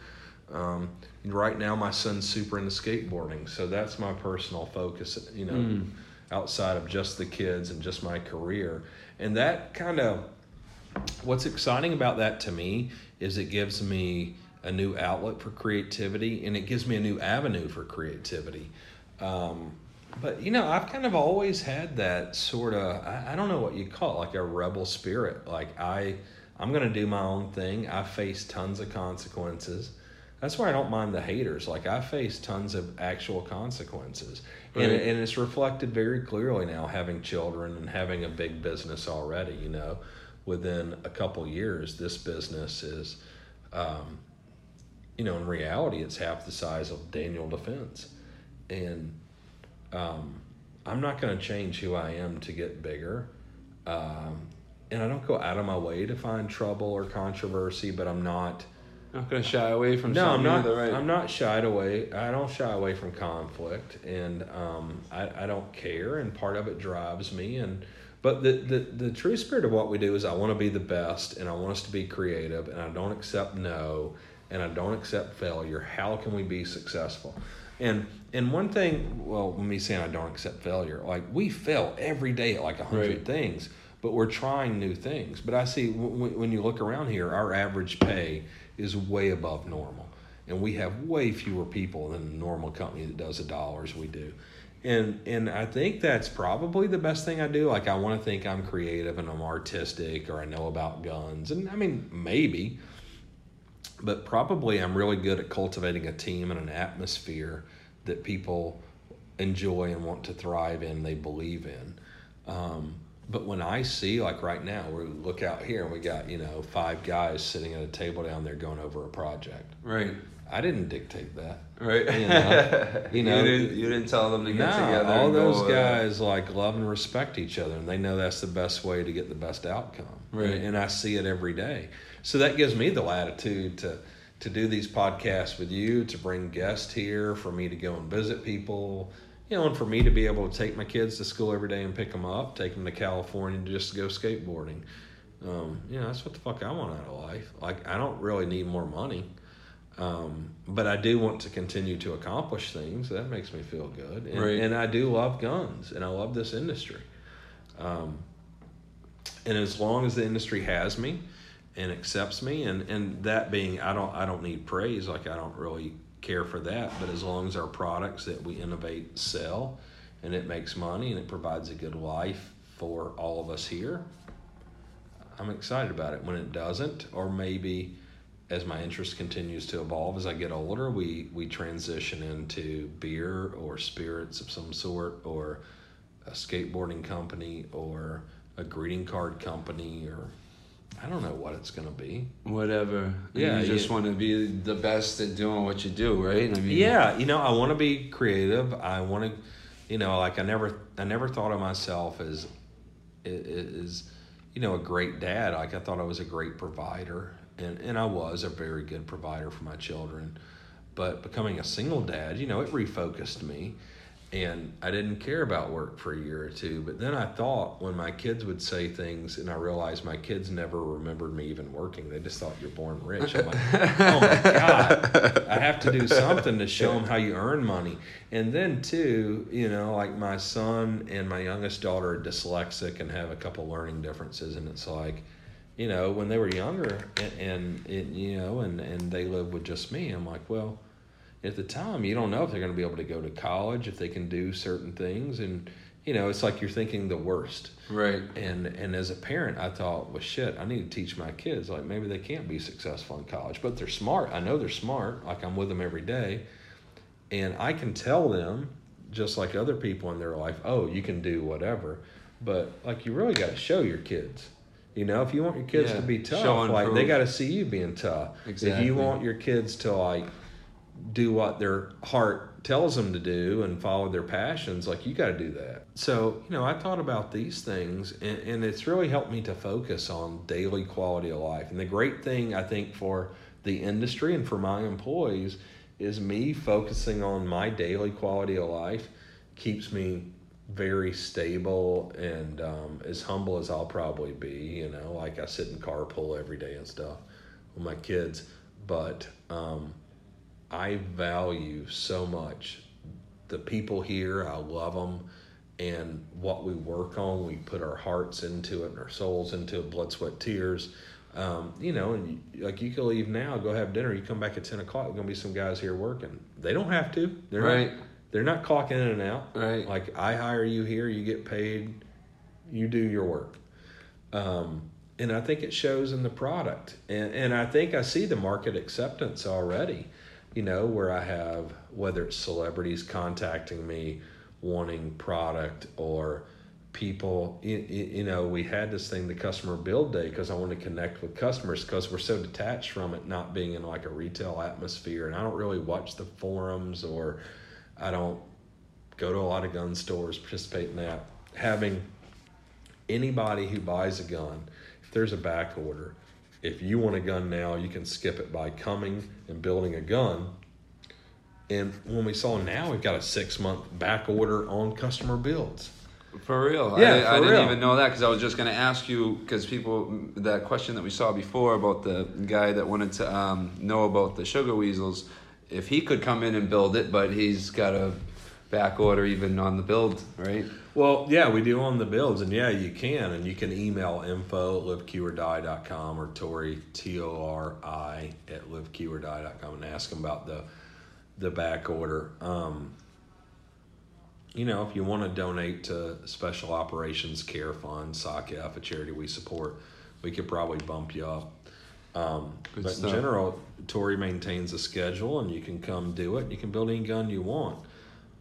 um, right now, my son's super into skateboarding, so that's my personal focus. You know, outside of just the kids and just my career, and that kind of what's exciting about that to me is it gives me a new outlet for creativity, and it gives me a new avenue for creativity. Um, but you know, I've kind of always had that sort of I, I don't know what you call it, like a rebel spirit. Like I, I'm gonna do my own thing. I face tons of consequences. That's why I don't mind the haters. Like I face tons of actual consequences, and and it's reflected very clearly now having children and having a big business already. You know, within a couple years, this business is, um, you know, in reality, it's half the size of Daniel Defense, and um, I'm not going to change who I am to get bigger. Um, and I don't go out of my way to find trouble or controversy, but I'm not. not going to shy away from No, I'm not. either, right? I'm not shied away. I don't shy away from conflict, and um, I, I don't care. And part of it drives me. And but the, the the true spirit of what we do is I want to be the best, and I want us to be creative, and I don't accept no, and I don't accept failure. How can we be successful? And and one thing, well, me saying I don't accept failure, like we fail every day at like a hundred Right. things, but we're trying new things. But I see w- when you look around here, our average pay is way above normal, and we have way fewer people than a normal company that does the dollars we do. And and I think that's probably the best thing I do. Like I want to think I'm creative and I'm artistic, or I know about guns, and I mean maybe, but probably I'm really good at cultivating a team and an atmosphere that people enjoy and want to thrive in, they believe in. Um, but when I see, like right now, we look out here and we got, you know, five guys sitting at a table down there going over a project. Right. I didn't dictate that. Right. You know, you know, didn't, you didn't tell them to get No, together. all those uh, guys like love and respect each other, and they know that's the best way to get the best outcome. Right. And, and I see it every day. So that gives me the latitude to to do these podcasts with you, to bring guests here, for me to go and visit people, you know, and for me to be able to take my kids to school every day and pick them up, take them to California just to go skateboarding. Um, you know, that's what the fuck I want out of life. Like, I don't really need more money. Um, but I do want to continue to accomplish things. That makes me feel good. And, Right. and I do love guns and I love this industry. Um, and as long as the industry has me and accepts me. And, and that being I don't I don't need praise. Like I don't really care for that. But as long as our products that we innovate sell and it makes money and it provides a good life for all of us here I'm excited about it. When it doesn't or maybe as my interest continues to evolve as I get older we we transition into beer or spirits of some sort or a skateboarding company or a greeting card company or I don't know what it's going to be. Whatever. Yeah, You just yeah. want to be the best at doing what you do, right? I mean. Yeah, you know, I want to be creative. I want to, you know, like I never, I never thought of myself as, is, you know, a great dad. Like I thought I was a great provider, and and I was a very good provider for my children. But becoming a single dad, you know, it refocused me, and I didn't care about work for a year or two. But then I thought when my kids would say things, and I realized my kids never remembered me even working. They just thought you're born rich. I'm like, oh my god, I have to do something to show them how you earn money. And then too, you know, like my son and my youngest daughter are dyslexic and have a couple learning differences, and it's like. You know, when they were younger, and, and it, you know, and, and they live with just me, I'm like, well, at the time you don't know if they're going to be able to go to college if they can do certain things and you know it's like you're thinking the worst. Right. and and as a parent i thought well shit i need to teach my kids like maybe they can't be successful in college but they're smart. I know they're smart like i'm with them every day. And i can tell them just like other people in their life oh you can do whatever. But like you really got to show your kids. You know if you want your kids Yeah, to be tough show and like they got to see you being tough. Exactly. if you want your kids to like do what their heart tells them to do and follow their passions, like you got to do that. So, you know, I thought about these things and, and it's really helped me to focus on daily quality of life. And the great thing I think for the industry and for my employees is me focusing on my daily quality of life keeps me very stable and um, as humble as I'll probably be. You know, like I sit in carpool every day and stuff with my kids, but um, I value so much the people here. I love them, and what we work on, we put our hearts into it and our souls into it, blood, sweat, tears. Um, you know, and you, like you can leave now, go have dinner. You come back at ten o'clock. There's gonna be some guys here working. They don't have to. They're Right. Not, they're not clocking in and out. Right. Like I hire you here, you get paid, you do your work. Um, and I think it shows in the product. And, and I think I see the market acceptance already, you know, where I have, whether it's celebrities contacting me wanting product or people, you, you know, we had this thing, the customer build day, because I want to connect with customers because we're so detached from it not being in like a retail atmosphere. And I don't really watch the forums or I don't go to a lot of gun stores, participate in that. Having anybody who buys a gun, if there's a back order, if you want a gun now, you can skip it by coming and building a gun. And when we saw now, we've got a six month back order on customer builds. For real. Yeah, I, for I didn't real. even know that because I was just going to ask you because people, that question that we saw before about the guy that wanted to um, know about the sugar weasels, if he could come in and build it, but he's got a back order even on the build, right? Well, yeah, we do on the builds, and yeah, you can, and you can email info at liveqordie.com or Tori T O R I at liveqordie.com and ask them about the the back order. Um, you know, if you want to donate to Special Operations Care Fund, SOCF, a charity we support, we could probably bump you up. Um, Good but stuff. in general, Tori maintains a schedule, and you can come do it. You can build any gun you want.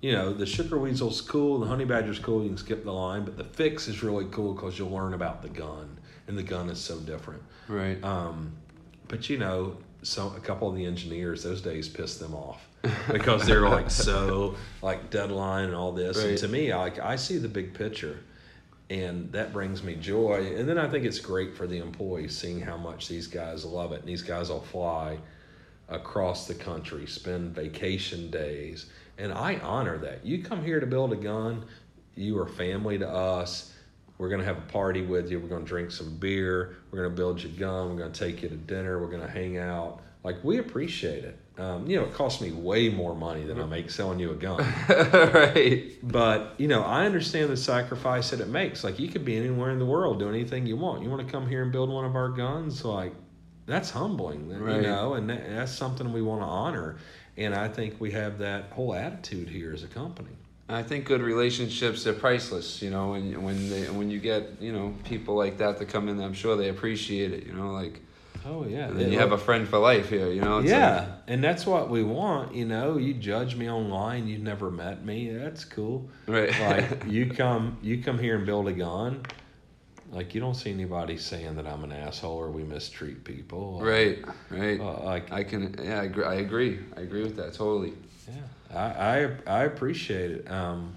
You know, the sugar weasel's cool, the honey badger's cool. You can skip the line, but the fix is really cool because you'll learn about the gun, and the gun is so different. Right. Um, but you know, so a couple of the engineers those days pissed them off because they're like so like deadline and all this. And to me, I, like I see the big picture, and that brings me joy. And then I think it's great for the employees seeing how much these guys love it. And these guys will fly across the country, spend vacation days, and I honor that. You come here to build a gun, you are family to us. We're gonna have a party with you. We're gonna drink some beer. We're gonna build your gun. We're gonna take you to dinner. We're gonna hang out. Like we appreciate it. Um, you know, it costs me way more money than I make selling you a gun. right. But you know, I understand the sacrifice that it makes. Like you could be anywhere in the world doing anything you want. You want to come here and build one of our guns, like that's humbling, right. you know, and that's something we want to honor. And I think we have that whole attitude here as a company. I think good relationships are priceless. You know, and when they when you get you know people like that to come in, I'm sure they appreciate it. You know, like Oh yeah, and then you have a friend for life here. You know. Yeah, like- and that's what we want. You know, you judge me online. You've never met me. That's cool. right. Like you come, you come here and build a gun. Like you don't see anybody saying that I'm an asshole or we mistreat people. right. Right. Uh, like I can. Yeah. I agree. I agree. I agree with that totally. Yeah, I I, I appreciate it. Um,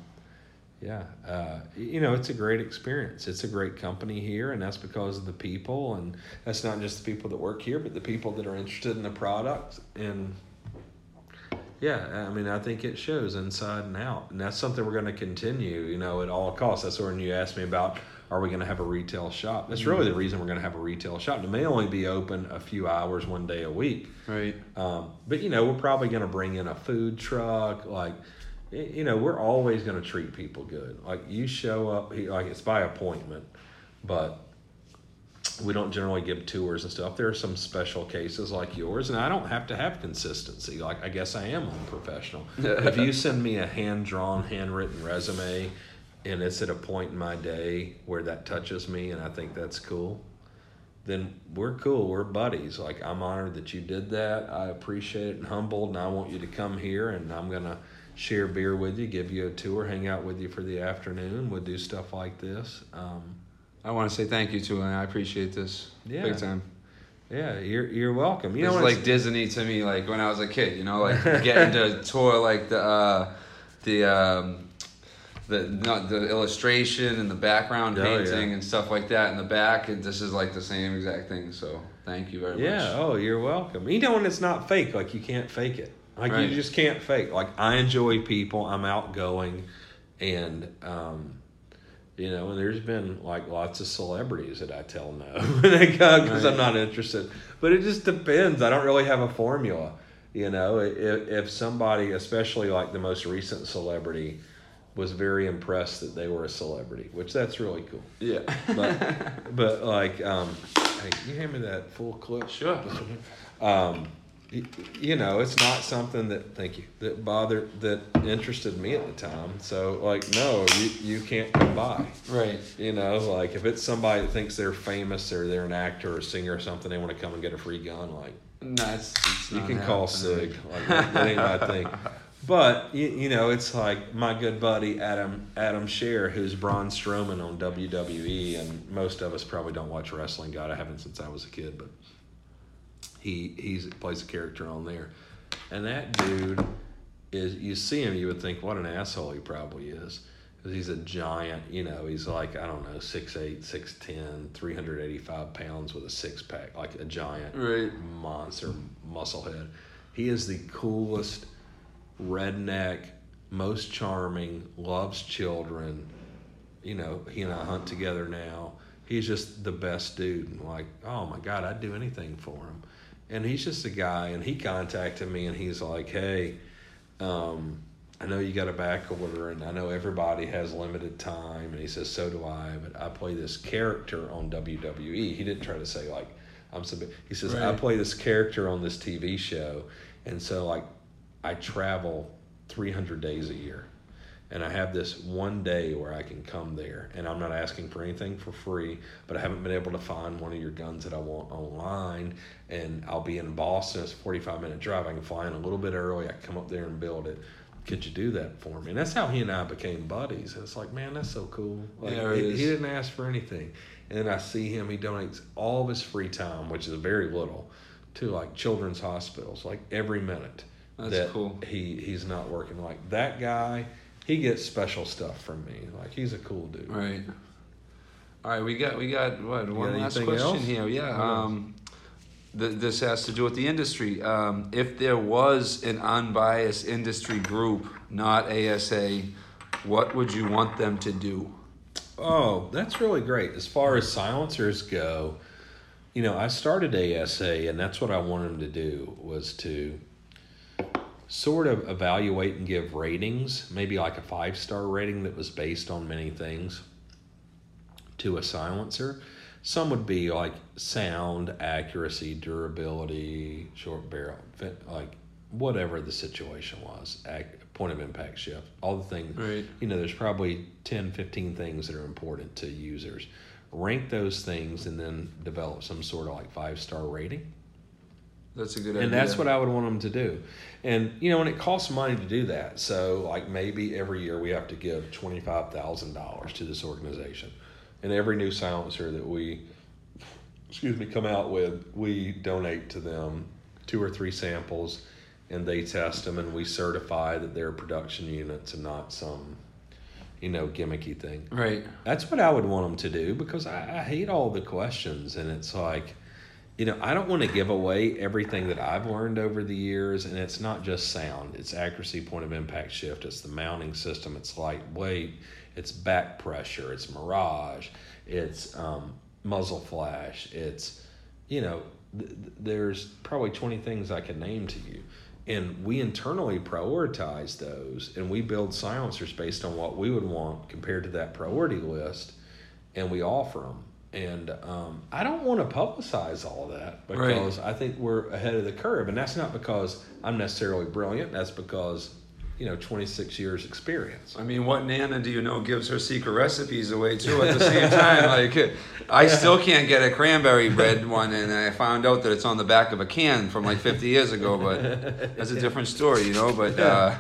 yeah, uh, you know, it's a great experience. It's a great company here, and that's because of the people, and that's not just the people that work here, but the people that are interested in the product. And yeah, I mean, I think it shows inside and out, and that's something we're going to continue. You know, at all costs. That's when you asked me about. Are we going to have a retail shop? That's really the reason we're going to have a retail shop. It may only be open a few hours one day a week, Right. um, but you know, we're probably going to bring in a food truck. Like, you know, we're always going to treat people good. Like you show up, like it's by appointment, but we don't generally give tours and stuff. There are some special cases like yours, and I don't have to have consistency. Like I guess I am unprofessional. if you send me a hand drawn, handwritten resume, and it's at a point in my day where that touches me, and I think that's cool then we're cool. We're buddies. Like I'm honored that you did that. I appreciate it and humbled, and I want you to come here, and I'm gonna share beer with you, give you a tour, hang out with you for the afternoon. We'll do stuff like this. Um, I want to say thank you to and I appreciate this Yeah. big time. yeah, you're you're welcome. You it's know, like it's- Disney to me, like when I was a kid. You know, like getting to tour like the uh, the um, the not the illustration and the background Oh, yeah. painting and stuff like that in the back. And this is like the same exact thing. So thank you very much. yeah. Oh, you're welcome. You know, when it's not fake, like you can't fake it. Like Right. you just can't fake. Like I enjoy people. I'm outgoing, and um, you know, and there's been like lots of celebrities that I tell no because I'm not interested. But it just depends. I don't really have a formula. You know, if, if somebody, especially like the most recent celebrity, was very impressed that they were a celebrity, which that's really cool. Yeah. But but like, um, hey, can you hand me that full clip? Sure. Um, you know, it's not something that thank you that bothered that interested me at the time. So like, no, you you can't come by. right. You know, like if it's somebody that thinks they're famous or they're an actor or a singer or something, they want to come and get a free gun. Like No, it's, it's you can call. Sig. Like that, that ain't my thing. But you, you know, it's like my good buddy Adam Adam Scherr, who's Braun Strowman on WWE, and most of us probably don't watch wrestling. God, I haven't since I was a kid, but he he's plays a character on there, and that dude is you see him, you would think what an asshole he probably is. 'Cause he's a giant, you know, he's like, I don't know, 6'8, 6'10, 385 pounds with a six pack, like a giant Right. monster muscle head. He is the coolest redneck, most charming, loves children. You know, he and I hunt together now. He's just the best dude. And like, oh my God, I'd do anything for him. and he's just a guy, and he contacted me, and he's like, "Hey, um, I know you got a back order, and I know everybody has limited time." And he says, "So do I, but I play this character on WWE." He didn't try to say like, "I'm so big." He says, "I play this character on this TV show, and so like, I travel 300 days a year." and I have this one day where I can come there, and I'm not asking for anything for free, but I haven't been able to find one of your guns that I want online, and I'll be in Boston. It's a 45 minute drive. I can fly in a little bit early. I come up there and build it. Could you do that for me? And that's how he and I became buddies. And it's like, man, that's so cool. Like, Yeah, he, he didn't ask for anything, and then I see him. He donates all of his free time, which is very little, to like children's hospitals, like every minute. That's that cool. He he's not working like that guy. He gets special stuff from me. Like he's a cool dude. Right. All right, we got we got what one got last question else? here. Yeah. Um, th- this has to do with the industry. Um, if there was an unbiased industry group, not ASA, what would you want them to do? Oh, that's really great. As far as silencers go, you know, I started ASA, and that's what I wanted them to do was to sort of evaluate and give ratings, maybe like a five star rating that was based on many things to a silencer. Some would be like sound, accuracy, durability, short barrel, fit- like whatever the situation was, point of impact shift, all the things. Right. You know, there's probably 10, 15 things that are important to users. Rank those things and then develop some sort of like five star rating That's a good idea. and that's what I would want them to do. And you know, and it costs money to do that. So, like maybe every year we have to give twenty five thousand dollars to this organization, and every new silencer that we, excuse me, come out with, we donate to them two or three samples, and they test them, and we certify that they're production units and not some, you know, gimmicky thing. Right. That's what I would want them to do because I, I hate all the questions, and it's like, you know, I don't want to give away everything that I've learned over the years, and it's not just sound; it's accuracy, point of impact shift, it's the mounting system, it's lightweight, it's back pressure, it's mirage, it's um, muzzle flash, it's, you know, th- th- there's probably twenty things I could name to you. And we internally prioritize those, and we build silencers based on what we would want compared to that priority list, and we offer them. And um, I don't want to publicize all that Right. because I think we're ahead of the curve, and that's not because I'm necessarily brilliant. That's because you know, 26 years experience. I mean, what Nana do you know gives her secret recipes away too at the same time? Like, I still can't get a cranberry bread one, and I found out that it's on the back of a can from like 50 years ago, but that's a different story, you know. But uh,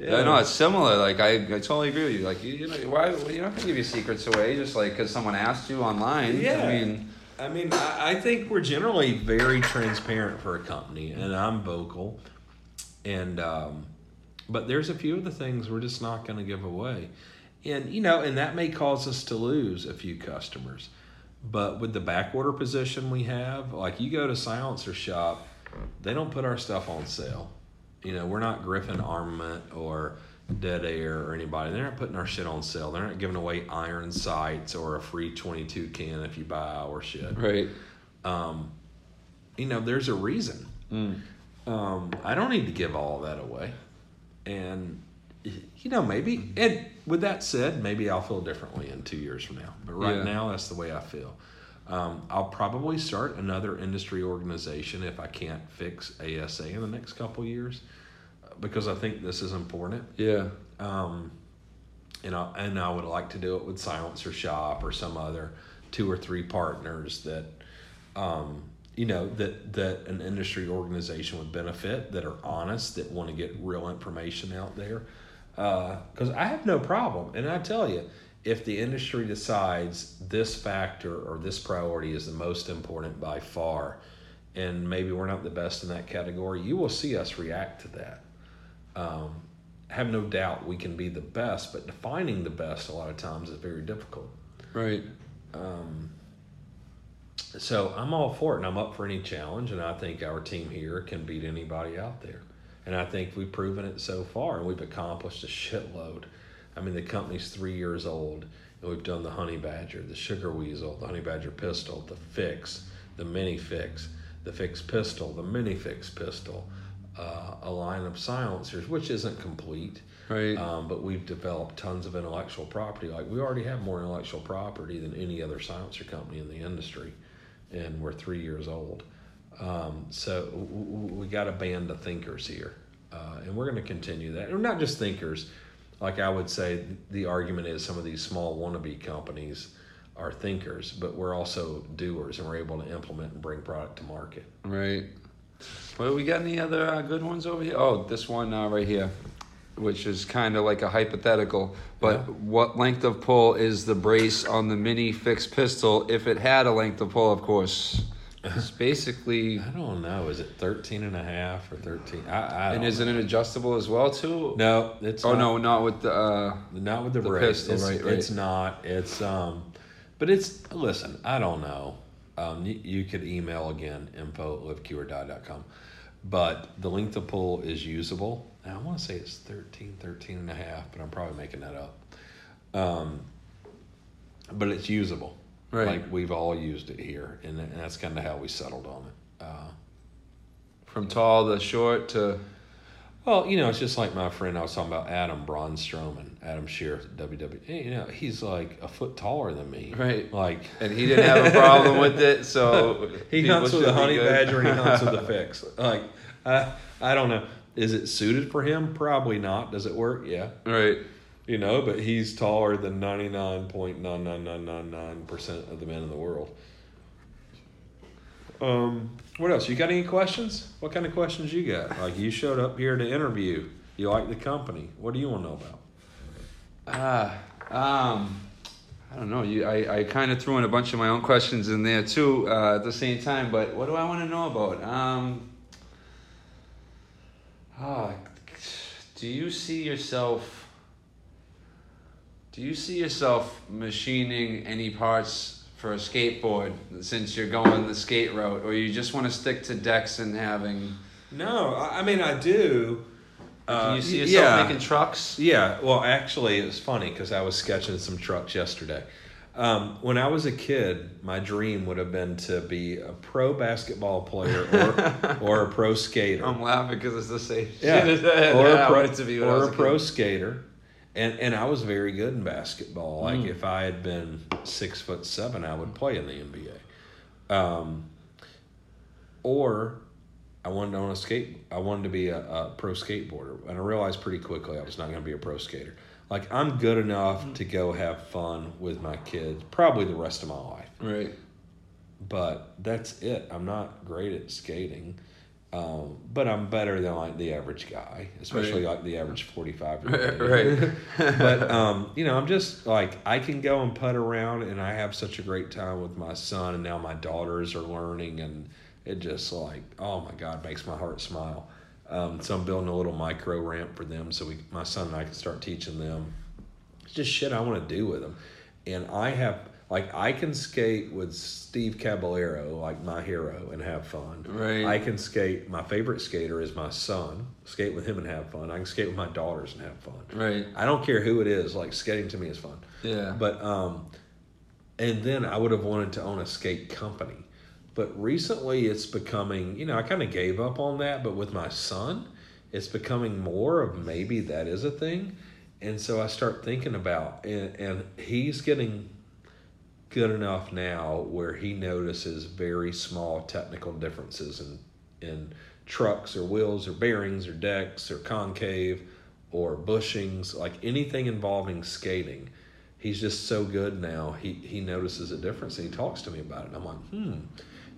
Yeah. I know it's similar. Like, I, I totally agree with you. Like, you, you know, why you're not gonna give your secrets away just like because someone asked you online. Yeah. I mean, I mean, I, I think we're generally very transparent for a company, and I'm vocal. And um, but there's a few of the things we're just not going to give away, and you know, and that may cause us to lose a few customers. But with the back order position we have, like you go to Silencer Shop, they don't put our stuff on sale. You know, we're not Griffin Armament or Dead Air or anybody. They're not putting our shit on sale. They're not giving away iron sights or a free 22 can if you buy our shit. right. Um, you know, there's a reason. Mm. Um, I don't need to give all that away. And, you know, maybe, and with that said, maybe I'll feel differently in two years from now. But right Yeah. now, that's the way I feel. Um, I'll probably start another industry organization if I can't fix ASA in the next couple years because I think this is important. Yeah. Um, and I, and I would like to do it with Silencer Shop or some other two or three partners that, um, you know, that that an industry organization would benefit that are honest that want to get real information out there. Because I have no problem, and I tell you, if the industry decides this factor or this priority is the most important by far, and maybe we're not the best in that category, you will see us react to that um, have no doubt we can be the best, but defining the best a lot of times is very difficult. Right. Um, so I'm all for it, and I'm up for any challenge, and I think our team here can beat anybody out there. And I think we've proven it so far, and we've accomplished a shitload. I mean, the company's three years old, and we've done the Honey Badger, the Sugar Weasel, the Honey Badger Pistol, the Fix, the Mini Fix, the fixed pistol, the mini fixed pistol, uh, a line of silencers, which isn't complete. Right. Um, but we've developed tons of intellectual property. Like we already have more intellectual property than any other silencer company in the industry, and we're three years old. Um, so w- w- we got a band of thinkers here, uh, and we're going to continue that. And not just thinkers. Like I would say, the argument is some of these small wannabe companies are thinkers, but we're also doers, and we're able to implement and bring product to market. Right. Well, we got any other uh, good ones over here? Oh, this one uh, right here, which is kind of like a hypothetical. But Yeah. what length of pull is the brace on the mini fixed pistol if it had a length of pull, of course? It's basically. I don't know. Is it 13 and a half or 13? I, I And isn't it adjustable as well too? No, it's Oh not. no, not with the. Uh, Not with the, The brace. pistol, it's, right, right. It's not. It's um, but it's listen. I don't know. Um, you, you could email again info at liveqordie.com. But the length of pull is usable. Now, I want to say it's 13, 13 and a half, but I'm probably making that up. Um, but it's usable. Right. Like we've all used it here, and, and that's kind of how we settled on it. Uh, from tall to short to. Well, you know, it's just like my friend I was talking about, Adam Braun Strowman, Adam Scherr, WWE. You know, he's like a foot taller than me. Right. Like And he didn't have a problem with it, so. he hunts with a honey badger and he hunts with a fix. Like, I, I don't know. Is it suited for him? Probably not. Does it work? Yeah. Right. You know, but he's taller than ninety nine point nine nine nine nine nine percent of the men in the world. Um, what else? You got any questions? What kind of questions you got? Like you showed up here to interview. You like the company. What do you want to know about? Ah, um, I don't know. You, I, I kind of threw in a bunch of my own questions in there too uh, at the same time. But what do I want to know about? Um, ah, do you see yourself? Do you see yourself machining any parts for a skateboard since you're going the skate route, or you just want to stick to decks and having? No, I I mean I do. Can Uh, you see yourself yeah. making trucks? Yeah, well, actually, it was funny because I was sketching some trucks yesterday. Um, when I was a kid, my dream would have been to be a pro basketball player or, or a pro skater. I'm laughing because it's the same. yeah, shit. or Yeah, a I pro, to be I or was a pro skater. And and I was very good in basketball. Like Mm. if I had been six foot seven, I would play in the NBA. Um, or I wanted to own a skate. I wanted to be a, a pro skateboarder, and I realized pretty quickly I was not going to be a pro skater. Like I'm good enough to go have fun with my kids, probably the rest of my life, Right. but that's it. I'm not great at skating, um, but I'm better than like the average guy, especially like the average 45 year old. right. but um, you know, I'm just like I can go and putt around, and I have such a great time with my son, and now my daughters are learning, and it just like oh my god, makes my heart smile. Um, so I'm building a little micro ramp for them, so we, my son and I can start teaching them. It's just shit I want to do with them, and I have like I can skate with Steve Caballero, like my hero, and have fun. Right. I can skate. My favorite skater is my son. Skate with him and have fun. I can skate with my daughters and have fun. Right. I don't care who it is. Like skating to me is fun. Yeah. But um, and then I would have wanted to own a skate company, but recently it's becoming. You know, I kind of gave up on that. But with my son, it's becoming more of maybe that is a thing, and so I start thinking about and and he's getting good enough now where he notices very small technical differences in in trucks or wheels or bearings or decks or concave or bushings like anything involving skating. He's just so good now he he notices a difference and he talks to me about it. And i'm like hmm.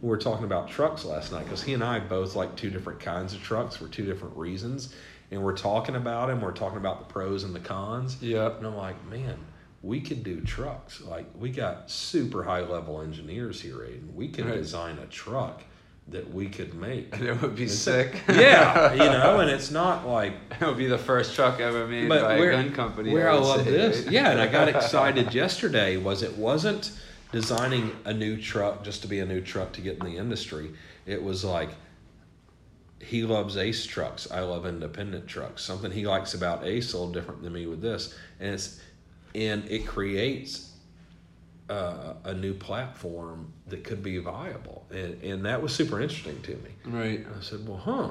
We were talking about trucks last night because he and i both like two different kinds of trucks for two different reasons. And we're talking about them we're talking about the pros and the cons. Yep. and I'm like, man, we could do trucks. Like we got super high level engineers here, Aiden. We could Right. design a truck that we could make. And it would be sick. yeah, you know, and it's not like it would be the first truck ever made but by where, a gun company. Where I would love say, this, yeah, and I got excited yesterday. Was it wasn't designing a new truck just to be a new truck to get in the industry. It was like he loves Ace trucks. I love independent trucks. Something he likes about Ace a little different than me with this, and it's and it creates uh, a new platform that could be viable, and and that was super interesting to me. Right. I said, well, huh.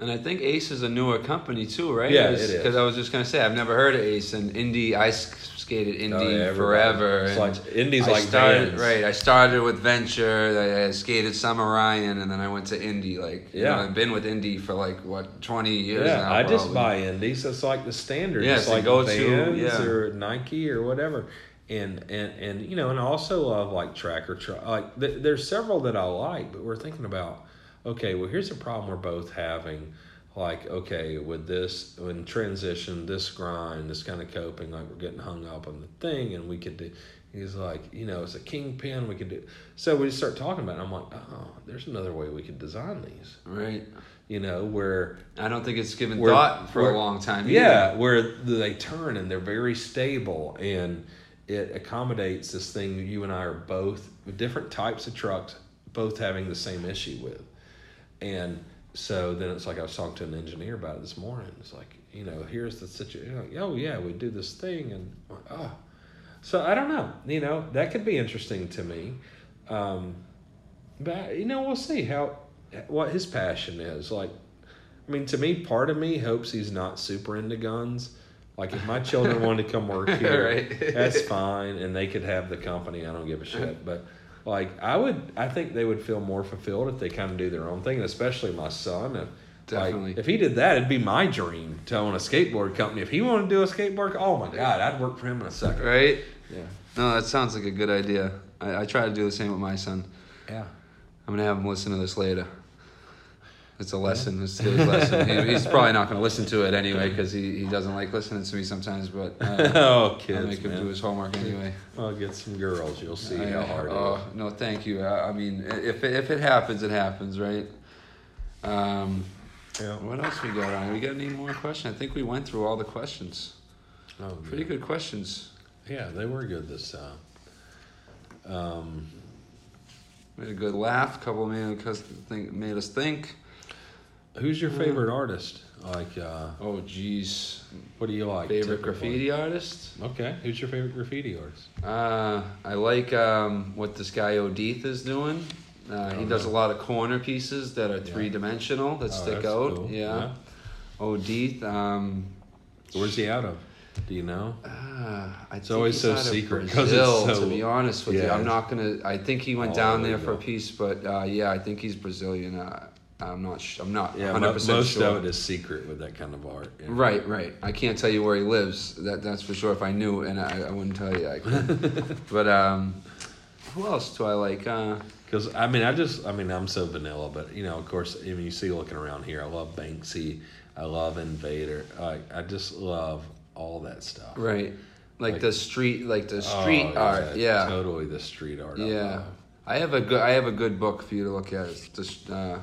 And I think Ace is a newer company too, right? Yeah, it is. Because I was just gonna say I've never heard of Ace and Indy. I skated oh, Indy Oh, yeah, forever. It's like- Indy's I like started, Vans. right. I started with Venture. I, I skated Summer Ryan, and then I went to Indy. Like, you Yeah. know, I've been with Indy for like what twenty years Yeah, now. I just probably. buy indies. It's like the standard. Yeah, it's it's like go-to, Vans yeah. or Nike or whatever. And and and you know, and I also love like tracker truck. Like th- there's several that I like, but we're thinking about. Okay, well, here's a problem we're both having. Like, okay, with this, in transition, this grind, this kind of coping, like we're getting hung up on the thing, and we could do. He's like, you know, it's a kingpin. We could do. So we start talking about. it, and I'm like, oh, there's another way we could design these. Right. You know, where I don't think it's given We're- thought for we're- a long time. yeah, where they turn and they're very stable and it accommodates this thing you and I are both different types of trucks, both having the same issue with. And so then it's like I was talking to an engineer about it this morning. It's like, you know, here's the situation. Like, oh, yeah, we do this thing. And, oh. So I don't know. You know, that could be interesting to me. Um, but, you know, we'll see how, what his passion is. Like, I mean, to me, part of me hopes he's not super into guns. Like, if my children wanted to come work here, Right. that's fine, and they could have the company. I don't give a shit. But like, I would, I think they would feel more fulfilled if they kind of do their own thing, and especially my son. If, Definitely. Like, if he did that, it'd be my dream to own a skateboard company. If he wanted to do a skateboard, oh my god, I'd work for him in a second. Right. Yeah. No, that sounds like a good idea. I, I try to do the same with my son. Yeah. I'm gonna have him listen to this later. It's a lesson. It's today's lesson. He, he's probably not gonna listen to it anyway because he, he doesn't like listening to me sometimes. But uh, oh, I'll make him man. do his homework anyway. I'll get some girls. You'll see I- how hard. Oh is. no, thank you. I, I mean, if it, if it happens, it happens, right? Um, Yeah. what else we got on? We got any more questions? I think we went through all the questions. Oh, Pretty good questions. Yeah, they were good this time. Um, We had a good laugh. A couple made us think. Made us think. Who's your favorite artist? Like, uh, Oh, geez. what do you like? Favorite graffiti artist? Okay, who's your favorite graffiti artist? Uh, I like um, what this guy Odeith is doing. Uh, he Oh, does a lot of corner pieces that are Yeah. three dimensional that Oh, stick out. cool. Yeah. Odeith. Um, Where's he out of? Do you know? uh, It's always so secret. Brazil, so- to be honest with you, I'm not gonna. I think he went all down there for a piece, but uh, yeah, I think he's Brazilian. Uh, I'm not. Sh- I'm not Yeah, 100% most sure. of it is secret with that kind of art. yeah. Right, right. I can't tell you where he lives. That that's for sure. If I knew, and I, I wouldn't tell you. I could. but um, who else do I like? Uh, Because I mean, I just, I mean, I'm so vanilla, but you know, of course, I mean, you see looking around here, I love Banksy, I love Invader, I, I just love all that stuff. right, like, Like- the street, like the street Oh, art. Yeah, totally the street art. Yeah. love. I have a good. I have a good book for you to look at. It's just. Uh,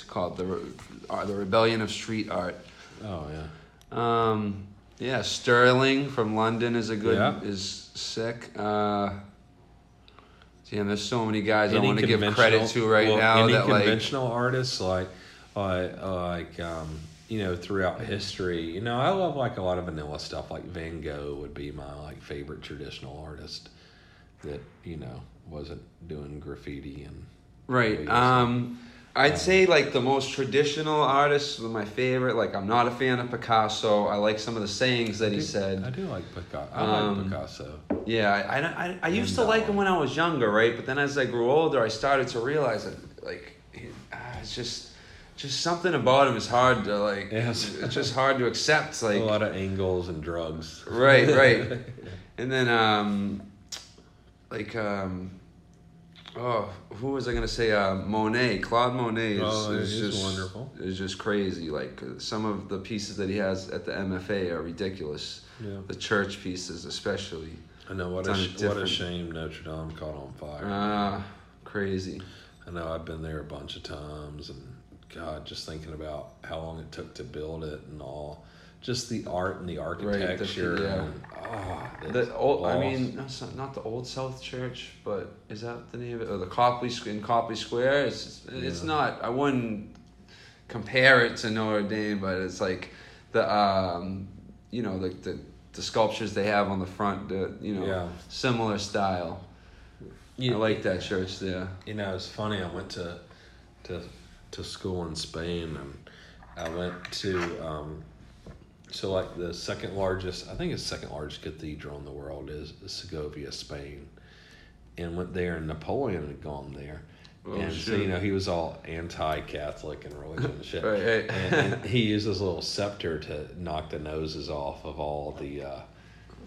it's called the Re- uh, the Rebellion of Street Art. Oh yeah. Um, yeah, Sterling from London is a good. Yeah. Is sick. Uh, damn, there's so many guys I Any want to give credit to right well, now Any that like. conventional artists like, uh, like um, you know, throughout history, you know, I love like a lot of vanilla stuff. Like Van Gogh would be my like favorite traditional artist that you know wasn't doing graffiti and Right. Um, I'd Um, say like the most traditional artists were my favorite. Like I'm not a fan of Picasso. I like some of the sayings that he said. I do like Picasso. I Um, like Picasso. Yeah, I, I, I, I used to like him when I was younger, right? But then as I grew older, I started to realize that like ah, it's just just something about him is hard to like. Yes. It's just hard to accept. Like a lot of angles and drugs. Right, right. And then um like um oh who was I gonna say? Uh Monet. Claude Monet is, Oh, is just wonderful. is just crazy. Like uh, some of the pieces that he has at the MFA are ridiculous. Yeah. the church pieces especially. I know what a sh- what a shame Notre Dame caught on fire. ah crazy. I know I've been there a bunch of times, and God, just thinking about how long it took to build it and all, just the art and the the- architecture. yeah. and, ah, the old, I mean, not, not the Old South Church, but is that the name of it? Or the Copley in Copley Square? It's it's Yeah. not. I wouldn't compare it to Notre Dame, but it's like the um, you know, the the, the sculptures they have on the front. The you know, Yeah. similar style. You- I like that church there. You know, it's funny. I went to to to school in Spain, and I went to um, so like the second largest. I think it's second largest cathedral in the world is Segovia, Spain, and went there. And Napoleon had gone there. Oh, and so, you know he was all anti-Catholic and religion and shit. Right, right. And, and he used his little scepter to knock the noses off of all the uh,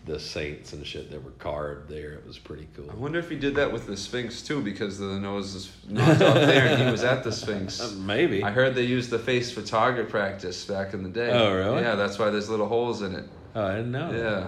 the saints and shit that were carved there. It was pretty cool. I wonder if he did that with the Sphinx too, because the nose is knocked off there, and he was at the Sphinx. Maybe. I heard they used the face for target practice back in the day. Oh, really? Yeah, that's why there's little holes in it. Oh, I didn't know. Yeah.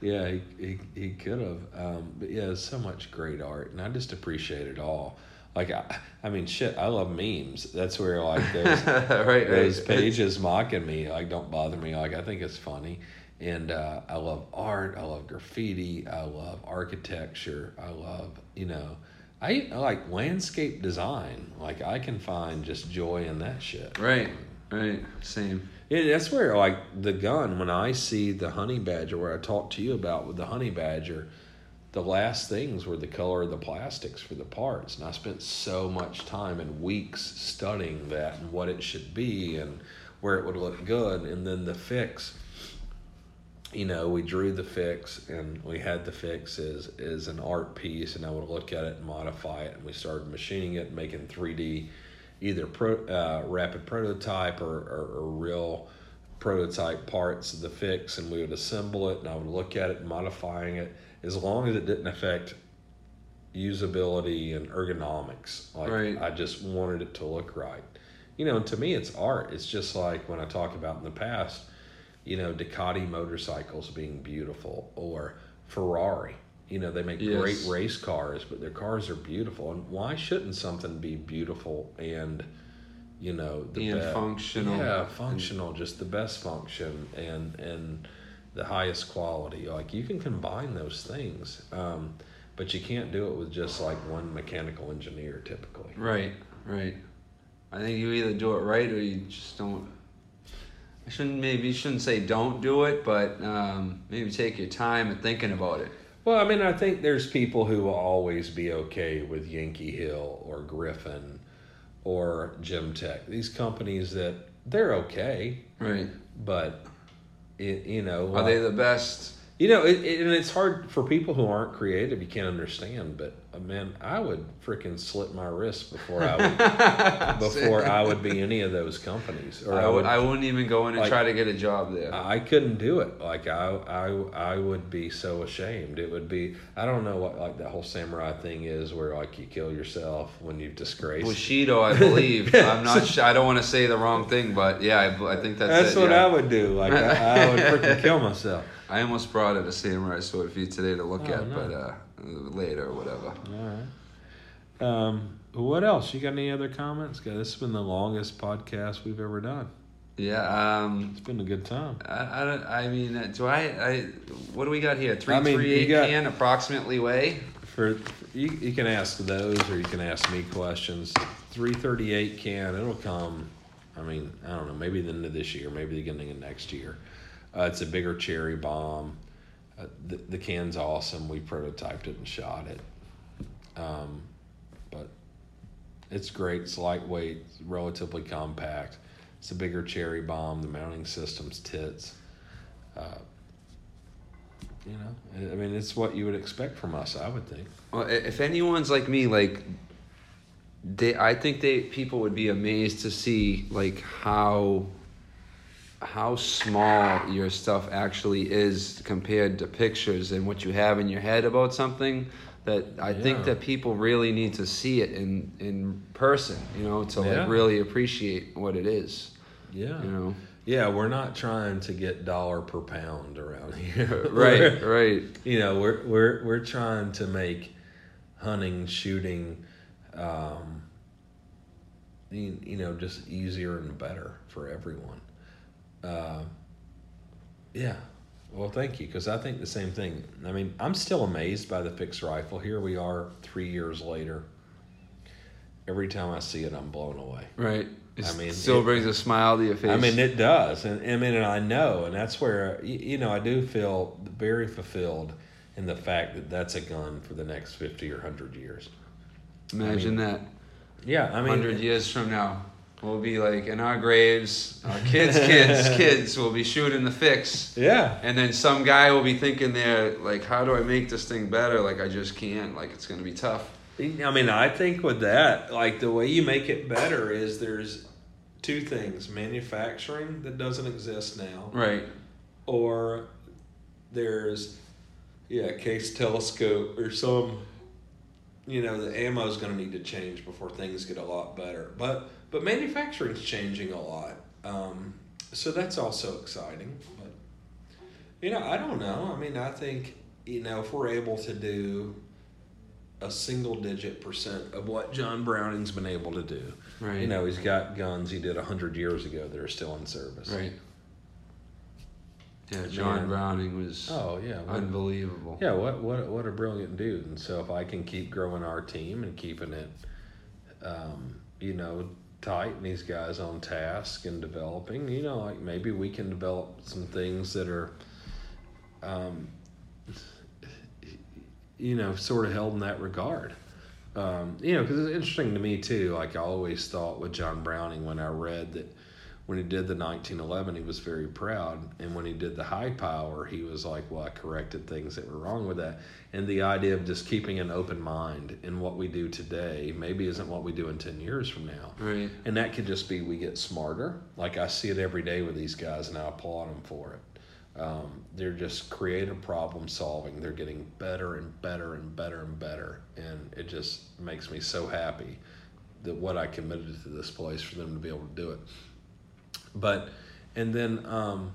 Yeah, he, he, he could have. Um, but yeah, so much great art, and I just appreciate it all. Like, I, I mean, shit, I love memes. That's where, like, those, right, those right. pages mocking me, like, don't bother me. Like, I think it's funny. And uh, I love art. I love graffiti. I love architecture. I love, you know, I, I like landscape design. Like, I can find just joy in that shit. Right, right. Same. Yeah, that's where like the gun. When I see the honey badger, where I talked to you about with the honey badger, the last things were the color of the plastics for the parts, and I spent so much time and weeks studying that and what it should be and where it would look good, and then the fix. You know, we drew the fix, and we had the fix as as an art piece, and I would look at it and modify it, and we started machining it, making three D either pro, uh, rapid prototype or, or, or real prototype parts of the fix and we would assemble it and I would look at it modifying it as long as it didn't affect usability and ergonomics. Like Right. I just wanted it to look right. You know, and to me it's art. It's just like when I talk about in the past, you know, Ducati motorcycles being beautiful or Ferrari. You know, they make Yes. great race cars, but their cars are beautiful. And why shouldn't something be beautiful and you know the And be- functional. Yeah, functional, just the best function and and the highest quality. Like you can combine those things, um, but you can't do it with just like one mechanical engineer typically. Right, right. I think you either do it right or you just don't. I shouldn't maybe you shouldn't say don't do it, but um, maybe take your time and thinking about it. Well, I mean, I think there's people who will always be okay with Yankee Hill or Griffin or Gemtech. These companies that they're okay, Right. but it, you know, Are they the best? You know, it, it, and it's hard for people who aren't creative. You can't understand, but uh, man, I would freaking slit my wrist before I would before I would be any of those companies, or I, I would. I wouldn't even go in and like- try to get a job there. I couldn't do it. Like I, I, I would be so ashamed. It would be. I don't know what like that whole samurai thing is, where like you kill yourself when you've disgraced. Bushido, I believe. I'm not. I don't want to say the wrong thing, but yeah, I, I think that's. That's it, what yeah. I would do. Like I, I would freaking kill myself. I almost brought it a samurai sword for you today to look Oh, at, no. but uh, later or whatever. All right. Um, what else? You got any other comments? 'Cause This has been the longest podcast we've ever done. Yeah. Um, It's been a good time. I, I don't. I mean, uh, do I? I what do we got here? Three I mean, three eight got- can approximately weigh. For you, you can ask those, or you can ask me questions. Three thirty eight can. It'll come. I mean, I don't know. Maybe the end of this year. Maybe the beginning of next year. Uh, it's a bigger cherry bomb. Uh, the, the can's awesome. We prototyped it and shot it. Um, but it's great. It's lightweight, relatively compact. It's a bigger cherry bomb. The mounting system's tits. Uh, you know, I- I mean, it's what you would expect from us, I would think. Well, if anyone's like me, like they, I think they people would be amazed to see like how how small your stuff actually is compared to pictures and what you have in your head about something. That I Yeah. think that people really need to see it in in person, you know, to Yeah. like really appreciate what it is, Yeah. you know. Yeah, we're not trying to get dollar per pound around here. Right, right. You know, we're we're we're trying to make hunting, shooting, um, you, you know, just easier and better for everyone. Uh, yeah. Well, thank you, because I think the same thing. I mean, I'm still amazed by the fixed rifle. Here we are, three years later. Every time I see it, I'm blown away. Right. It I mean, still it- brings a smile to your face. I mean, it does, and I mean, and I know, and that's where you, know I do feel very fulfilled in the fact that that's a gun for the next 50 or 100 years. Imagine that. Yeah, I mean, hundred years from now, we'll be like in our graves. Our kids' kids' kids will be shooting the fix, yeah, and then some guy will be thinking there, like, how do I make this thing better? Like, I just can't. Like, it's gonna be tough. I mean, I think with that, like the way you make it better is there's two things manufacturing that doesn't exist now, Right. or there's, yeah, case telescope or some, you know, the ammo is going to need to change before things get a lot better. But, but manufacturing's changing a lot. Um, so that's also exciting. But, you know, I don't know. I mean, I think, you know, if we're able to do a single digit percent of what John Browning's been able to do. Right. You know, he's got guns he did a hundred years ago that are still in service. Right. Yeah, John Man. Browning was Oh yeah. What, unbelievable. yeah. What what what a brilliant dude. And so if I can keep growing our team and keeping it, um, you know, tight and these guys on task and developing, you know, like maybe we can develop some things that are, um, you know, sort of held in that regard. Um, you know, because it's interesting to me too. Like I always thought with John Browning when I read that when he did the 1911, he was very proud, and when he did the high power, he was like, "Well, I corrected things that were wrong with that." And the idea of just keeping an open mind in what we do today maybe isn't what we do in 10 years from now. Right. And that could just be we get smarter. Like I see it every day with these guys, and I applaud them for it. Um, they're just creative problem solving. They're getting better and better and better and better, and it just makes me so happy that what I committed to this place for them to be able to do it. But and then um,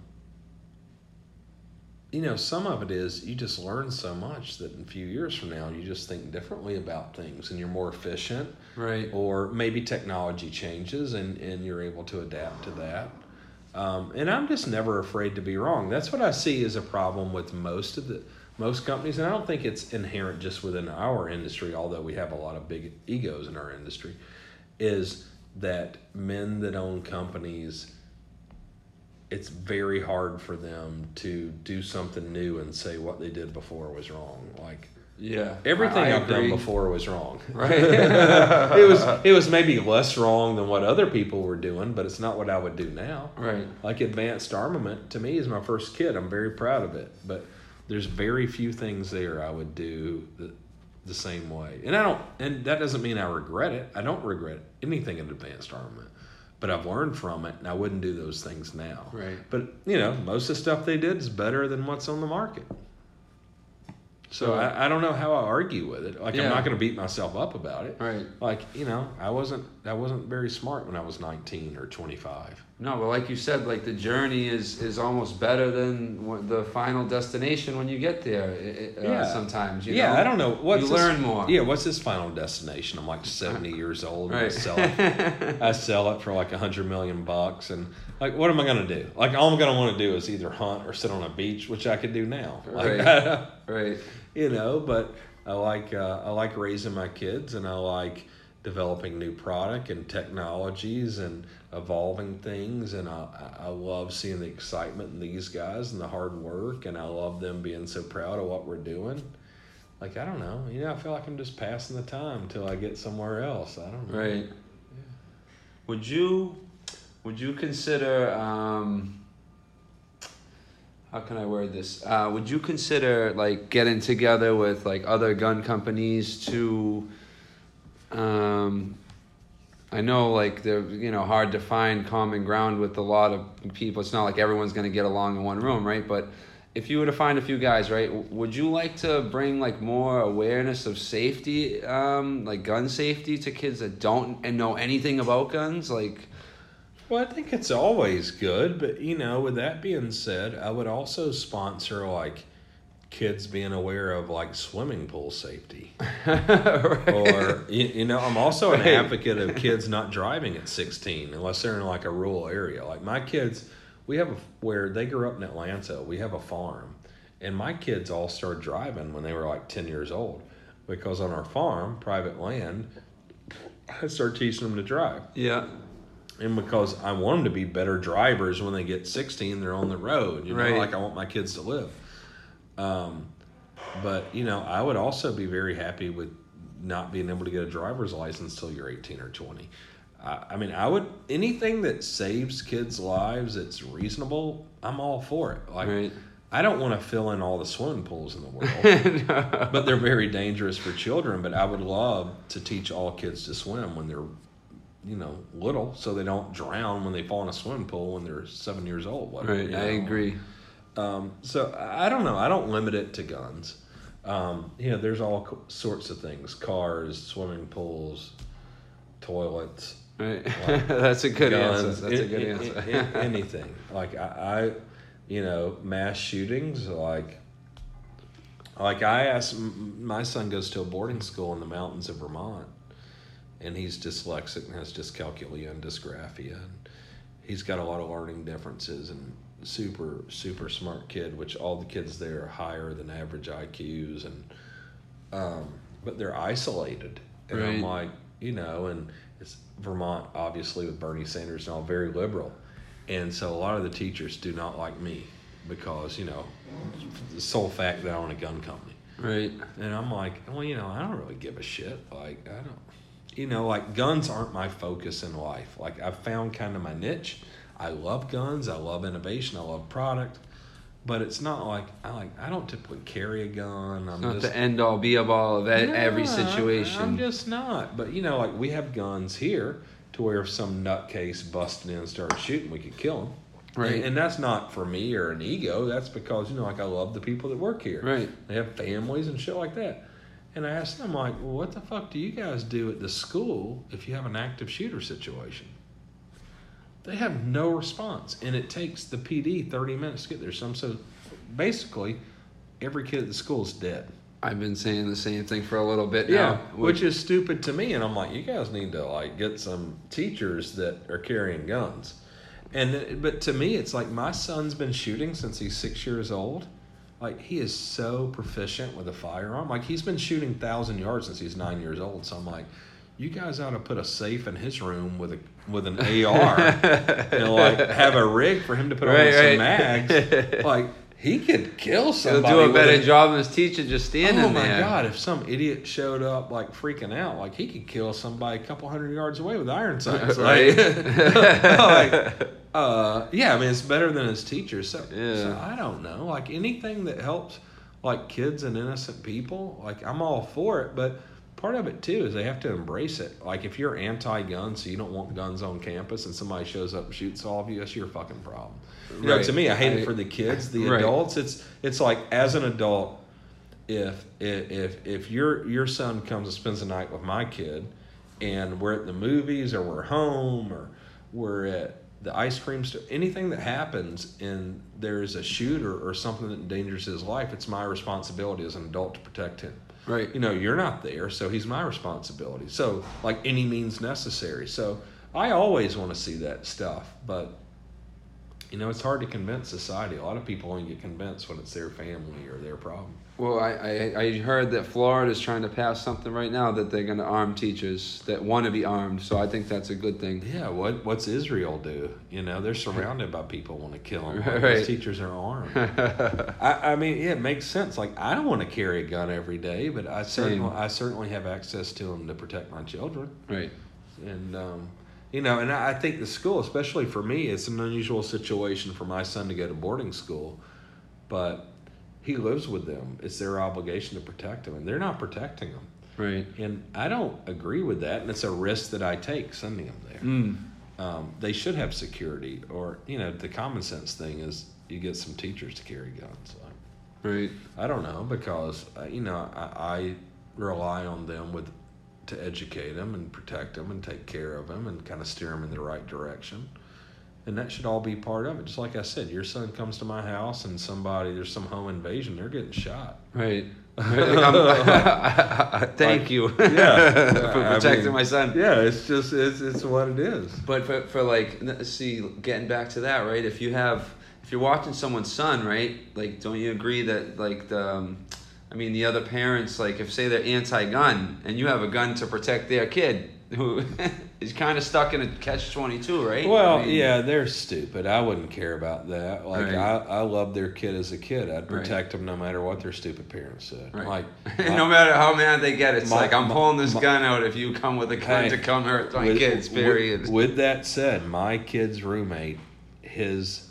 you know some of it is you just learn so much that in a few years from now you just think differently about things and you're more efficient Right. or maybe technology changes and, and you're able to adapt to that. Um, and I'm just never afraid to be wrong. That's what I see as a problem with most of the most companies, and I don't think it's inherent just within our industry, although we have a lot of big egos in our industry, is that men that own companies it's very hard for them to do something new and say what they did before was wrong. Like Yeah. Everything I I've done before was wrong. Right. it was it was maybe less wrong than what other people were doing, but it's not what I would do now. Right. Like advanced armament to me is my first kid. I'm very proud of it, but there's very few things there I would do the, the same way. And I don't and that doesn't mean I regret it. I don't regret anything in advanced armament. But I've learned from it and I wouldn't do those things now. Right. But you know, most of the stuff they did is better than what's on the market. So I, I don't know how I argue with it. Like Yeah. I'm not going to beat myself up about it. Right. Like you know, I wasn't I wasn't very smart when I was 19 or 25. No, but like you said, like the journey is is almost better than the final destination when you get there. Uh, sometimes. You yeah, know? I don't know. What's you this- learn more. Yeah, what's this final destination? I'm like 70 years old. And I Right. sell it. I sell it for like hundred million bucks, and like, what am I gonna do? Like, all I'm gonna want to do is either hunt or sit on a beach, which I could do now. Like, Right. right. You know but i like uh, i like raising my kids and i like developing new product and technologies and evolving things and i i love seeing the excitement in these guys and the hard work and i love them being so proud of what we're doing. Like i don't know. You know i feel like i'm just passing the time until i get somewhere else. I don't know. Right. Would you would you consider um how can I word this? Uh, would you consider like getting together with like other gun companies to um I know like they're you know hard to find common ground with a lot of people. It's not like everyone's going to get along in one room, right? But if you were to find a few guys, right, would you like to bring like more awareness of safety, um, like gun safety, to kids that don't and know anything about guns? Like, Well, I think it's always good, but you know, with that being said, I would also sponsor like kids being aware of like swimming pool safety. Or you, you know, I'm also an Right. advocate of kids not driving at 16 unless they're in like a rural area. Like my kids, we have a, where they grew up in Atlanta. We have a farm, and my kids all started driving when they were like 10 years old because on our farm, private land, I started teaching them to drive. yeah, And because I want them to be better drivers when they get 16, they're on the road. You know, Right. like I want my kids to live. Um, but you know, I would also be very happy with not being able to get a driver's license till you're 18 or 20. I, I mean, I would anything that saves kids' lives It's reasonable. I'm all for it. Like, Right. I don't want to fill in all the swimming pools in the world, but they're very dangerous for children. But I would love to teach all kids to swim when they're, you know, little, so they don't drown when they fall in a swimming pool when they're seven years old. whatever, Right. you I agree. Um, so I don't know. I don't limit it to guns. Um, you know, there's all co- sorts of things: cars, swimming pools, toilets, Right. That's a good answer. guns, That's a good an- answer. an- anything. Like I, I, you know, mass shootings. Like, like I asked. My son goes to a boarding school in the mountains of Vermont, and he's dyslexic and has dyscalculia and dysgraphia. And he's got a lot of learning differences and super super smart kid. Which all the kids there are higher than average IQs and. Um, but they're isolated, and I'm like, you know, and it's Vermont, obviously, with Bernie Sanders and all, very liberal. And so a lot of the teachers do not like me because, you know, the sole fact that I own a gun company. Right. And I'm like, well, you know, I don't really give a shit. Like, I don't, you know, like guns aren't my focus in life. Like, I've found kind of my niche. I love guns. I love innovation. I love product. But it's not like I like. I don't typically carry a gun. I'm Not just the end all be all of e- every situation. I'm just not. But you know, like we have guns here to where if some nutcase busted in and started shooting, we could kill him. Right. And, and that's not for me or an ego. That's because you know, like I love the people that work here. Right. They have families and shit like that. And I asked them, like, well, what the fuck do you guys do at the school if you have an active shooter situation? They have no response, and it takes the PD thirty minutes to get there. So, so basically, every kid at the school is dead. I've been saying the same thing for a little bit Yeah, now. which is stupid to me. And I'm like, you guys need to like get some teachers that are carrying guns. And but to me, it's like my son's been shooting since he's six years old. Like he is so proficient with a firearm. Like he's been shooting thousand yards since he's nine years old. So I'm like, you guys ought to put a safe in his room with a with an AR and like have a rig for him to put Right, on some right. mags. Like he could kill He'll somebody. do a better job than his teacher just standing there. Oh my there. god! If some idiot showed up like freaking out, like he could kill somebody a couple hundred yards away with iron sights. Like, like, uh, yeah, I mean it's better than his teacher. So, so I don't know. Like anything that helps like kids and innocent people, like I'm all for it. But part of it too is they have to embrace it. Like if you're anti-gun, so you don't want guns on campus, and somebody shows up and shoots all of you, that's your fucking problem. You know, Right. to me, I hate I- it for the kids, the Right. adults. It's it's like as an adult, if if if if your your son comes and spends the night with my kid, and we're at the movies or we're home or we're at the ice cream store, anything that happens and there's a shooter or something that endangers his life, it's my responsibility as an adult to protect him. Right. You know, you're not there, so he's my responsibility. So, like any means necessary. So, I always want to see that stuff, but you know, it's hard to convince society. A lot of people only get convinced when it's their family or their problem. Well, I, I, I heard that Florida is trying to pass something right now that they're going to arm teachers that want to be armed. So I think that's a good thing. Yeah, what what's Israel do? You know, they're surrounded by people want to kill them. Right. Those teachers are armed. I, I mean, yeah, it makes sense. Like, I don't want to carry a gun every day, but I certainly Same. I certainly have access to them to protect my children. right. And um, you know, and I I think the school, especially for me, it's an unusual situation for my son to go to boarding school, but he lives with them. It's their obligation to protect him, and they're not protecting him. Right. And I don't agree with that, and it's a risk that I take sending them there. Mm. Um, they should have security, or you know, the common sense thing is you get some teachers to carry guns. Like, Right. I don't know because uh, you know I, I rely on them with to educate them and protect them and take care of them and kind of steer them in the right direction. And that should all be part of it. Just like I said, your son comes to my house and somebody there's some home invasion, they're getting shot. Right. Like, Thank Like, you. yeah. for I protecting mean, my son. Yeah, it's just it's it's what it is. But for, for like, see, getting back to that, right? If you have, if you're watching someone's son, right? Like, don't you agree that, like, the, um, I mean, the other parents, like, if say they're anti-gun and you have a gun to protect their kid, who, he's kind of stuck in a catch twenty two, right? Well, I mean, yeah, they're stupid. I wouldn't care about that. Like Right. I, I love their kid as a kid. I'd Right. protect them no matter what their stupid parents said. Right. Like no matter how mad they get, it's My- like I'm my- pulling this my- gun out if you come with a gun to come hurt my with- kids. with- With, that said, my kid's roommate, his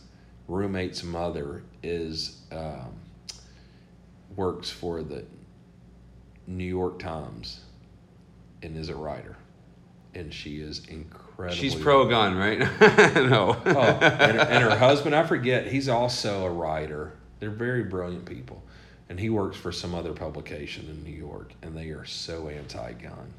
roommate's mother is um, works for the New York Times and is a writer, and she is incredible. She's pro gun, right? no. oh, and, and her husband, I forget, he's also a writer. They're very brilliant people. And he works for some other publication in New York, and they are so anti gun.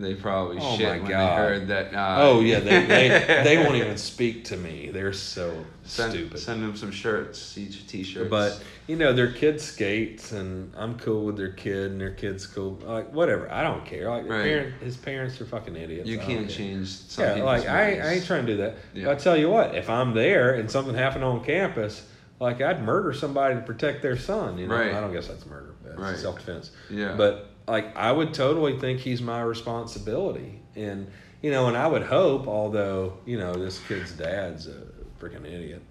They probably Oh shit when God. they heard that. Uh, oh, yeah, they, they, they won't even speak to me. They're so send, stupid. Send them some shirts, each t-shirts. But, you know, their kid skates, and I'm cool with their kid, and their kid's cool. Like, whatever. I don't care. Like, Right. parent, his parents are fucking idiots. you can't change. Some Yeah, like I. I ain't trying to do that. Yeah. But I tell you what, if I'm there and something happened on campus, like I'd murder somebody to protect their son. You know, Right. I don't guess that's murder. That's Right. self defense. Yeah. But like I would totally think he's my responsibility, and you know, and I would hope, although you know this kid's dad's a freaking idiot.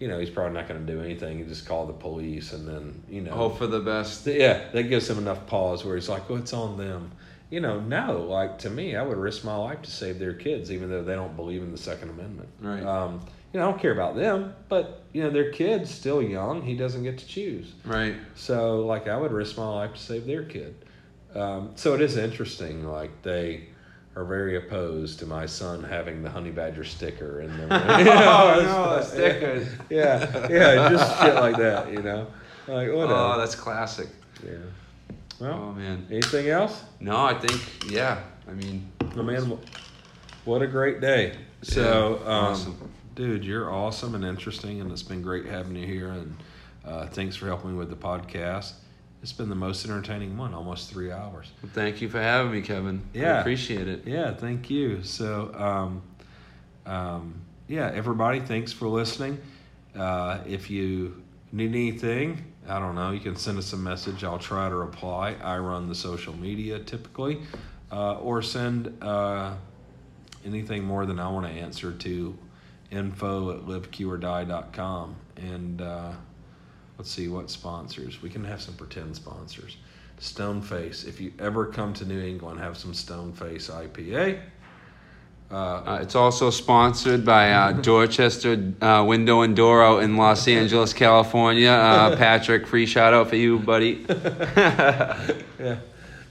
You know, he's probably not going to do anything. He just call the police, and then you know, hope for the best. yeah, that gives him enough pause where he's like, "Well, it's on them." You know, no. Like to me, I would risk my life to save their kids, even though they don't believe in the Second Amendment. Right. Um, you know, I don't care about them, but you know, their kid's still young. He doesn't get to choose. Right. So, like, I would risk my life to save their kid. Um, so it is interesting. Like they are very opposed to my son having the honey badger sticker in them. You know, oh no, stickers. Yeah, yeah, just shit like that. You know, like whatever. Oh, that's classic. yeah. Well, Oh man. anything else? No, I think yeah. I mean, Oh man, what a great day. So, Yeah, um, awesome. dude, you're awesome and interesting, and it's been great having you here. And uh, thanks for helping me with the podcast. It's been the most entertaining one, almost three hours. thank you for having me, Kevin. I Yeah. appreciate it. Yeah, thank you. So, um, um, yeah, everybody, thanks for listening. Uh, if you need anything, I don't know, you can send us a message. I'll try to reply. I run the social media typically, uh, or send uh, anything more than I want to answer to info at liveqordie.com. And uh, let's see what sponsors. We can have some pretend sponsors. Stoneface. If you ever come to New England, have some Stoneface IPA. Uh, Uh, it's also sponsored by uh, Dorchester uh, Window and Door out in Los Angeles, California. Uh, Patrick, free shout out for you, buddy. yeah.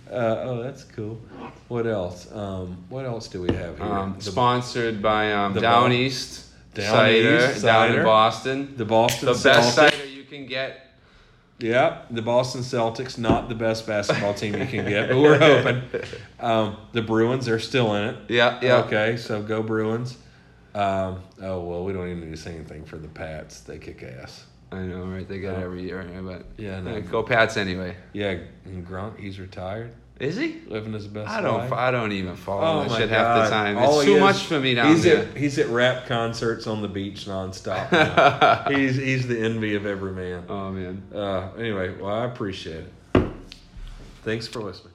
Uh, oh, that's cool. What else? Um, what else do we have here? Um, The- sponsored by um, Down Bo- East Down Cider East down in Boston. the Boston The best Celtics. Can get. Yeah, the Boston Celtics, not the best basketball team you can get, but we're hoping. Um, the Bruins, they're still in it. Yeah, yeah. Okay, so go Bruins. Um, oh well, we don't even need to say anything for the Pats. They kick ass. I know, right? They get it Oh. every year, but Yeah, no. Go Pats anyway. Yeah, and Gronk, he's retired, Is he? living his best I don't. life. I don't even follow Oh that shit God. half the time. All It's too is- much for me down he's there. At, he's at rap concerts on the beach nonstop. he's he's the envy of every man. oh man. Uh, anyway, well, I appreciate it. Thanks for listening.